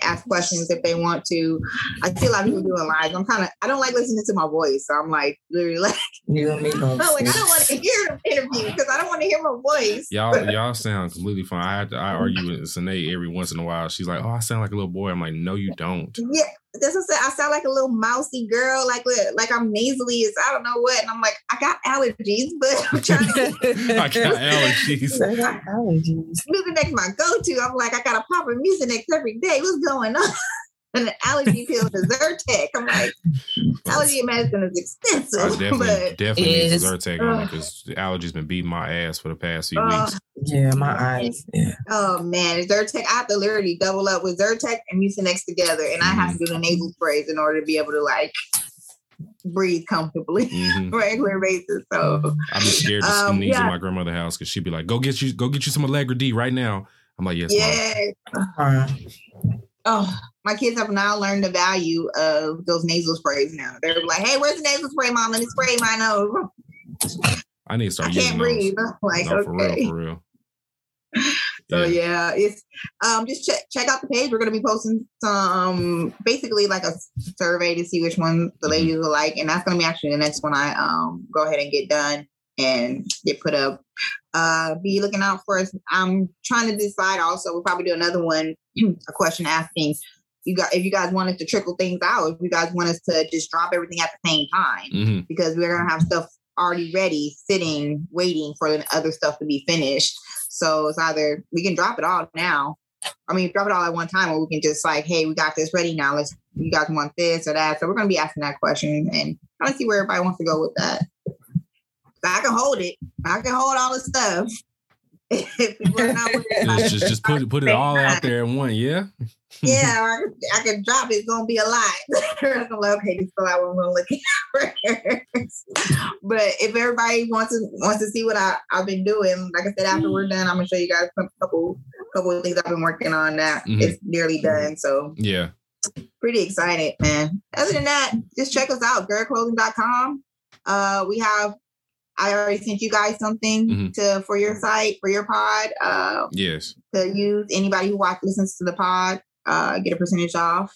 ask questions if they want to. I see a lot of people doing lives. I'm kind of, I don't like listening to my voice, so I'm like, literally like, You and me both. no, like I don't want to hear the interview because I don't want to hear my voice. Y'all y'all sound completely fine. I had to I argue with Sine every once in a while. She's like, "Oh, I sound like a little boy." I'm like, "No, you don't." Yeah, that's what I said. I sound like a little mousy girl, like like I'm nasally. It's I don't know what, and I'm like, I got allergies, but I'm trying to. I got allergies. I got allergies. Mucinex my go-to. I'm like, I got to pop a Mucinex every day. What's going on? And the allergy pill is Zyrtec. I'm like, allergy medicine is I expensive, definitely but definitely need Is- some Zyrtec on it because the allergies been beating my ass for the past few uh, weeks. Yeah, my eyes. Yeah. oh man, Zyrtec. I have to literally double up with Zyrtec and Mucinex together, and I have to do the nasal sprays in order to be able to like breathe comfortably hmm regular basis. So I'm be scared to Um, sneeze yeah. in my grandmother's house because she'd be like, "Go get you, go get you some Allegra D right now." I'm like, "Yes, mom." yeah, Uh, oh, my kids have now learned the value of those nasal sprays. Now they're like, "Hey, where's the nasal spray, mom? Let me spray my nose." I need to start I start can't using breathe. I'm like, No, for okay. real, for real. So yeah, it's um just check check out the page. We're gonna be posting some basically like a survey to see which one the ladies will like, and that's gonna be actually the next one I um go ahead and get done and get put up. Uh, be looking out for us. I'm trying to decide. Also, we'll probably do another one, a question asking you got if you guys wanted to trickle things out. If you guys want us to just drop everything at the same time hmm because we're gonna have stuff already ready, sitting, waiting for the other stuff to be finished. So it's either we can drop it all now. I mean, drop it all at one time, or we can just like, hey, we got this ready now. Let's you guys want this or that. So we're gonna be asking that question and kind of see where everybody wants to go with that. I can hold it. I can hold all the stuff. If not Just, just, just put put it all out there in one. Yeah. Yeah, I can, I can drop it. It's gonna be a lot. I'm like, okay, what I'm gonna look at but if everybody wants to wants to see what I, I've been doing, like I said, after we're done, I'm gonna show you guys a couple couple of things I've been working on that Mhm. it's nearly done. So Yeah. pretty excited, man. Other than that, just check us out, girlclothing.com. Uh we have I already sent you guys something Mhm. to for your site, for your pod. Uh Yes. to use. Anybody who watch listens to the pod uh, get a percentage off.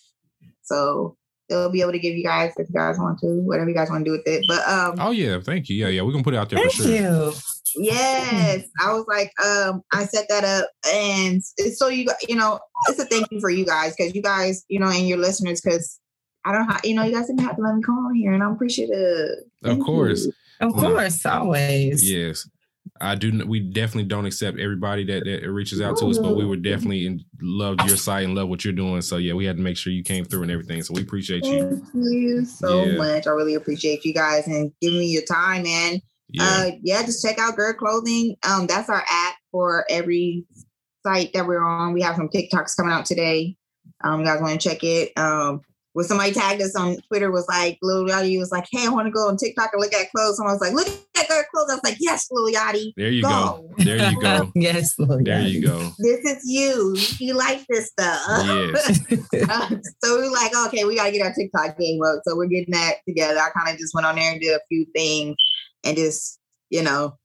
So they'll be able to give you guys if you guys want to, whatever you guys want to do with it. But um, Oh yeah. Thank you. Yeah, yeah. We're gonna put it out there Thank for sure. you. yes, I was like, um, I set that up, and so you you know, it's a thank you for you guys because you guys, you know, and your listeners because. I don't know, you know, you guys didn't have to let me come on here, and I'm appreciative. Of course. you. Of course, always. Yes. I do. We definitely don't accept everybody that, that reaches out to us, but we would definitely in- love your site and love what you're doing. So yeah, we had to make sure you came through and everything. So we appreciate you. Thank you so Yeah. much. I really appreciate you guys and giving me your time, man. Yeah. Uh, yeah, just check out Girl Clothing. Um, that's our app for every site that we're on. We have some TikToks coming out today. Um, you guys want to check it? Um, when somebody tagged us on Twitter was like, Lil Yachty was like, hey, I want to go on TikTok and look at clothes. And I was like, look at Girl Clothes. I was like, yes, Lil Yachty. there you go. go. There you go. Yes, Lord. There you go. This is you. You like this stuff. Yes. Uh, so we were like, okay, we gotta get our TikTok game up. So we're getting that together. I kind of just went on there and did a few things and just, you know,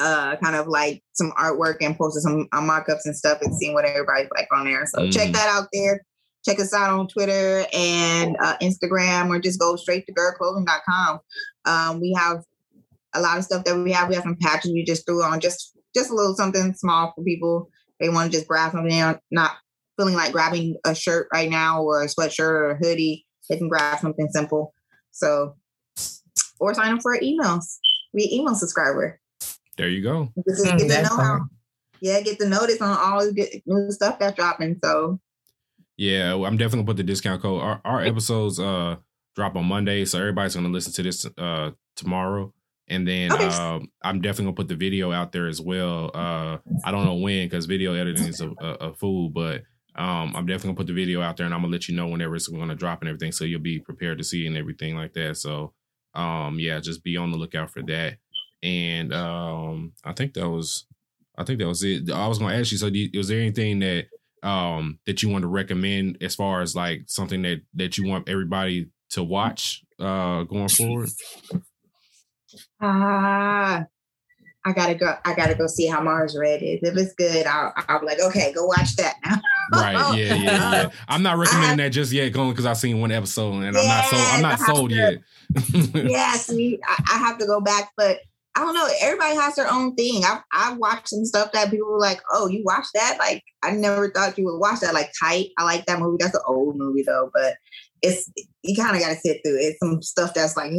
uh kind of like some artwork and posted some uh, mock-ups and stuff and seeing what everybody's like on there. So check Mhm. that out there. Check us out on Twitter and uh, Instagram or just go straight to girlclothing.com. Um, we have a lot of stuff that we have. We have some patches we just threw on just just a little something small for people. They want to just grab something, not feeling like grabbing a shirt right now or a sweatshirt or a hoodie, they can grab something simple. So, or sign up for our emails. Be email subscriber. There you go. Just get to know how, yeah, get the notice on all the good new stuff that's dropping. So, Yeah, I'm definitely gonna put the discount code. Our, our episodes uh drop on Monday, so everybody's gonna listen to this uh tomorrow. And then Okay. um, I'm definitely gonna put the video out there as well. Uh, I don't know when because video editing is a, a, a fool, but um, I'm definitely gonna put the video out there, and I'm gonna let you know whenever it's gonna drop and everything, so you'll be prepared to see and everything like that. So, um, yeah, just be on the lookout for that. And um, I think that was, I think that was it. I was gonna ask you. So, do you, was there anything that um that you want to recommend as far as like something that that you want everybody to watch uh going forward? ah, I gotta go. I gotta go see how Mars Red is. If it's good, I'll, I'll be like, okay, go watch that now. Right. Yeah. Yeah. Yeah. I'm not recommending that just yet, going because I've seen one episode and I'm not sold. I'm not I sold to- yet. yeah, see, I, I have to go back, but I don't know. Everybody has their own thing. I've I've watched some stuff that people were like, "Oh, you watched that?" Like, I never thought you would watch that. Like, Tight. I like that movie. That's an old movie though, but it's you kind of got to sit through it. Some stuff that's like,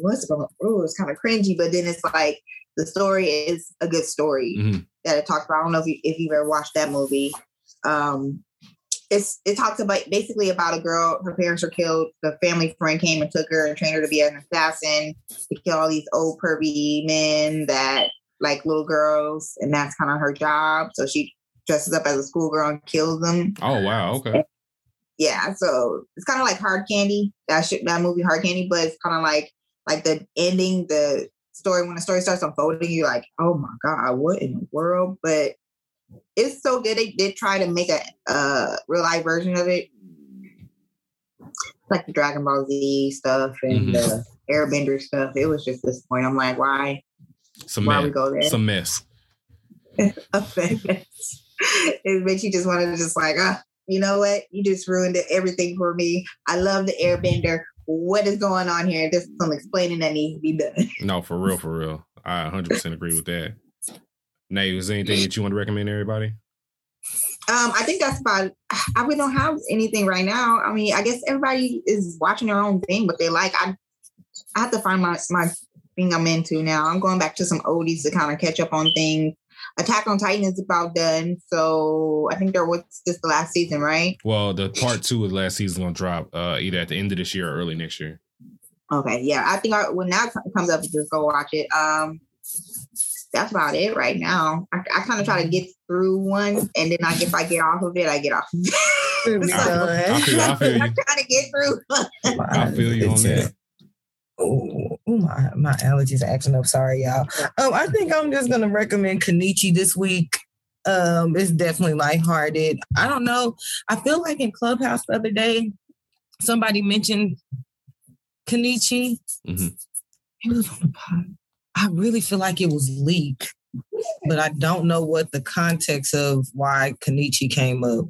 what's going? Oh, it's kind of cringy, but then it's like the story is a good story Mhm. that it talks about. I don't know if you if you've ever watched that movie. Um, it's it talks about basically about a girl. Her parents were killed. The family friend came and took her and trained her to be an assassin to kill all these old pervy men that like little girls, and that's kind of her job. So she dresses up as a schoolgirl and kills them. Oh wow. Okay. Yeah, so it's kind of like Hard Candy. That shit, that movie Hard Candy, but it's kind of like like the ending, the story when the story starts unfolding, you're like, oh my god, what in the world? But it's so good. They did try to make a uh, real life version of it, like the Dragon Ball Z stuff and Mhm. the Airbender stuff. It was just this point. I'm like, why? Some Why we go there? Some mess. it makes you just want to just like, ah, you know what? You just ruined everything for me. I love the Airbender. What is going on here? There's some explaining that needs to be done. No, for real, for real. I 100 percent agree with that. Nate, is there anything that you want to recommend to everybody? Um, I think that's about. I really don't have anything right now. I mean, I guess everybody is watching their own thing, but they like. I, I have to find my my thing I'm into now. I'm going back to some oldies to kind of catch up on things. Attack on Titan is about done, so I think there was just the last season, right? Well, the part two of last season gonna drop uh, either at the end of this year or early next year. Okay, yeah, I think I, when that comes up, just go watch it. Um, that's about it right now. I, I kind of try to get through one, and then I, if I get off of it, I get off. Of It'll. I, feel, I feel you. I'm trying to get through. I feel you on that. Oh, my, my allergies are acting up. Sorry, y'all. Um, I think I'm just gonna recommend Kanichi this week. Um, it's definitely lighthearted. I don't know. I feel like in Clubhouse the other day, somebody mentioned Kanichi. Mhm. It was on the pod. I really feel like it was leaked, but I don't know what the context of why Kanichi came up.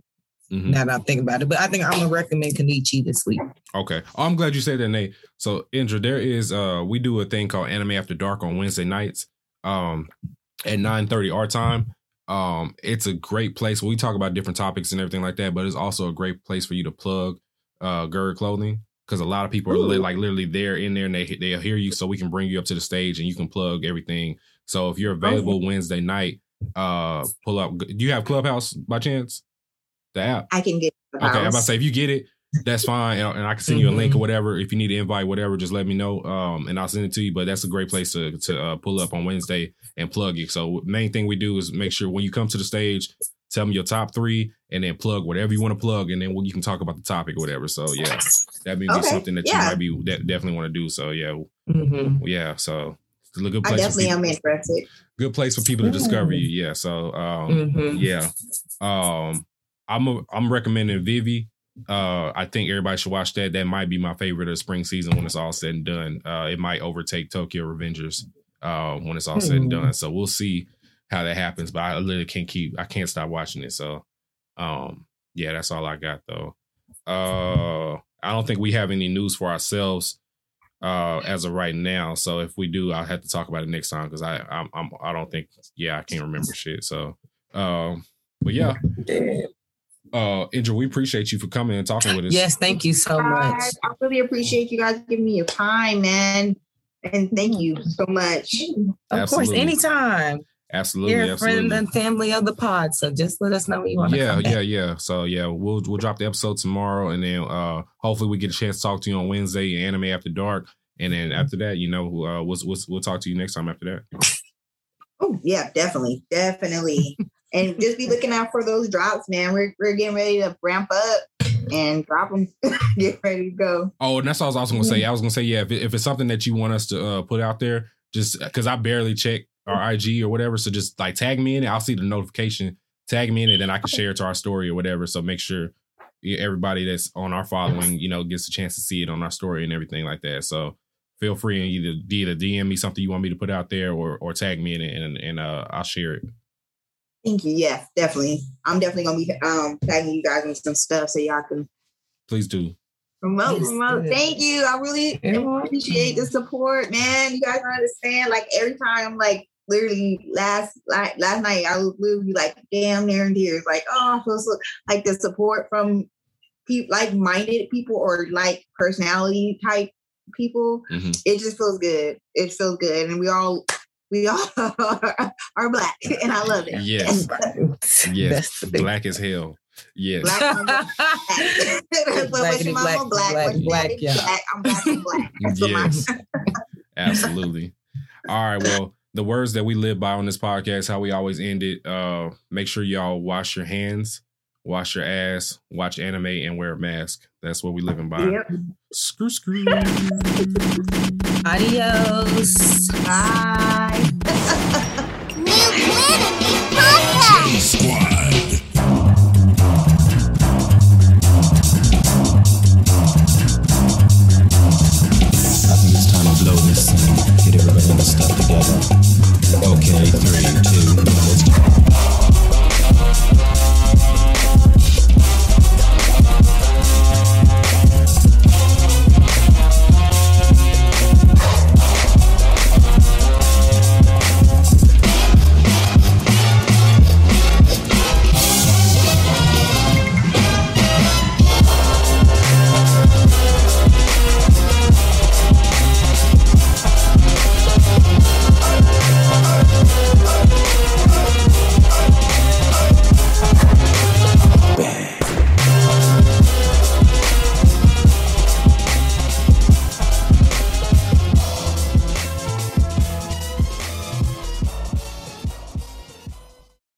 Mhm. Now that I think about it, but I think I'm gonna recommend Kanichi this week. Okay. Oh, I'm glad you said that, Nate. So, Indra, there is uh we do a thing called Anime After Dark on Wednesday nights, um, at 9:30 our time. Um, it's a great place. We talk about different topics and everything like that, but it's also a great place for you to plug uh Gerd clothing because a lot of people are li- like literally there in there and they they'll hear you, so we can bring you up to the stage and you can plug everything. So if you're available Wednesday night, uh, pull up. Do you have Clubhouse by chance? The app. I can get. the Okay, I'm about to say if you get it, that's fine, and, and I can send you a link or Mhm. whatever. If you need an invite, whatever, just let me know, um, and I'll send it to you. But that's a great place to to uh, pull up on Wednesday and plug you. So main thing we do is make sure when you come to the stage, tell me your top three, and then plug whatever you want to plug, and then we- you can talk about the topic or whatever. So yeah, that may be Okay, something that you might be de- definitely want to do. So yeah, Mhm. yeah. So it's a good place. For definitely am interested. good place for people to discover you. Yeah. So um, Mhm. yeah. Um, I'm a, I'm recommending Vivy. Uh, I think everybody should watch that. That might be my favorite of spring season when it's all said and done. Uh, it might overtake Tokyo Revengers uh, when it's all said and Hmm. done. So we'll see how that happens. But I literally can't keep. I can't stop watching it. So, um, yeah, that's all I got though. Uh, I don't think we have any news for ourselves uh as of right now so if we do i'll have to talk about it next time because i I'm, I'm i don't think yeah i can't remember shit so um but yeah Yeah. uh Indra, we appreciate you for coming and talking with us Yes, thank you so much. I really appreciate you guys giving me your time, man. And thank you so much. Of Absolutely. course, anytime. Absolutely You're a friend and family of the pod, so just let us know when you want to yeah yeah yeah so yeah we'll we'll drop the episode tomorrow and then uh hopefully we get a chance to talk to you on wednesday anime after dark and then after that you know uh we'll, we'll, we'll talk to you next time after that Oh yeah, definitely, definitely. and just be looking out for those drops, man. We're we're getting ready to ramp up and drop them. Get ready to go. Oh, and that's what I was also gonna say. I was gonna say, yeah, if, it, if it's something that you want us to uh, put out there, just because I barely check our IG or whatever, so just like tag me in it. I'll see the notification. Tag me in it, and I can share it to our story or whatever. So make sure everybody that's on our following, you know, gets a chance to see it on our story and everything like that. So feel free and either either DM me something you want me to put out there or or tag me in it, and and uh, I'll share it. Thank you. Yes, definitely. I'm definitely gonna be um tagging you guys in some stuff so y'all can Please do. promote. Yes, promote. Thank you. I really appreciate the support, man. You guys don't understand. Like every time, I'm like literally last like last night, I was literally like damn near in tears. Like oh, I feel so like the support from people, like minded people or like personality type people. Mhm. It just feels good. It feels good, and we all we all are black, and I love it. Yes, yes, That's black as hell. Yes. Black on black. Black what's mama black, black? black, black, yeah. black? I'm black and black. That's Yes. Absolutely. All right. Well, the words that we live by on this podcast, how we always end it, uh, make sure y'all wash your hands, wash your ass, watch anime, and wear a mask. That's what we live by. Yep. Screw, screw. Adios. Bye. New Planet Podcast. Squad. together. Okay, three, two, one, let's go.